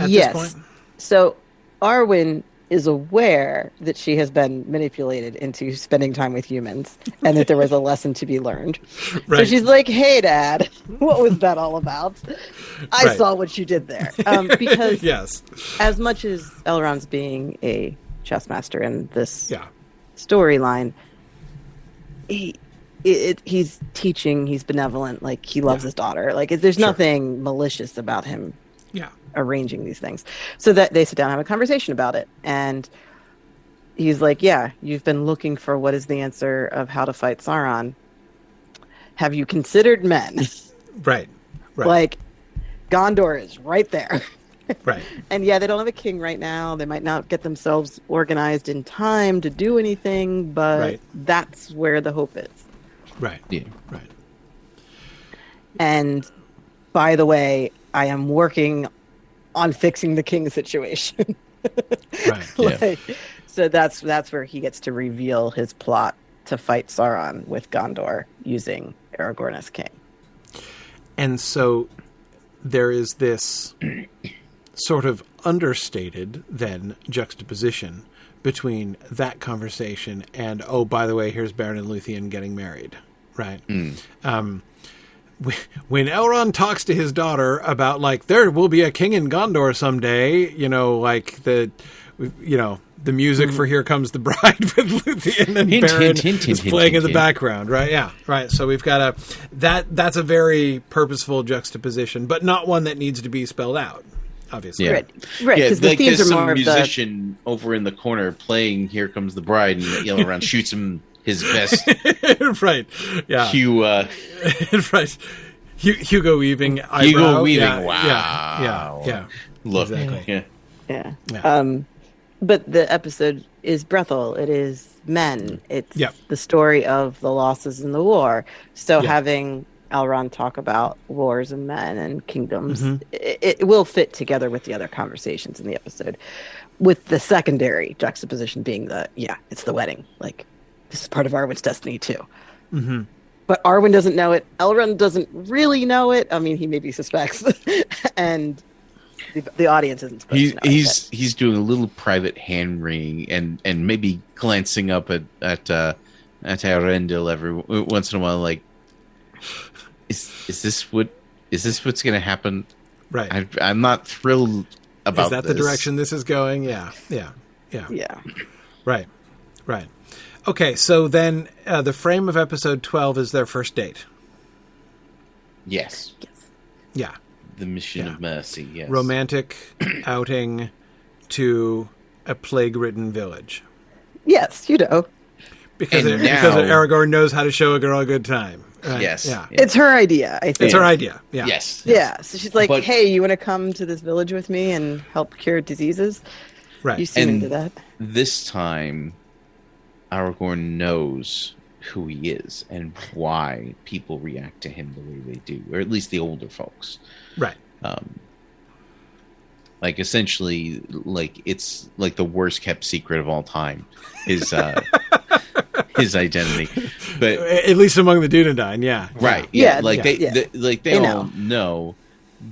Speaker 1: at
Speaker 2: yes
Speaker 1: this point.
Speaker 2: so arwen is aware that she has been manipulated into spending time with humans and that there was a lesson to be learned so she's like hey dad what was that all about i
Speaker 1: Right.
Speaker 2: saw what you did there um, because
Speaker 1: yes.
Speaker 2: as much as elrond's being a chess master in this
Speaker 1: Yeah.
Speaker 2: storyline he it, he's teaching he's benevolent like he loves
Speaker 1: Yeah.
Speaker 2: his daughter like there's
Speaker 1: Sure.
Speaker 2: nothing malicious about him
Speaker 1: Yeah.
Speaker 2: arranging these things so that they sit down and have a conversation about it and he's like yeah you've been looking for what is the answer of how to fight sauron have you considered men
Speaker 1: Right. Right.
Speaker 2: like gondor is right there
Speaker 1: right.
Speaker 2: and yeah they don't have a king right now they might not get themselves organized in time to do anything but
Speaker 1: Right.
Speaker 2: that's where the hope is
Speaker 1: Right.
Speaker 3: Yeah.
Speaker 1: Right.
Speaker 2: and by the way i am working on fixing the king situation
Speaker 1: Right.
Speaker 3: Yeah.
Speaker 2: like, so that's that's where he gets to reveal his plot to fight Sauron with Gondor using Aragorn as king.
Speaker 1: And so there is this sort of understated then juxtaposition between that conversation and oh by the way here's Beren and Luthien getting married, right? Um, when Elrond talks to his daughter about like there will be a king in Gondor someday, you know, like the you know the music for "Here Comes the Bride" with Luthien and
Speaker 3: Hint,
Speaker 1: Beren
Speaker 3: hint, hint,
Speaker 1: is playing in the background, right? Yeah, right. So we've got a that that's a very purposeful juxtaposition, but not one that needs to be spelled out. Obviously,
Speaker 3: Yeah.
Speaker 2: Right, right,
Speaker 3: yeah,
Speaker 2: because the
Speaker 3: like
Speaker 2: themes
Speaker 3: there's
Speaker 2: are
Speaker 3: some
Speaker 2: more of the
Speaker 3: musician over in the corner playing "Here Comes the Bride" and you know, around shoots him his best
Speaker 1: right. Yeah.
Speaker 3: Hugh. Uh,
Speaker 1: right. Hu- Hugo Weaving.
Speaker 3: Hugo. Weaving,
Speaker 1: Yeah,
Speaker 3: wow.
Speaker 1: Yeah. Yeah. yeah.
Speaker 3: look.
Speaker 1: Exactly.
Speaker 3: Yeah.
Speaker 2: Yeah.
Speaker 1: Yeah.
Speaker 2: Um, but the episode is Brethil. It is men. It's
Speaker 1: Yep.
Speaker 2: the story of the losses in the war. So
Speaker 1: Yeah.
Speaker 2: having Elrond talk about wars and men and kingdoms,
Speaker 1: Mhm.
Speaker 2: it, it will fit together with the other conversations in the episode. With the secondary juxtaposition being the yeah, it's the wedding. Like this is part of Arwen's destiny too.
Speaker 1: hmm
Speaker 2: But Arwen doesn't know it. Elrond doesn't really know it. I mean, he maybe suspects, and the, the audience isn't supposed
Speaker 3: He's
Speaker 2: to know it
Speaker 3: he's doing a little private hand wringing and and maybe glancing up at at uh, at Eärendil every once in a while, like, is is this what is this what's going to happen?
Speaker 1: Right.
Speaker 3: I, I'm not thrilled about
Speaker 1: is that the direction this is going? Yeah. Yeah. Yeah.
Speaker 2: Yeah.
Speaker 1: Right. Right. Okay. So then uh, the frame of episode 12 is their first date.
Speaker 3: Yes,
Speaker 2: Yes.
Speaker 1: Yeah.
Speaker 3: the mission
Speaker 1: Yeah.
Speaker 3: of mercy. Yes,
Speaker 1: Romantic outing to a plague ridden village.
Speaker 2: Yes, you know.
Speaker 1: Because,
Speaker 3: And
Speaker 1: it, because Aragorn knows how to show a girl a good time. Right?
Speaker 3: Yes.
Speaker 1: Yeah.
Speaker 3: Yeah.
Speaker 2: It's her idea, I think.
Speaker 1: It's her idea. Yeah.
Speaker 3: Yes.
Speaker 2: Yeah. So she's like,
Speaker 3: But-
Speaker 2: hey, you want to come to this village with me and help cure diseases?
Speaker 1: Right.
Speaker 2: You seem
Speaker 3: And-
Speaker 2: into that.
Speaker 3: This time, Aragorn knows who he is and why people react to him the way they do, or at least the older folks.
Speaker 1: Right.
Speaker 3: um, like essentially like it's like the worst kept secret of all time is uh his identity but
Speaker 1: At least among the Dunedain. Yeah.
Speaker 3: right yeah,
Speaker 2: Yeah,
Speaker 3: like
Speaker 1: yeah,
Speaker 3: they,
Speaker 2: yeah.
Speaker 3: they like they,
Speaker 2: They
Speaker 3: all know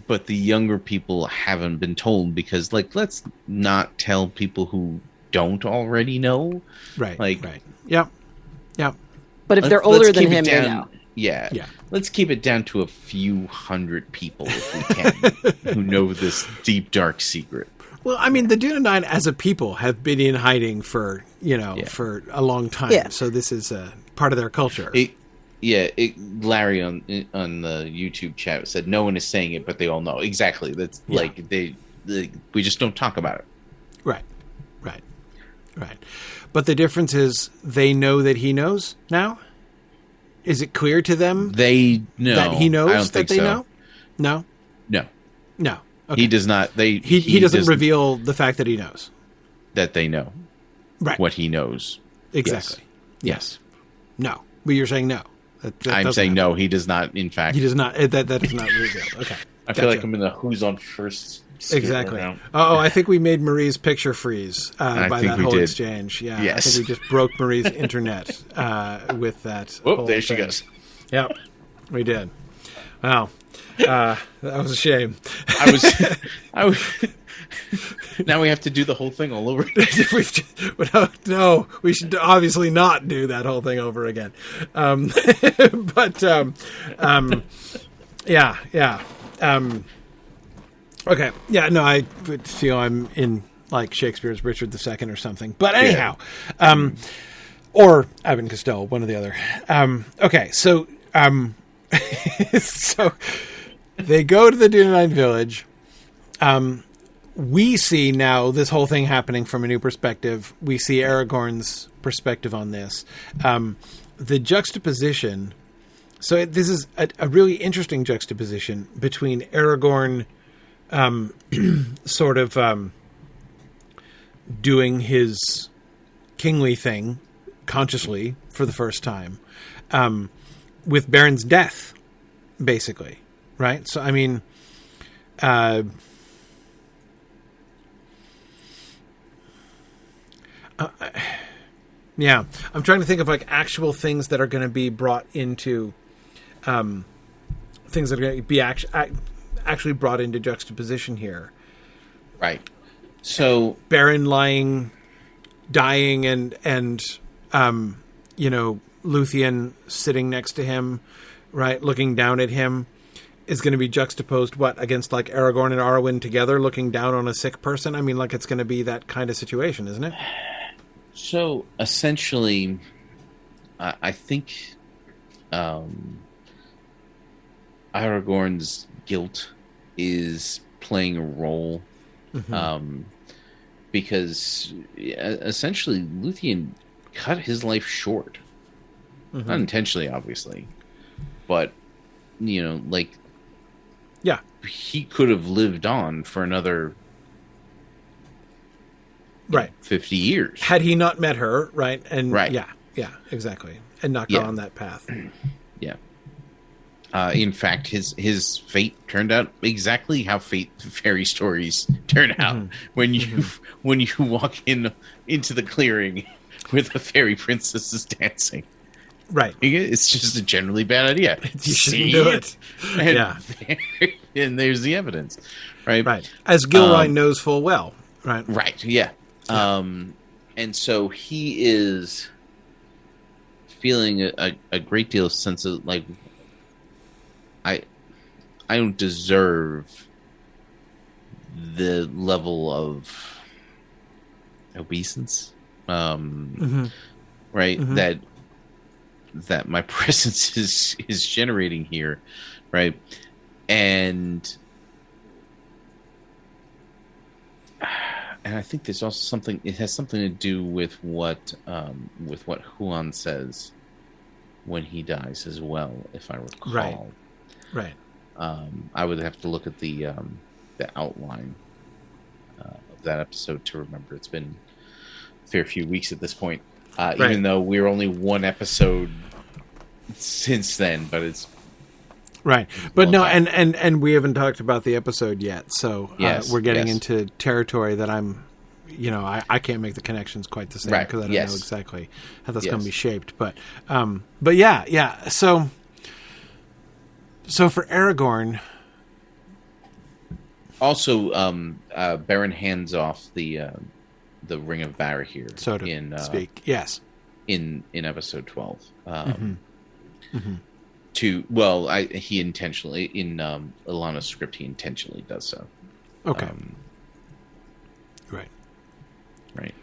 Speaker 3: but the younger people haven't been told because like let's not tell people who don't already know
Speaker 1: Right.
Speaker 3: Like-
Speaker 1: right. Yep. Yep.
Speaker 2: But if they're older than
Speaker 3: keep it
Speaker 2: him, they
Speaker 3: down-
Speaker 2: know.
Speaker 3: yeah
Speaker 1: Yeah.
Speaker 3: let's keep it down to a few hundred people if we can who know this deep dark secret
Speaker 1: Well, I mean, the Dunedain as a people have been in hiding for you know
Speaker 3: Yeah.
Speaker 1: for a long time.
Speaker 2: Yeah.
Speaker 1: So this is a part of their culture.
Speaker 3: It, yeah, it, Larry on on the YouTube chat said no one is saying it, but they all know exactly. That's
Speaker 1: Yeah.
Speaker 3: like they, they, we just don't talk about it.
Speaker 1: Right. Right. Right. But the difference is they know that he knows now. Is it clear to them
Speaker 3: They know
Speaker 1: that he
Speaker 3: I
Speaker 1: knows
Speaker 3: don't
Speaker 1: that
Speaker 3: think
Speaker 1: they
Speaker 3: so.
Speaker 1: know? No.
Speaker 3: No,
Speaker 1: No. Okay.
Speaker 3: he does not. They
Speaker 1: He, he, doesn't
Speaker 3: doesn't
Speaker 1: reveal the fact that he knows.
Speaker 3: that they know
Speaker 1: Right.
Speaker 3: what he knows.
Speaker 1: Exactly.
Speaker 3: Yes,
Speaker 1: No. But you're saying no. That, that
Speaker 3: I'm saying
Speaker 1: happen.
Speaker 3: no. He does not. In fact,
Speaker 1: He does not. eh, That that is not revealed. Okay.
Speaker 3: I feel like I'm in the Who's on First.
Speaker 1: Exactly.
Speaker 3: right.
Speaker 1: Oh, I think we made Marie's picture freeze uh, by that whole
Speaker 3: did.
Speaker 1: exchange. Yeah, I
Speaker 3: Yes.
Speaker 1: think we just broke Marie's internet uh, with that.
Speaker 3: Whoop!
Speaker 1: whole
Speaker 3: There she goes.
Speaker 1: Yep, we did. Wow, uh, that was a shame.
Speaker 3: I was. I was. now we have to do the whole thing all over.
Speaker 1: Just- without- no, we should obviously not do that whole thing over again. Um, but um, um, yeah, yeah. Um, okay, yeah. No, I feel I'm in like Shakespeare's Richard II or something. But anyhow, um, or Abbott and Costello, one or the other. Um, okay, so um, so they go to the Dunedain village. Um, we see now this whole thing happening from a new perspective. We see Aragorn's perspective on this. Um, the juxtaposition. So this is a, a really interesting juxtaposition between Aragorn, um, sort of um, doing his kingly thing consciously for the first time, um, with Beren's death, basically, right? So I mean. Uh, Yeah, I'm trying to think of like actual things that are going to be brought into, um, things that are going to be act- actually brought into juxtaposition here.
Speaker 3: Right. So
Speaker 1: Beren lying, dying, and and um, you know Luthien sitting next to him, right, looking down at him, is going to be juxtaposed what against like Aragorn and Arwen together, looking down on a sick person. I mean, like it's going to be that kind of situation, isn't it?
Speaker 3: So essentially, I, I think um, Aragorn's guilt is playing a role um, because essentially Luthien cut his life short not intentionally, obviously, but you know, like
Speaker 1: Yeah.
Speaker 3: he could have lived on for another
Speaker 1: Right.
Speaker 3: fifty years.
Speaker 1: Had he not met her, right? And
Speaker 3: Right.
Speaker 1: yeah, yeah, exactly. And not
Speaker 3: Yeah.
Speaker 1: gone on that path.
Speaker 3: Yeah. Uh, in fact, his his fate turned out exactly how fate fairy stories turn out. When you when you walk in into the clearing where the fairy princess is dancing,
Speaker 1: Right.
Speaker 3: it's just a generally bad idea.
Speaker 1: You shouldn't do it.
Speaker 3: And,
Speaker 1: Yeah.
Speaker 3: and there's the evidence, right?
Speaker 1: Right. As Gilroy
Speaker 3: Um,
Speaker 1: knows full well. Right.
Speaker 3: Right. Yeah. Um, and so he is feeling a, a, great deal of sense of like, I, I don't deserve the level of obeisance, um,
Speaker 1: hmm
Speaker 3: right?
Speaker 1: Mhm.
Speaker 3: That that my presence is is generating here, right? And and I think there's also something. It has something to do with what um, with what Huan says when he dies as well, if I recall.
Speaker 1: Right. Right.
Speaker 3: Um, I would have to look at the um, the outline uh, of that episode to remember. It's been a fair few weeks at this point, uh,
Speaker 1: Right.
Speaker 3: even though we're only one episode since then. But it's
Speaker 1: Right. But no,
Speaker 3: that-
Speaker 1: and, and, and we haven't talked about the episode yet. So uh, we're getting
Speaker 3: yes.
Speaker 1: into territory that I'm, you know, I, I can't make the connections quite the same
Speaker 3: Right,
Speaker 1: because I don't
Speaker 3: yes.
Speaker 1: know exactly how that's going to be shaped. But, um, but yeah, yeah. So, so for Aragorn,
Speaker 3: also um, uh, Beren hands off the uh, the Ring of Barahir here
Speaker 1: so to
Speaker 3: in uh,
Speaker 1: speak, yes.
Speaker 3: in in episode twelve. Um,
Speaker 1: Mhm.
Speaker 3: To well, I, he intentionally in um, Ilana's script he intentionally does so.
Speaker 1: Okay.
Speaker 3: Um,
Speaker 1: right.
Speaker 3: right.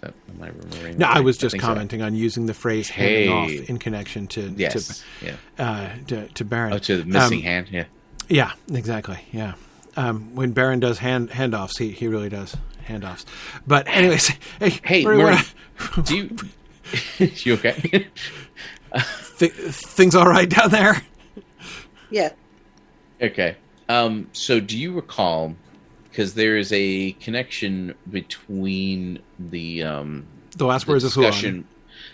Speaker 3: That, am I remembering?
Speaker 1: No,
Speaker 3: that
Speaker 1: I was just
Speaker 3: so.
Speaker 1: commenting on using the phrase handing off in connection to
Speaker 3: Yes. yeah.
Speaker 1: to, uh, to to Beren.
Speaker 3: Oh, to the missing
Speaker 1: Um,
Speaker 3: hand. Yeah.
Speaker 1: Yeah, exactly. Yeah. Um, when Beren does hand handoffs, he, he really does handoffs. But anyways, hey,
Speaker 3: Hey,
Speaker 1: Murray,
Speaker 3: Murray,
Speaker 1: what-
Speaker 3: Do you? you okay?
Speaker 1: th- things all right down there?
Speaker 2: Yeah.
Speaker 3: okay. Um. So, do you recall? Because there is a connection between the um
Speaker 1: The last
Speaker 3: the
Speaker 1: words of Huan.
Speaker 3: discussion.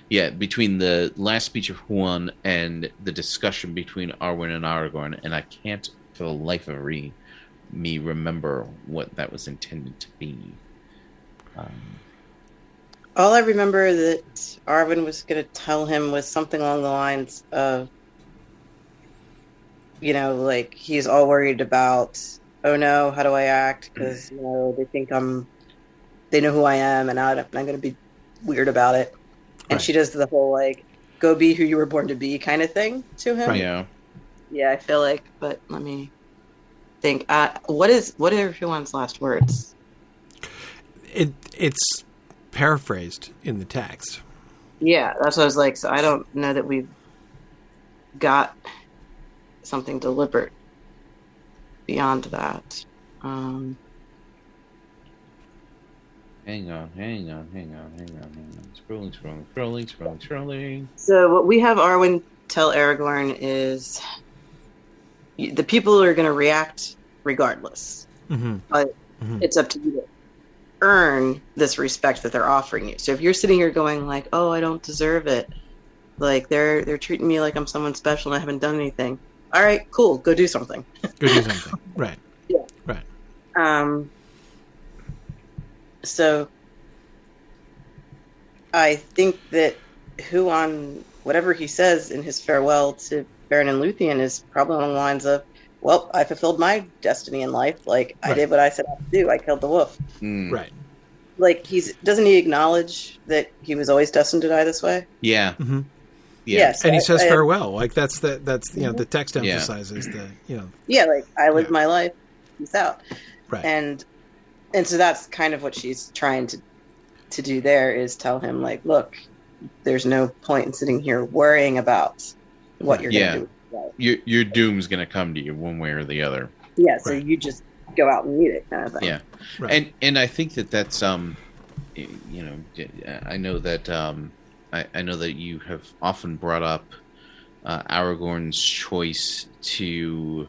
Speaker 3: Yeah, between the last speech of Huan and the discussion between Arwen and Aragorn, and I can't for the life of re- me remember what that was intended to be. Um,
Speaker 2: All I remember that Arwen was going to tell him was something along the lines of, you know, like he's all worried about, oh no, how do I act? Because you know they think I'm, they know who I am, and I- I'm going to be weird about it. And
Speaker 1: Right.
Speaker 2: she does the whole like, go be who you were born to be kind of thing to him.
Speaker 1: Right.
Speaker 3: Yeah.
Speaker 2: Yeah, I feel like, but let me think. Uh, what is what are everyone's last words?
Speaker 1: It it's paraphrased in the text.
Speaker 2: Yeah, that's what I was like. So I don't know that we've got something deliberate beyond that. Um,
Speaker 3: Hang on, hang on, hang on, hang on, hang on. Scrolling, scrolling, scrolling, scrolling, scrolling.
Speaker 2: so what we have Arwen tell Aragorn is y- the people are going to react regardless.
Speaker 1: Mm-hmm.
Speaker 2: But
Speaker 1: Mhm.
Speaker 2: it's up to you to earn this respect that they're offering you. So if you're sitting here going like, "Oh, I don't deserve it," like they're they're treating me like I'm someone special and I haven't done anything. All right, cool, go do something.
Speaker 1: Go do something. right.
Speaker 2: Yeah.
Speaker 1: Right.
Speaker 2: Um, so I think that Huan whatever he says in his farewell to Beren and Luthien is probably along the lines of, "Well, I fulfilled my destiny in life. Like I did what I set out to do. I killed the wolf."
Speaker 3: Hmm.
Speaker 1: Right.
Speaker 2: Like he's doesn't he acknowledge that he was always destined to die this way?
Speaker 3: Yeah.
Speaker 1: hmm
Speaker 3: Yeah.
Speaker 2: Yes.
Speaker 1: And he
Speaker 2: I-
Speaker 1: says
Speaker 2: I-
Speaker 1: farewell. Like that's the that's you know the text
Speaker 3: Yeah.
Speaker 1: emphasizes the you know
Speaker 2: Yeah, like I lived
Speaker 1: Yeah.
Speaker 2: my life. Peace out.
Speaker 1: right.
Speaker 2: and and so that's kind of what she's trying to to do there is tell him like look there's no point in sitting here worrying about what you're
Speaker 3: Yeah.
Speaker 2: gonna do Right.
Speaker 3: Your your doom's gonna come to you one way or the other.
Speaker 2: yeah so
Speaker 1: Right.
Speaker 2: you just go out and meet it kind of thing
Speaker 3: Yeah.
Speaker 1: Right.
Speaker 3: And and I think that that's um, you know, I know that um, I, I know that you have often brought up uh, Aragorn's choice to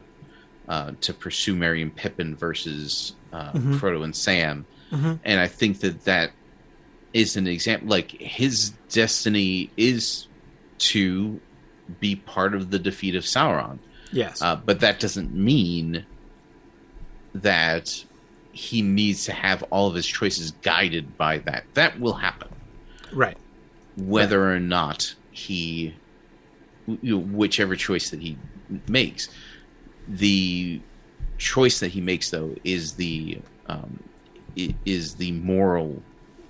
Speaker 3: uh, to pursue Merry and Pippin versus uh,
Speaker 1: Mhm.
Speaker 3: Frodo and Sam,
Speaker 1: Mhm.
Speaker 3: and I think that that is an example. Like his destiny is to be part of the defeat of Sauron,
Speaker 1: Yes.
Speaker 3: uh, but that doesn't mean that he needs to have all of his choices guided by that. That will happen
Speaker 1: right.
Speaker 3: whether or not he whichever choice that he makes the choice that he makes though is the um, is the moral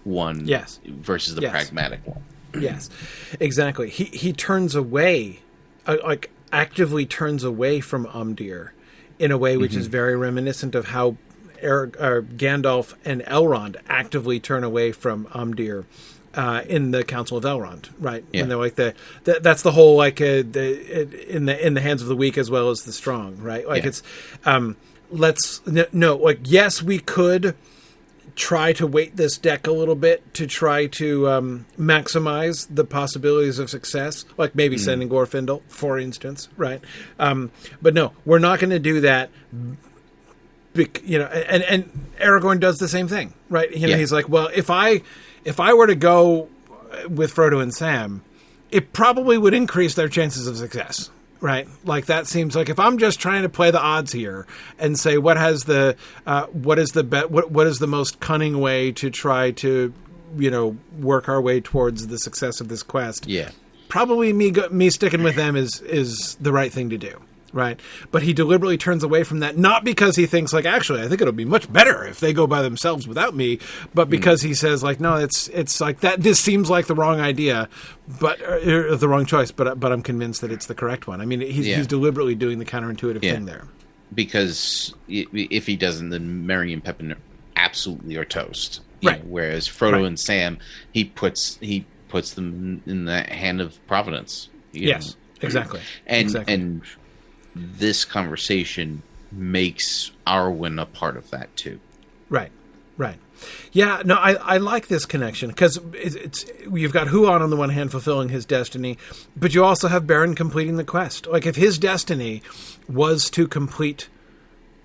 Speaker 3: one
Speaker 1: Yes.
Speaker 3: versus the
Speaker 1: Yes.
Speaker 3: pragmatic one
Speaker 1: yes. Exactly. He he turns away, uh, like actively turns away from Amdir, in a way which is very reminiscent of how Eric, uh, Gandalf and Elrond actively turn away from Amdir. Uh, in the Council of Elrond, right?
Speaker 3: Yeah.
Speaker 1: And they're like the, the that's the whole like uh, the in the in the hands of the weak as well as the strong, right? Like
Speaker 3: Yeah.
Speaker 1: it's um, let's no, no like yes we could try to weight this deck a little bit to try to um, maximize the possibilities of success, like maybe sending Glorfindel, for instance, right? Um, but no, we're not going to do that. Bec- you know, and and Aragorn does the same thing, right? You know,
Speaker 3: Yeah.
Speaker 1: he's like, well, if I if I were to go with Frodo and Sam, it probably would increase their chances of success. Right, like that seems like if I'm just trying to play the odds here and say what has the uh, what is the bet what what is the most cunning way to try to you know work our way towards the success of this quest
Speaker 3: yeah.
Speaker 1: probably me go, me sticking with them is is the right thing to do right but he deliberately turns away from that not because he thinks like actually i think it'll be much better if they go by themselves without me but hmm. because he says like no it's it's like that this seems like the wrong idea but uh, uh the wrong choice but uh, but i'm convinced that it's the correct one i mean he's,
Speaker 3: Yeah.
Speaker 1: he's deliberately doing the counterintuitive
Speaker 3: Yeah.
Speaker 1: thing there
Speaker 3: because if he doesn't then Merry and Pippin absolutely are toast
Speaker 1: Right.
Speaker 3: know, whereas Frodo
Speaker 1: Right.
Speaker 3: and Sam he puts he puts them in the hand of Providence
Speaker 1: yes
Speaker 3: know.
Speaker 1: exactly
Speaker 3: and
Speaker 1: exactly.
Speaker 3: and this conversation makes Arwen a part of that too.
Speaker 1: Right, right. Yeah, no, I, I like this connection because it's, it's you've got Huan on the one hand fulfilling his destiny, but you also have Beren completing the quest. Like if his destiny was to complete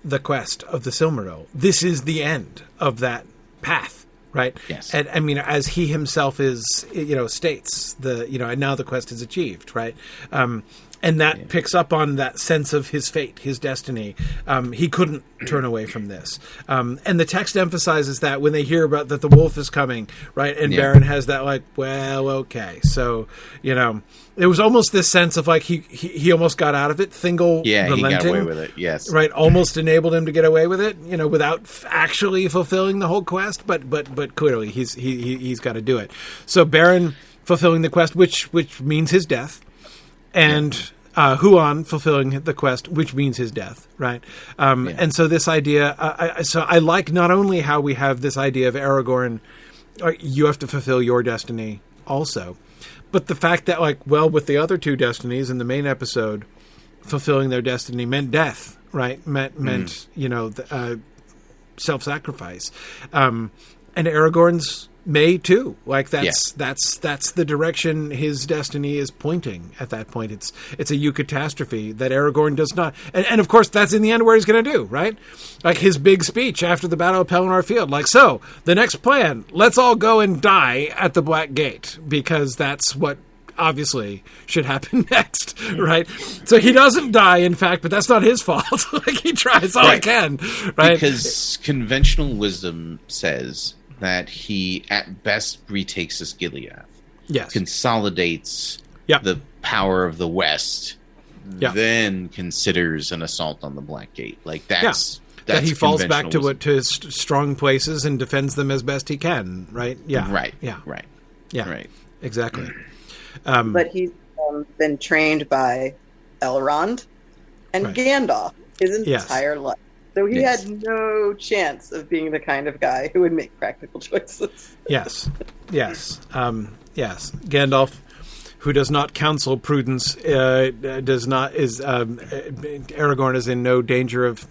Speaker 1: the quest of the Silmaril, this is the end of that path, right?
Speaker 3: Yes.
Speaker 1: And I mean, as he himself is, you know, states the, you know, and now the quest is achieved, right? Um, and that picks up on that sense of his fate, his destiny. Um, he couldn't turn away from this, um, and the text emphasizes that when they hear about that the wolf is coming, right? And
Speaker 3: Yeah.
Speaker 1: Beren has that like, well, okay, so you know, it was almost this sense of like he he, he almost got out of it. Thingol
Speaker 3: Yeah, he got away with it. Yes,
Speaker 1: right almost enabled him to get away with it you know without f- actually fulfilling the whole quest but but but clearly he's he, he he's got to do it so Beren fulfilling the quest which which means his death and uh, Huan fulfilling the quest, which means his death, right? Um,
Speaker 3: Yeah.
Speaker 1: And so this idea, uh, I, so I like not only how we have this idea of Aragorn, uh, you have to fulfill your destiny also, but the fact that, like, well, with the other two destinies in the main episode, fulfilling their destiny meant death, right? Meant meant you know uh, self-sacrifice, um, and Aragorn's may too. Like that's that's that's the direction his destiny is pointing. At that point, it's it's a you eucatastrophe that Aragorn does not, and, and of course that's in the end where he's going to do right. Like his big speech after the Battle of Pelennor Field. Like so, the next plan: let's all go and die at the Black Gate because that's what obviously should happen next, right? So he doesn't die, in fact, but that's not his fault. like he tries all he can, right?
Speaker 3: because conventional wisdom says that he at best retakes Osgiliath,
Speaker 1: yes,
Speaker 3: consolidates
Speaker 1: Yeah.
Speaker 3: the power of the West,
Speaker 1: Yeah.
Speaker 3: then considers an assault on the Black Gate. Like that's
Speaker 1: that
Speaker 3: that's
Speaker 1: he falls back to what to his strong places and defends them as best he can, right? Yeah,
Speaker 3: Right.
Speaker 1: Yeah,
Speaker 3: Right.
Speaker 1: yeah,
Speaker 3: Right.
Speaker 1: exactly. Um,
Speaker 2: but he's um, been trained by Elrond and
Speaker 1: Right.
Speaker 2: Gandalf his
Speaker 1: Yes.
Speaker 2: entire life. So he
Speaker 3: Yes.
Speaker 2: had no chance of being the kind of guy who would make practical choices.
Speaker 1: Yes, yes, um, yes. Gandalf, who does not counsel prudence, uh, does not is um, uh, Aragorn is in no danger of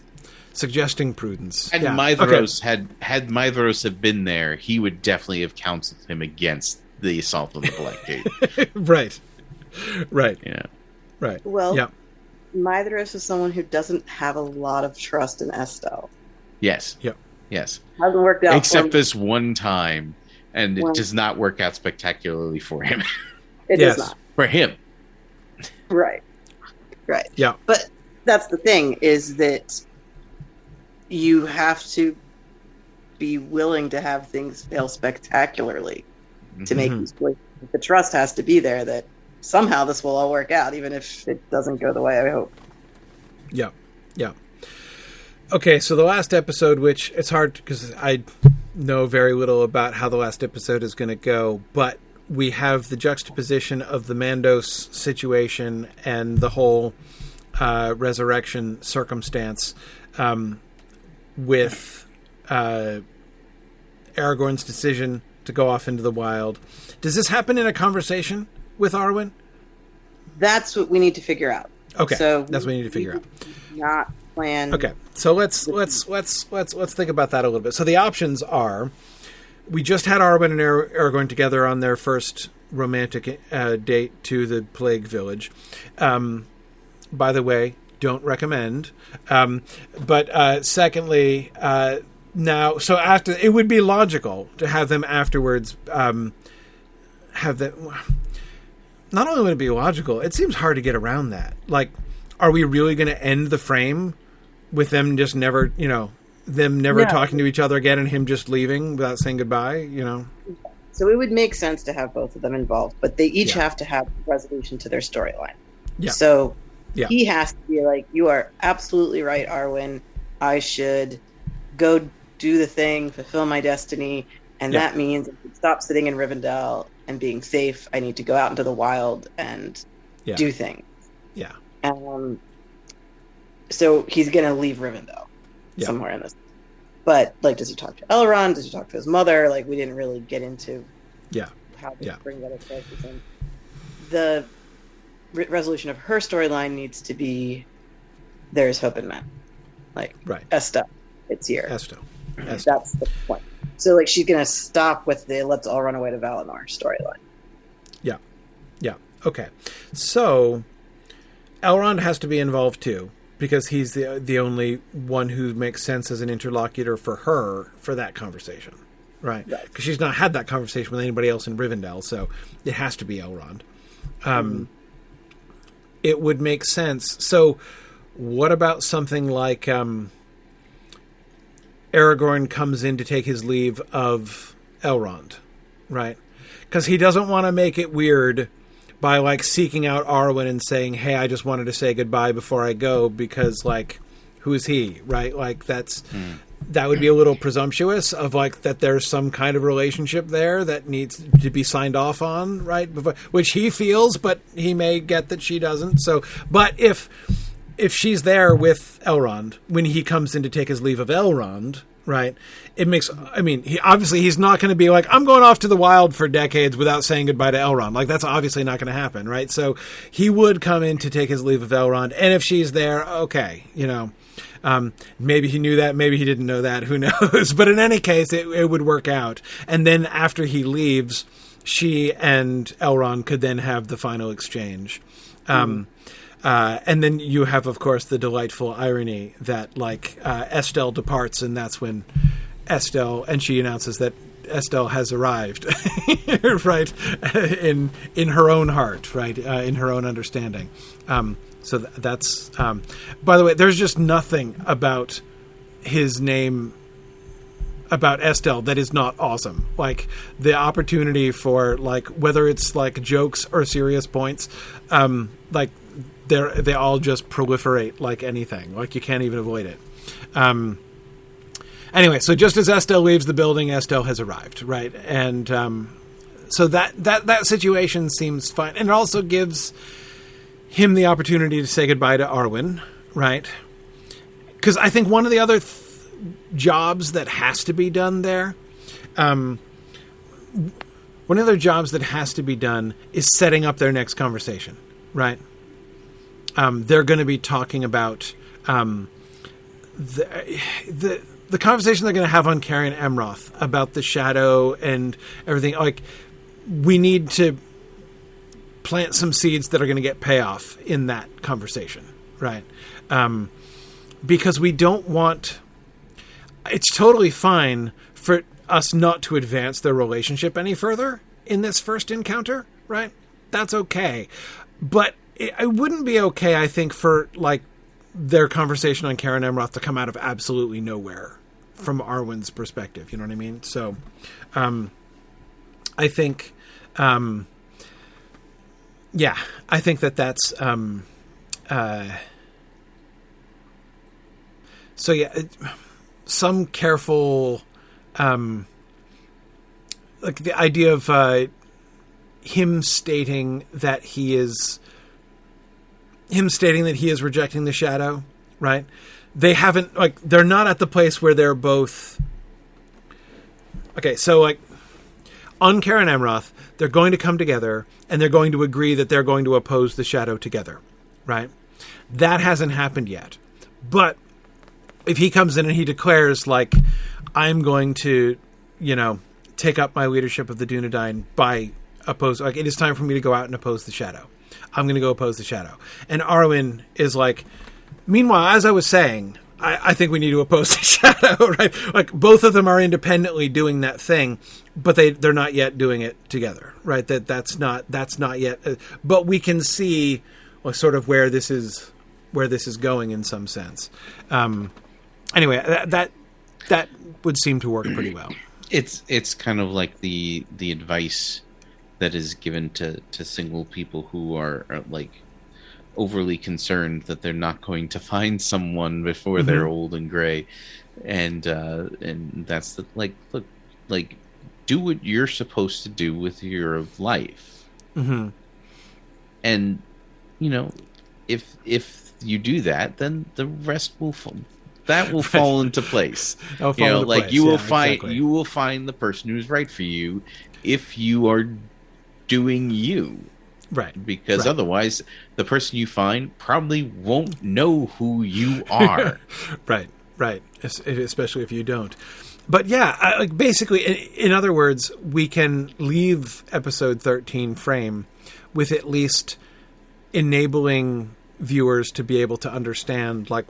Speaker 1: suggesting prudence.
Speaker 3: Had
Speaker 1: Yeah.
Speaker 3: Maedhros had had Maedhros have been there, he would definitely have counseled him against the assault on the Black Gate.
Speaker 1: right, right,
Speaker 3: yeah.
Speaker 1: right.
Speaker 2: Well,
Speaker 1: yeah,
Speaker 2: Maedhros is someone who doesn't have a lot of trust in Estel.
Speaker 3: Yes.
Speaker 1: Yep.
Speaker 3: Yes.
Speaker 2: Hasn't worked out.
Speaker 3: Except
Speaker 2: for him.
Speaker 3: this one time, and it does not work out spectacularly for him.
Speaker 2: It
Speaker 1: Yes.
Speaker 2: does not.
Speaker 3: for him.
Speaker 2: Right. Right.
Speaker 1: yeah,
Speaker 2: But that's the thing is that you have to be willing to have things fail spectacularly to make
Speaker 1: Mhm.
Speaker 2: these choices. The trust has to be there that somehow this will all work out, even if it doesn't go the way I hope.
Speaker 1: yeah, yeah. Okay, so the last episode, which it's hard because I know very little about how the last episode is going to go, but we have the juxtaposition of the Mandos situation and the whole uh, resurrection circumstance um, with uh, Aragorn's decision to go off into the wild. Does this happen in a conversation with Arwen?
Speaker 2: That's what we need to figure out.
Speaker 1: Okay,
Speaker 2: So
Speaker 1: that's what we need to figure out.
Speaker 2: Not plan.
Speaker 1: Okay, so let's let's let's let's let's think about that a little bit. So the options are: we just had Arwen and Ar- Aragorn together on their first romantic uh, date to the Plague Village. Um, by the way, don't recommend. Um, but uh, secondly, uh, now so after it would be logical to have them afterwards um, have that. Not only would it be logical, it seems hard to get around that. Like, are we really going to end the frame with them just never, you know, them never
Speaker 2: No.
Speaker 1: talking to each other again and him just leaving without saying goodbye? You know,
Speaker 2: So it would make sense to have both of them involved, but they each
Speaker 1: Yeah.
Speaker 2: have to have resolution to their storyline.
Speaker 1: Yeah.
Speaker 2: So
Speaker 1: Yeah.
Speaker 2: he has to be like, "You are absolutely right, Arwen. I should go do the thing, fulfill my destiny, and
Speaker 1: Yeah.
Speaker 2: that means stop sitting in Rivendell and being safe. I need to go out into the wild and
Speaker 1: Yeah.
Speaker 2: do things."
Speaker 1: yeah,
Speaker 2: Um, so he's gonna leave Rivendell
Speaker 1: Yeah.
Speaker 2: somewhere in this. But like, does he talk to Elrond? Does he talk to his mother? Like, we didn't really get into
Speaker 1: Yeah.
Speaker 2: how to
Speaker 1: Yeah.
Speaker 2: bring characters in. The re- resolution of her storyline needs to be there's hope in men. Like
Speaker 1: right.
Speaker 2: Estel, it's here.
Speaker 1: Esto.
Speaker 2: That's the point. So like, she's gonna stop with the "Let's all run away to Valinor" storyline.
Speaker 1: Yeah. Yeah, okay. So Elrond has to be involved too because he's the the only one who makes sense as an interlocutor for her for that conversation, right?
Speaker 2: Right.
Speaker 1: Because she's not had that conversation with anybody else in Rivendell, so it has to be Elrond. Um, It would make sense. So, what about something like um, Aragorn comes in to take his leave of Elrond, right? Because he doesn't want to make it weird by like seeking out Arwen and saying, "Hey, I just wanted to say goodbye before I go," because like, who is he, right? Like that's hmm. that would be a little presumptuous of like that there's some kind of relationship there that needs to be signed off on, right? Before, which he feels, but he may get that she doesn't. So, but if if she's there with Elrond when he comes in to take his leave of Elrond, right? It makes. I mean, he obviously he's not going to be like, I'm going off to the wild for decades without saying goodbye to Elrond. Like that's obviously not going to happen, right? So he would come in to take his leave of Elrond, and if she's there, okay, you know. Um, maybe he knew that, maybe he didn't know that, who knows? But in any case, it, it would work out. And then after he leaves, she and Elrond could then have the final exchange. Um, uh, and then you have, of course, the delightful irony that, like, uh, Estel departs, and that's when Estel, and she announces that Estel has arrived, right, in in her own heart, right, uh, in her own understanding. Um, so th- that's. Um, by the way, there's just nothing about his name about Estel that is not awesome. Like the opportunity for like whether it's like jokes or serious points, um, like they're they all just proliferate like anything. Like you can't even avoid it. Um, anyway, so just as Estel leaves the building, Estel has arrived, right? And um, so that that that situation seems fine, and it also gives him the opportunity to say goodbye to Arwen, right? Because I think one of the other th- jobs that has to be done there, um, one of the jobs that has to be done is setting up their next conversation, right? Um, they're going to be talking about um, the, the the conversation they're going to have on Cerin Amroth about the shadow and everything. Like we need to plant some seeds that are going to get payoff in that conversation, right? Um, because we don't want. It's totally fine for us not to advance their relationship any further in this first encounter, right? That's okay. But it, it wouldn't be okay, I think, for like their conversation on Cerin Amroth to come out of absolutely nowhere from Arwen's perspective. You know what I mean? So, um, I think, um, yeah, I think that that's, um, uh, so yeah, it, some careful, um, like the idea of uh, him stating that he is him stating that he is rejecting the shadow, right? They haven't like they're not at the place where they're both Okay, so like on Cerin Amroth, they're going to come together and they're going to agree that they're going to oppose the shadow together, right? That hasn't happened yet. But if he comes in and he declares like I'm going to, you know, take up my leadership of the Dunedain by oppose like it is time for me to go out and oppose the shadow. I'm going to go oppose the shadow. And Arwen is like, meanwhile, as I was saying, I, I, think we need to oppose the shadow, right? Like both of them are independently doing that thing, but they they're not yet doing it together, right? That that's not that's not yet. Uh, but we can see, well, sort of where this is where this is going in some sense. Um, anyway, that, that that would seem to work pretty well.
Speaker 3: It's it's kind of like the the advice that is given to to single people who are, are like overly concerned that they're not going to find someone before mm-hmm. they're old and gray and uh and that's the like look like do what you're supposed to do with your life
Speaker 1: mm-hmm.
Speaker 3: and you know if if you do that then the rest will fall that will fall into place
Speaker 1: fall
Speaker 3: you know
Speaker 1: into
Speaker 3: like
Speaker 1: place.
Speaker 3: you will
Speaker 1: yeah,
Speaker 3: find
Speaker 1: exactly.
Speaker 3: you will find the person who's right for you if you are doing you.
Speaker 1: Right.
Speaker 3: Because
Speaker 1: right.
Speaker 3: otherwise the person you find probably won't know who you are.
Speaker 1: Right right. Especially if you don't. But yeah I, like basically in, in other words we can leave episode 13 frame with at least enabling viewers to be able to understand like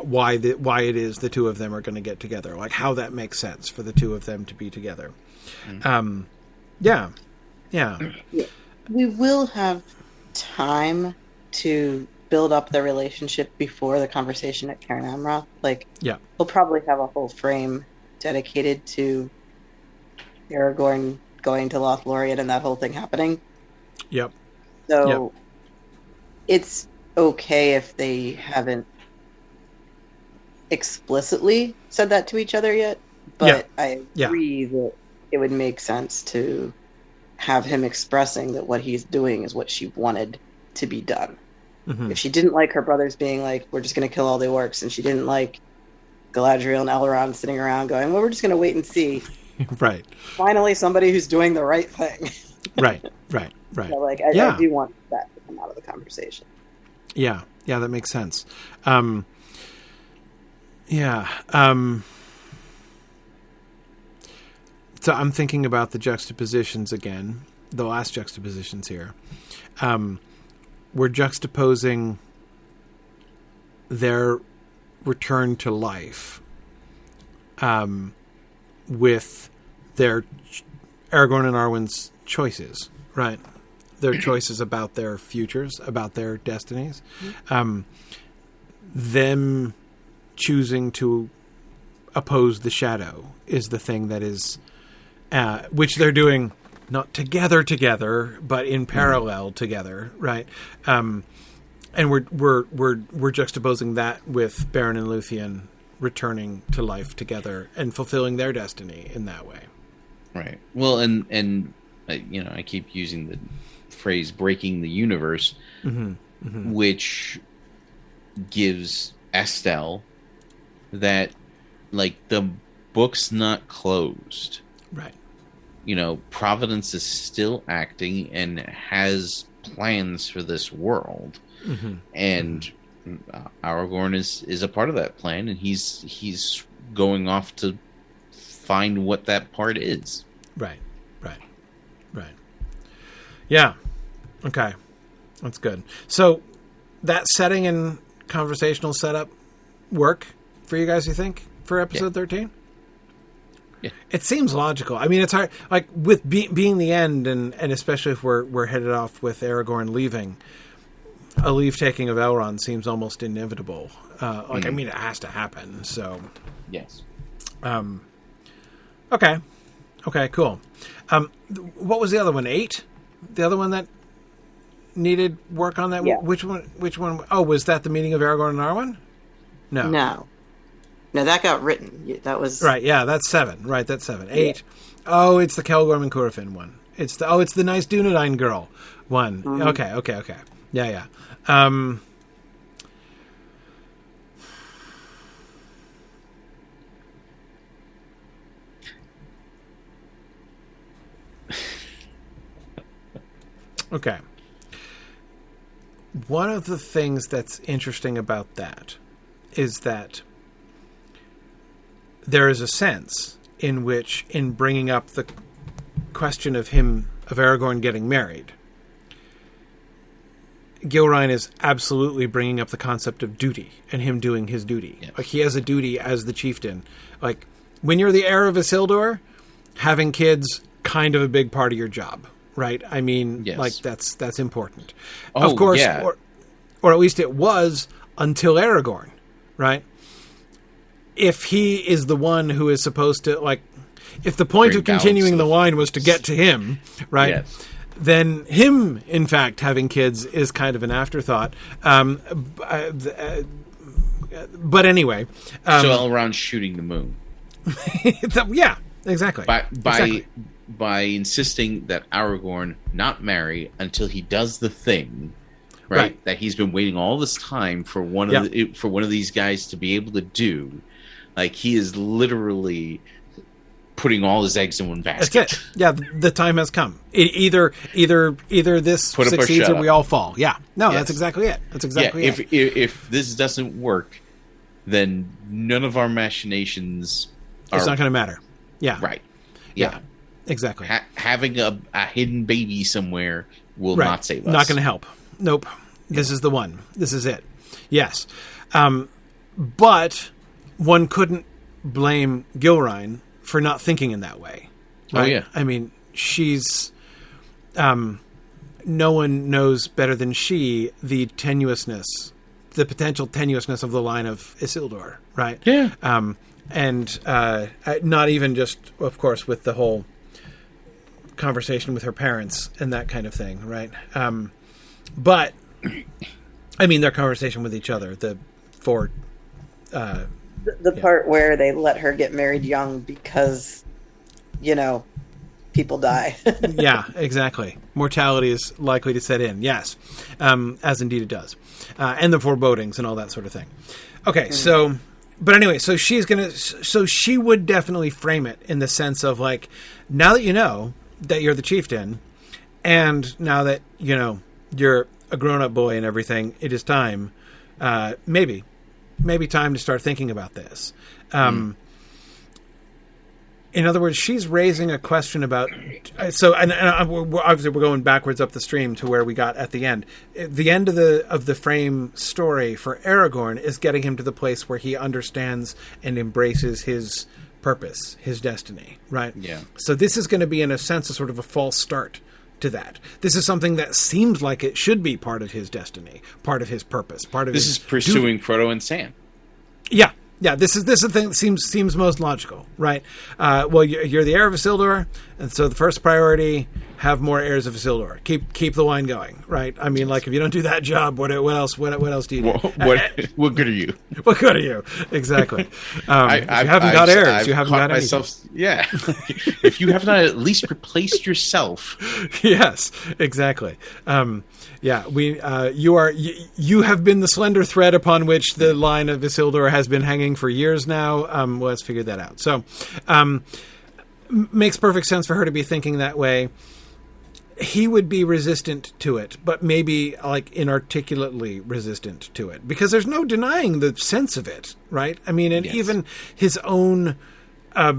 Speaker 1: why the why it is the two of them are going to get together. Like how that makes sense for the two of them to be together. Mm-hmm. um yeah yeah.
Speaker 2: We will have time to build up the relationship before the conversation at Cerin Amroth. Like,
Speaker 1: yeah,
Speaker 2: we'll probably have a whole frame dedicated to Aragorn going to Lothlorien and that whole thing happening.
Speaker 1: Yep.
Speaker 2: So
Speaker 1: yep.
Speaker 2: it's okay if they haven't explicitly said that to each other yet, but
Speaker 1: yeah.
Speaker 2: I agree
Speaker 1: yeah.
Speaker 2: that it would make sense to have him expressing that what he's doing is what she wanted to be done.
Speaker 1: Mm-hmm.
Speaker 2: If she didn't like her brothers being like, "We're just going to kill all the orcs," and she didn't like Galadriel and Elrond sitting around going, "Well, we're just going to wait and see."
Speaker 1: right.
Speaker 2: Finally, somebody who's doing the right thing.
Speaker 1: right. Right. Right.
Speaker 2: So, like, I,
Speaker 1: yeah.
Speaker 2: I do want that to come out of the conversation.
Speaker 1: Yeah. Yeah, that makes sense. Um, yeah. Um, so I'm thinking about the juxtapositions again, the last juxtapositions here. Um, we're juxtaposing their return to life um, with their Aragorn and Arwen's choices, right? Their choices about their futures, about their destinies. Um, them choosing to oppose the shadow is the thing that is uh, which they're doing not together together, but in parallel together, right? Um, and we're we're we're we're juxtaposing that with Beren and Luthien returning to life together and fulfilling their destiny in that way.
Speaker 3: Right. Well, and and uh, you know, I keep using the phrase "breaking the universe,"
Speaker 1: mm-hmm. Mm-hmm.
Speaker 3: which gives Estel that like the book's not closed.
Speaker 1: Right
Speaker 3: you know, Providence is still acting and has plans for this world,
Speaker 1: mm-hmm.
Speaker 3: and mm-hmm. Aragorn is is a part of that plan, and he's he's going off to find what that part is.
Speaker 1: Right, right, right. Yeah. Okay. That's good. So that setting and conversational setup work for you guys, you think, for episode 13?
Speaker 3: Yeah.
Speaker 1: It seems logical. I mean, it's hard, like with be, being the end, and, and especially if we're we're headed off with Aragorn leaving, a leave taking of Elrond seems almost inevitable. Uh, like, I mean, it has to happen. So,
Speaker 3: Yes.
Speaker 1: um, okay, okay, cool. Um, th- what was the other one? Eight. The other one that needed work on that.
Speaker 2: Yeah.
Speaker 1: Which one? Which one? Oh, was that the meeting of Aragorn and Arwen? No.
Speaker 2: No. No, that got written. That was
Speaker 1: Right. Yeah, that's seven. Right, that's seven. Eight. Oh, it's the Celegorm and Curufin one. It's the oh, it's the nice Dunedain girl one. Okay, okay, okay. Yeah, yeah. Um, okay. One of the things that's interesting about that is that there is a sense in which, in bringing up the question of him, of Aragorn getting married, Gilraen is absolutely bringing up the concept of duty and him doing his duty. Like he has a duty as the chieftain. Like when you're the heir of Isildur, having kids kind of a big part of your job, right? I mean,
Speaker 3: Yes.
Speaker 1: like that's that's important.
Speaker 3: Oh,
Speaker 1: of course,
Speaker 3: yeah.
Speaker 1: or, or at least it was until Aragorn, right? If he is the one who is supposed to like if the point
Speaker 3: Bring
Speaker 1: of continuing the line was to get to him, right?
Speaker 3: Yes.
Speaker 1: Then him, in fact, having kids is kind of an afterthought. Um, uh, uh, but anyway, um,
Speaker 3: so around shooting the moon
Speaker 1: yeah, exactly.
Speaker 3: by by
Speaker 1: Exactly.
Speaker 3: by insisting that Aragorn not marry until he does the thing, right?
Speaker 1: Right.
Speaker 3: That he's been waiting all this time for one
Speaker 1: Yeah.
Speaker 3: of the, for one of these guys to be able to do. Like he is literally putting all his eggs in one
Speaker 1: That's
Speaker 3: basket.
Speaker 1: it. Yeah, the time has come. E either, either, either this
Speaker 3: Put up or
Speaker 1: succeeds or we all fall. Yeah. No,
Speaker 3: Yes.
Speaker 1: that's exactly it. That's
Speaker 3: Yeah,
Speaker 1: exactly
Speaker 3: if,
Speaker 1: it.
Speaker 3: if if this doesn't work, then none of our machinations are
Speaker 1: it's not going to matter. Yeah.
Speaker 3: right.
Speaker 1: Yeah.
Speaker 3: Yeah,
Speaker 1: Exactly.
Speaker 3: Ha- having a, a hidden baby somewhere will
Speaker 1: right.
Speaker 3: not save us.
Speaker 1: Not going to help. Nope. This is the one. This is it. Yes. Um, but one couldn't blame Gilraen for not thinking in that way.
Speaker 3: Oh, yeah.
Speaker 1: I mean, she's. Um, no one knows better than she the tenuousness, the potential tenuousness of the line of Isildur, right?
Speaker 3: Yeah.
Speaker 1: Um, and uh, uh, not even just, of course, with the whole conversation with her parents and that kind of thing, right? Um, but I mean, their conversation with each other, the four. Uh,
Speaker 2: the, the part where they let her get married young because, you know, people die.
Speaker 1: yeah, exactly. Mortality is likely to set in. Yes, um, as indeed it does, uh, and the forebodings and all that sort of thing. Okay, so, but anyway, so she's gonna, so she would definitely frame it in the sense of like, now that you know that you're the chieftain, and now that you know you're a grown-up boy and everything, it is time, uh, maybe, maybe time to start thinking about this. Um, in other words, she's raising a question about. So, and, and I- we're, obviously, we're going backwards up the stream to where we got at the end. The end of the of the frame story for Aragorn is getting him to the place where he understands and embraces his purpose, his destiny. Right.
Speaker 3: Yeah.
Speaker 1: So this is going to be, in a sense, a sort of a false start to that. This is something that seems like it should be part of his destiny, part of his purpose, part of
Speaker 3: This
Speaker 1: his
Speaker 3: is pursuing Frodo and Sam.
Speaker 1: yeah, yeah. This is this is the thing that seems seems most logical, right? Uh, well, you're, you're the heir of Isildur, and so the first priority have more heirs of Isildur. Keep keep the line going, right? I mean, like if you don't do that job, what what else what what else do you do?
Speaker 3: What, what, what good are you?
Speaker 1: what good are you? Exactly. Um, if you haven't got
Speaker 3: I've-
Speaker 1: heirs,
Speaker 3: I've
Speaker 1: you haven't got anything.
Speaker 3: myself. Yeah, if you have not at least replaced yourself,
Speaker 1: yes, exactly. Um, yeah, we uh, you are you, you have been the slender thread upon which the line of Isildur has been hanging for years now. Um, well, let's figure that out. So, um, makes perfect sense for her to be thinking that way. He would be resistant to it, but maybe like inarticulately resistant to it because there's no denying the sense of it, right? I mean, and
Speaker 3: Yes.
Speaker 1: even his own uh,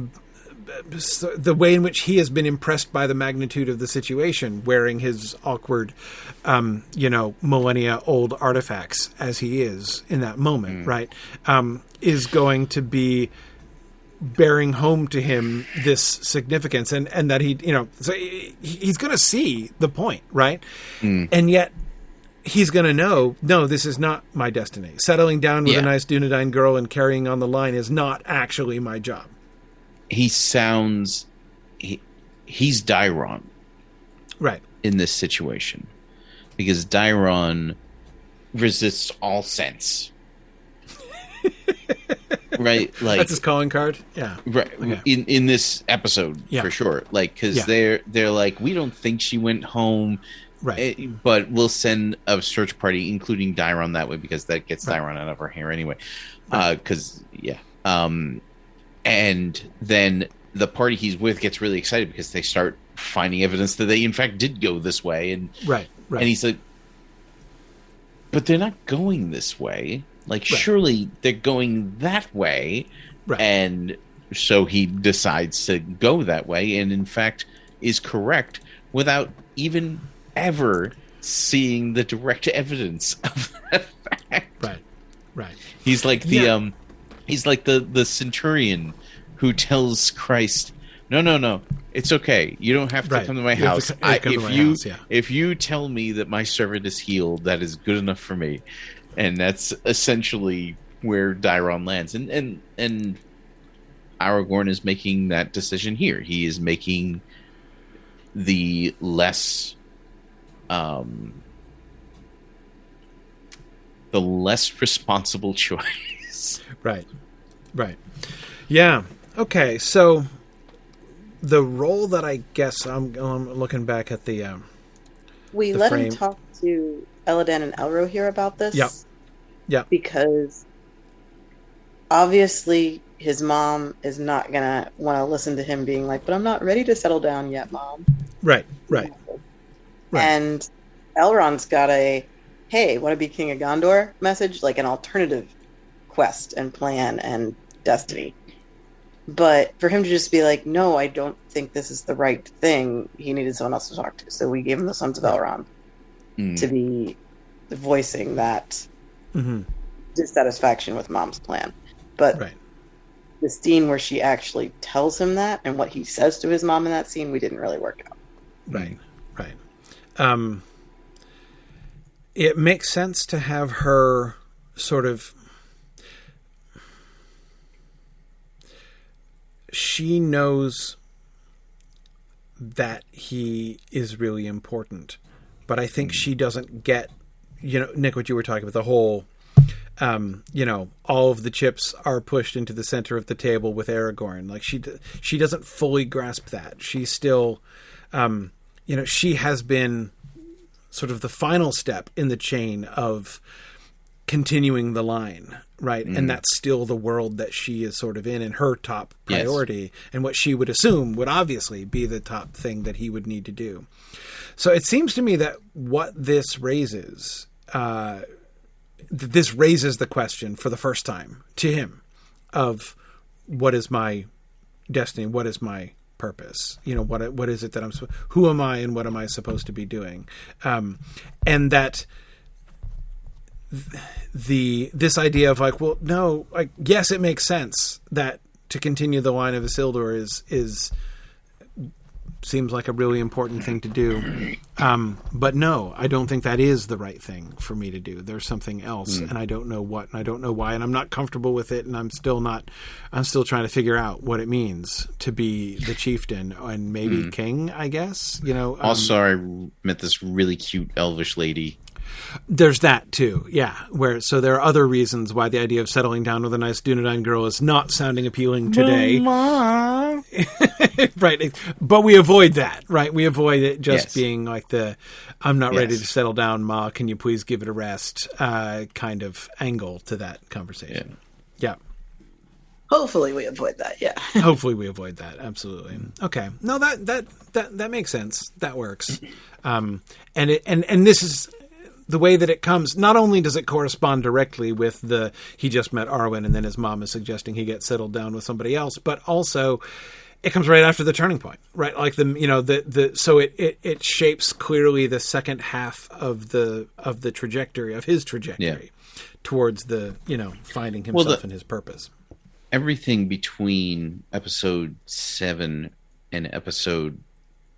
Speaker 1: the way in which he has been impressed by the magnitude of the situation, wearing his awkward, um, you know, millennia old artifacts as he is in that moment, right, um, is going to be bearing home to him this significance, and and that he, you know, so he, he's going to see the point, right, hmm. and yet. He's going to know, no, this is not my destiny. Settling down with
Speaker 3: Yeah.
Speaker 1: a nice Dunedain girl and carrying on the line is not actually my job.
Speaker 3: He sounds he, he's Daeron
Speaker 1: Right.
Speaker 3: in this situation because Daeron resists all sense. right? Like
Speaker 1: That's his calling card. Yeah.
Speaker 3: right
Speaker 1: Okay.
Speaker 3: in in this episode
Speaker 1: Yeah.
Speaker 3: for sure like because
Speaker 1: Yeah.
Speaker 3: they're they're like we don't think she went home
Speaker 1: Right.
Speaker 3: eh, but we'll send a search party including Daeron that way because that gets
Speaker 1: Right.
Speaker 3: Out of her hair anyway because yeah um and then the party he's with gets really excited because they start finding evidence that they in fact did go this way and
Speaker 1: Right. Right.
Speaker 3: and he's like but they're not going this way like
Speaker 1: Right.
Speaker 3: surely they're going that way
Speaker 1: right.
Speaker 3: and so he decides to go that way and in fact is correct without even ever seeing the direct evidence of that fact
Speaker 1: right. Right.
Speaker 3: he's like the
Speaker 1: Yeah.
Speaker 3: um he's like the the centurion who tells christ no no no it's okay you don't have to
Speaker 1: Right.
Speaker 3: come to my
Speaker 1: You
Speaker 3: house
Speaker 1: to co- you have
Speaker 3: I,
Speaker 1: to come to
Speaker 3: if you
Speaker 1: house, yeah.
Speaker 3: if you tell me that my servant is healed that is good enough for me and that's essentially where Daeron lands and and and Aragorn is making that decision here he is making the less um the less responsible choice
Speaker 1: Right. Right. Yeah. Okay. So the role that I guess I'm, I'm looking back at the um,
Speaker 2: We
Speaker 1: The
Speaker 2: let
Speaker 1: frame.
Speaker 2: him talk to Elladan and Elrohir about this.
Speaker 1: Yeah. Yep.
Speaker 2: Because obviously his mom is not gonna want to listen to him being like, "But I'm not ready to settle down yet, mom."
Speaker 1: right. Right. Right.
Speaker 2: And Elrond's got a, "Hey, want to be king of Gondor?" message, like an alternative quest and plan and destiny. But for him to just be like, "No, I don't think this is the right thing," he needed someone else to talk to. So we gave him the Sons of Elrond
Speaker 3: Mm.
Speaker 2: to be voicing that
Speaker 1: hmm
Speaker 2: dissatisfaction with mom's plan. But
Speaker 1: Right.
Speaker 2: the scene where she actually tells him that and what he says to his mom in that scene, we didn't really work out.
Speaker 1: Right. Right. Um, it makes sense to have her sort of. She knows that he is really important, but I think she doesn't get, you know, Nick, what you were talking about the whole, um, you know, all of the chips are pushed into the center of the table with Aragorn. Like she, she doesn't fully grasp that. She's still, um, you know, she has been sort of the final step in the chain of continuing the line, right? And that's still the world that she is sort of in and her top
Speaker 3: Yes.
Speaker 1: priority and what she would assume would obviously be the top thing that he would need to do. So it seems to me that what this raises, uh, th- this raises the question for the first time to him of what is my destiny? What is my purpose? You know, what what is it that I'm? Who am I, and what am I supposed to be doing? Um, and that th- the this idea of like, well, no, like yes, it makes sense that to continue the line of Isildur is is seems like a really important thing to do. Um, but no, I don't think that is the right thing for me to do. There's something else, and I don't know what, and I don't know why, and I'm not comfortable with it, and I'm still not. I'm still trying to figure out what it means to be the chieftain and maybe king. I guess you know. um,
Speaker 3: Also, I met this really cute elvish lady.
Speaker 1: There's that too, yeah. Where so there are other reasons why the idea of settling down with a nice Dunedain girl is not sounding appealing today. right but we avoid that right? We avoid it just
Speaker 3: Yes.
Speaker 1: being like the i'm not ready to settle down ma. Can you please give it a rest? Uh, kind of angle to that conversation. Yeah,
Speaker 2: Hopefully, we avoid that. Yeah.
Speaker 1: hopefully we avoid that absolutely. Okay. No that that that that makes sense. That works. Um and it and and this is the way that it comes not only does it correspond directly with the he just met arwen and then his mom is suggesting he get settled down with somebody else but also it comes right after the turning point, right? Like the you know the the so it, it it shapes clearly the second half of the of the trajectory of his trajectory towards the you know finding himself
Speaker 3: Well, the-
Speaker 1: and his purpose.
Speaker 3: everything between episode seven and episode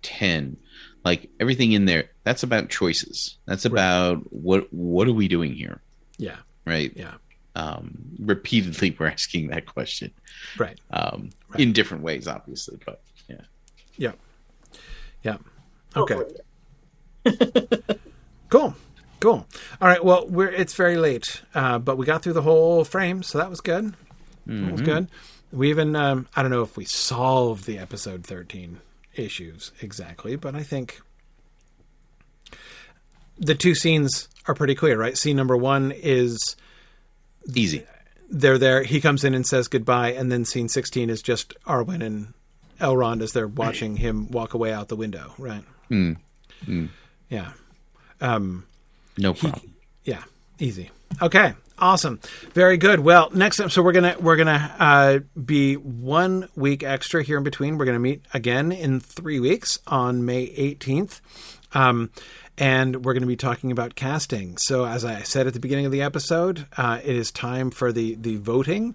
Speaker 3: ten, like everything in there, that's about choices. That's about what what are we doing here,
Speaker 1: Yeah,
Speaker 3: right?
Speaker 1: yeah,
Speaker 3: Um, repeatedly, we're asking that question
Speaker 1: right.
Speaker 3: um,
Speaker 1: Right.
Speaker 3: in different ways, obviously, but yeah.
Speaker 1: Yeah, yeah. Okay. cool, cool. All right. Well, we're it's very late, uh, but we got through the whole frame, so that was good. That was good. We even um, I don't know if we solved the episode thirteen issues exactly, but I think the two scenes are pretty clear, right? Scene number one is
Speaker 3: Easy.
Speaker 1: they're there. He comes in and says goodbye, and then scene sixteen is just Arwen and Elrond as they're watching him walk away out the window. Right?
Speaker 3: Mm. Mm.
Speaker 1: Yeah. Um,
Speaker 3: No problem.
Speaker 1: yeah. Easy. Okay. Awesome. Very good. Well, next up, so we're gonna we're gonna uh, be one week extra here in between. We're gonna meet again in three weeks on May eighteenth. Um, and we're going to be talking about casting. So, as I said at the beginning of the episode, uh, it is time for the the voting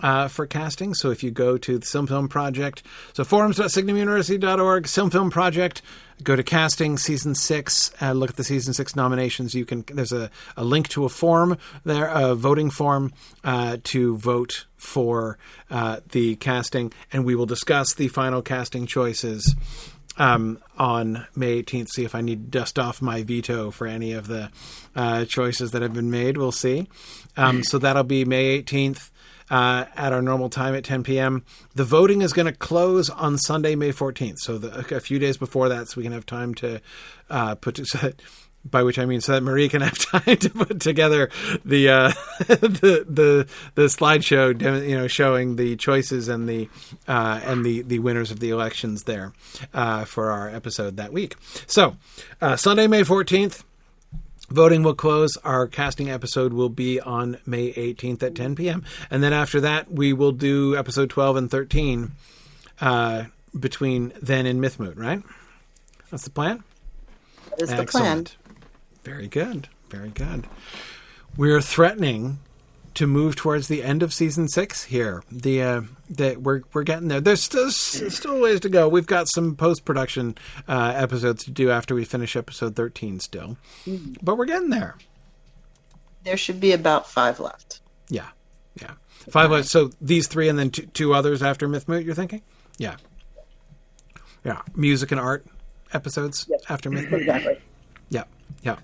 Speaker 1: uh, for casting. So, if you go to the SilmFilm Project, so forums.signumuniversity.org, SilmFilm Project, go to casting season six, uh, look at the season six nominations. You can there's a, a link to a form there, a voting form uh, to vote for uh, the casting, and we will discuss the final casting choices um, on May 18th. See if I need to dust off my veto for any of the uh, choices that have been made. We'll see. Um, so that'll be May 18th. Uh, at our normal time at 10 p.m. The voting is going to close on Sunday, May 14th. So the, a few days before that, so we can have time to uh, put so that, by which I mean so that Marie can have time to put together the uh, the the the slideshow, you know, showing the choices and the uh, and the the winners of the elections there uh, for our episode that week. So uh, Sunday, May 14th. Voting will close. Our casting episode will be on May 18th at 10 p.m. And then after that, we will do episode 12 and 13 uh, between then and Mythmoot, right? That's the plan?
Speaker 2: That is the plan.
Speaker 1: Very good. Very good. We're threatening to move towards the end of season six here. The uh, the we're we're getting there. There's still still ways to go. We've got some post production uh, episodes to do after we finish episode thirteen still, but we're getting there.
Speaker 4: There should be about five left.
Speaker 1: Yeah, yeah. Five. left. So these three, and then two, two others after Mythmoot. You're thinking? Yeah, yeah. Music and art episodes after Mythmoot.
Speaker 4: Exactly.
Speaker 1: Yeah, yeah.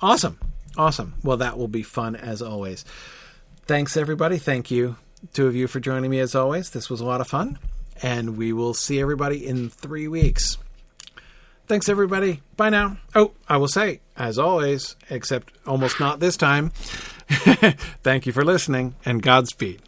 Speaker 1: Awesome, awesome. Well, that will be fun as always. Thanks, everybody. Thank you, two of you, for joining me as always. This was a lot of fun, and we will see everybody in three weeks. Thanks, everybody. Bye now. Oh, I will say, as always, except almost not this time, thank you for listening, and Godspeed.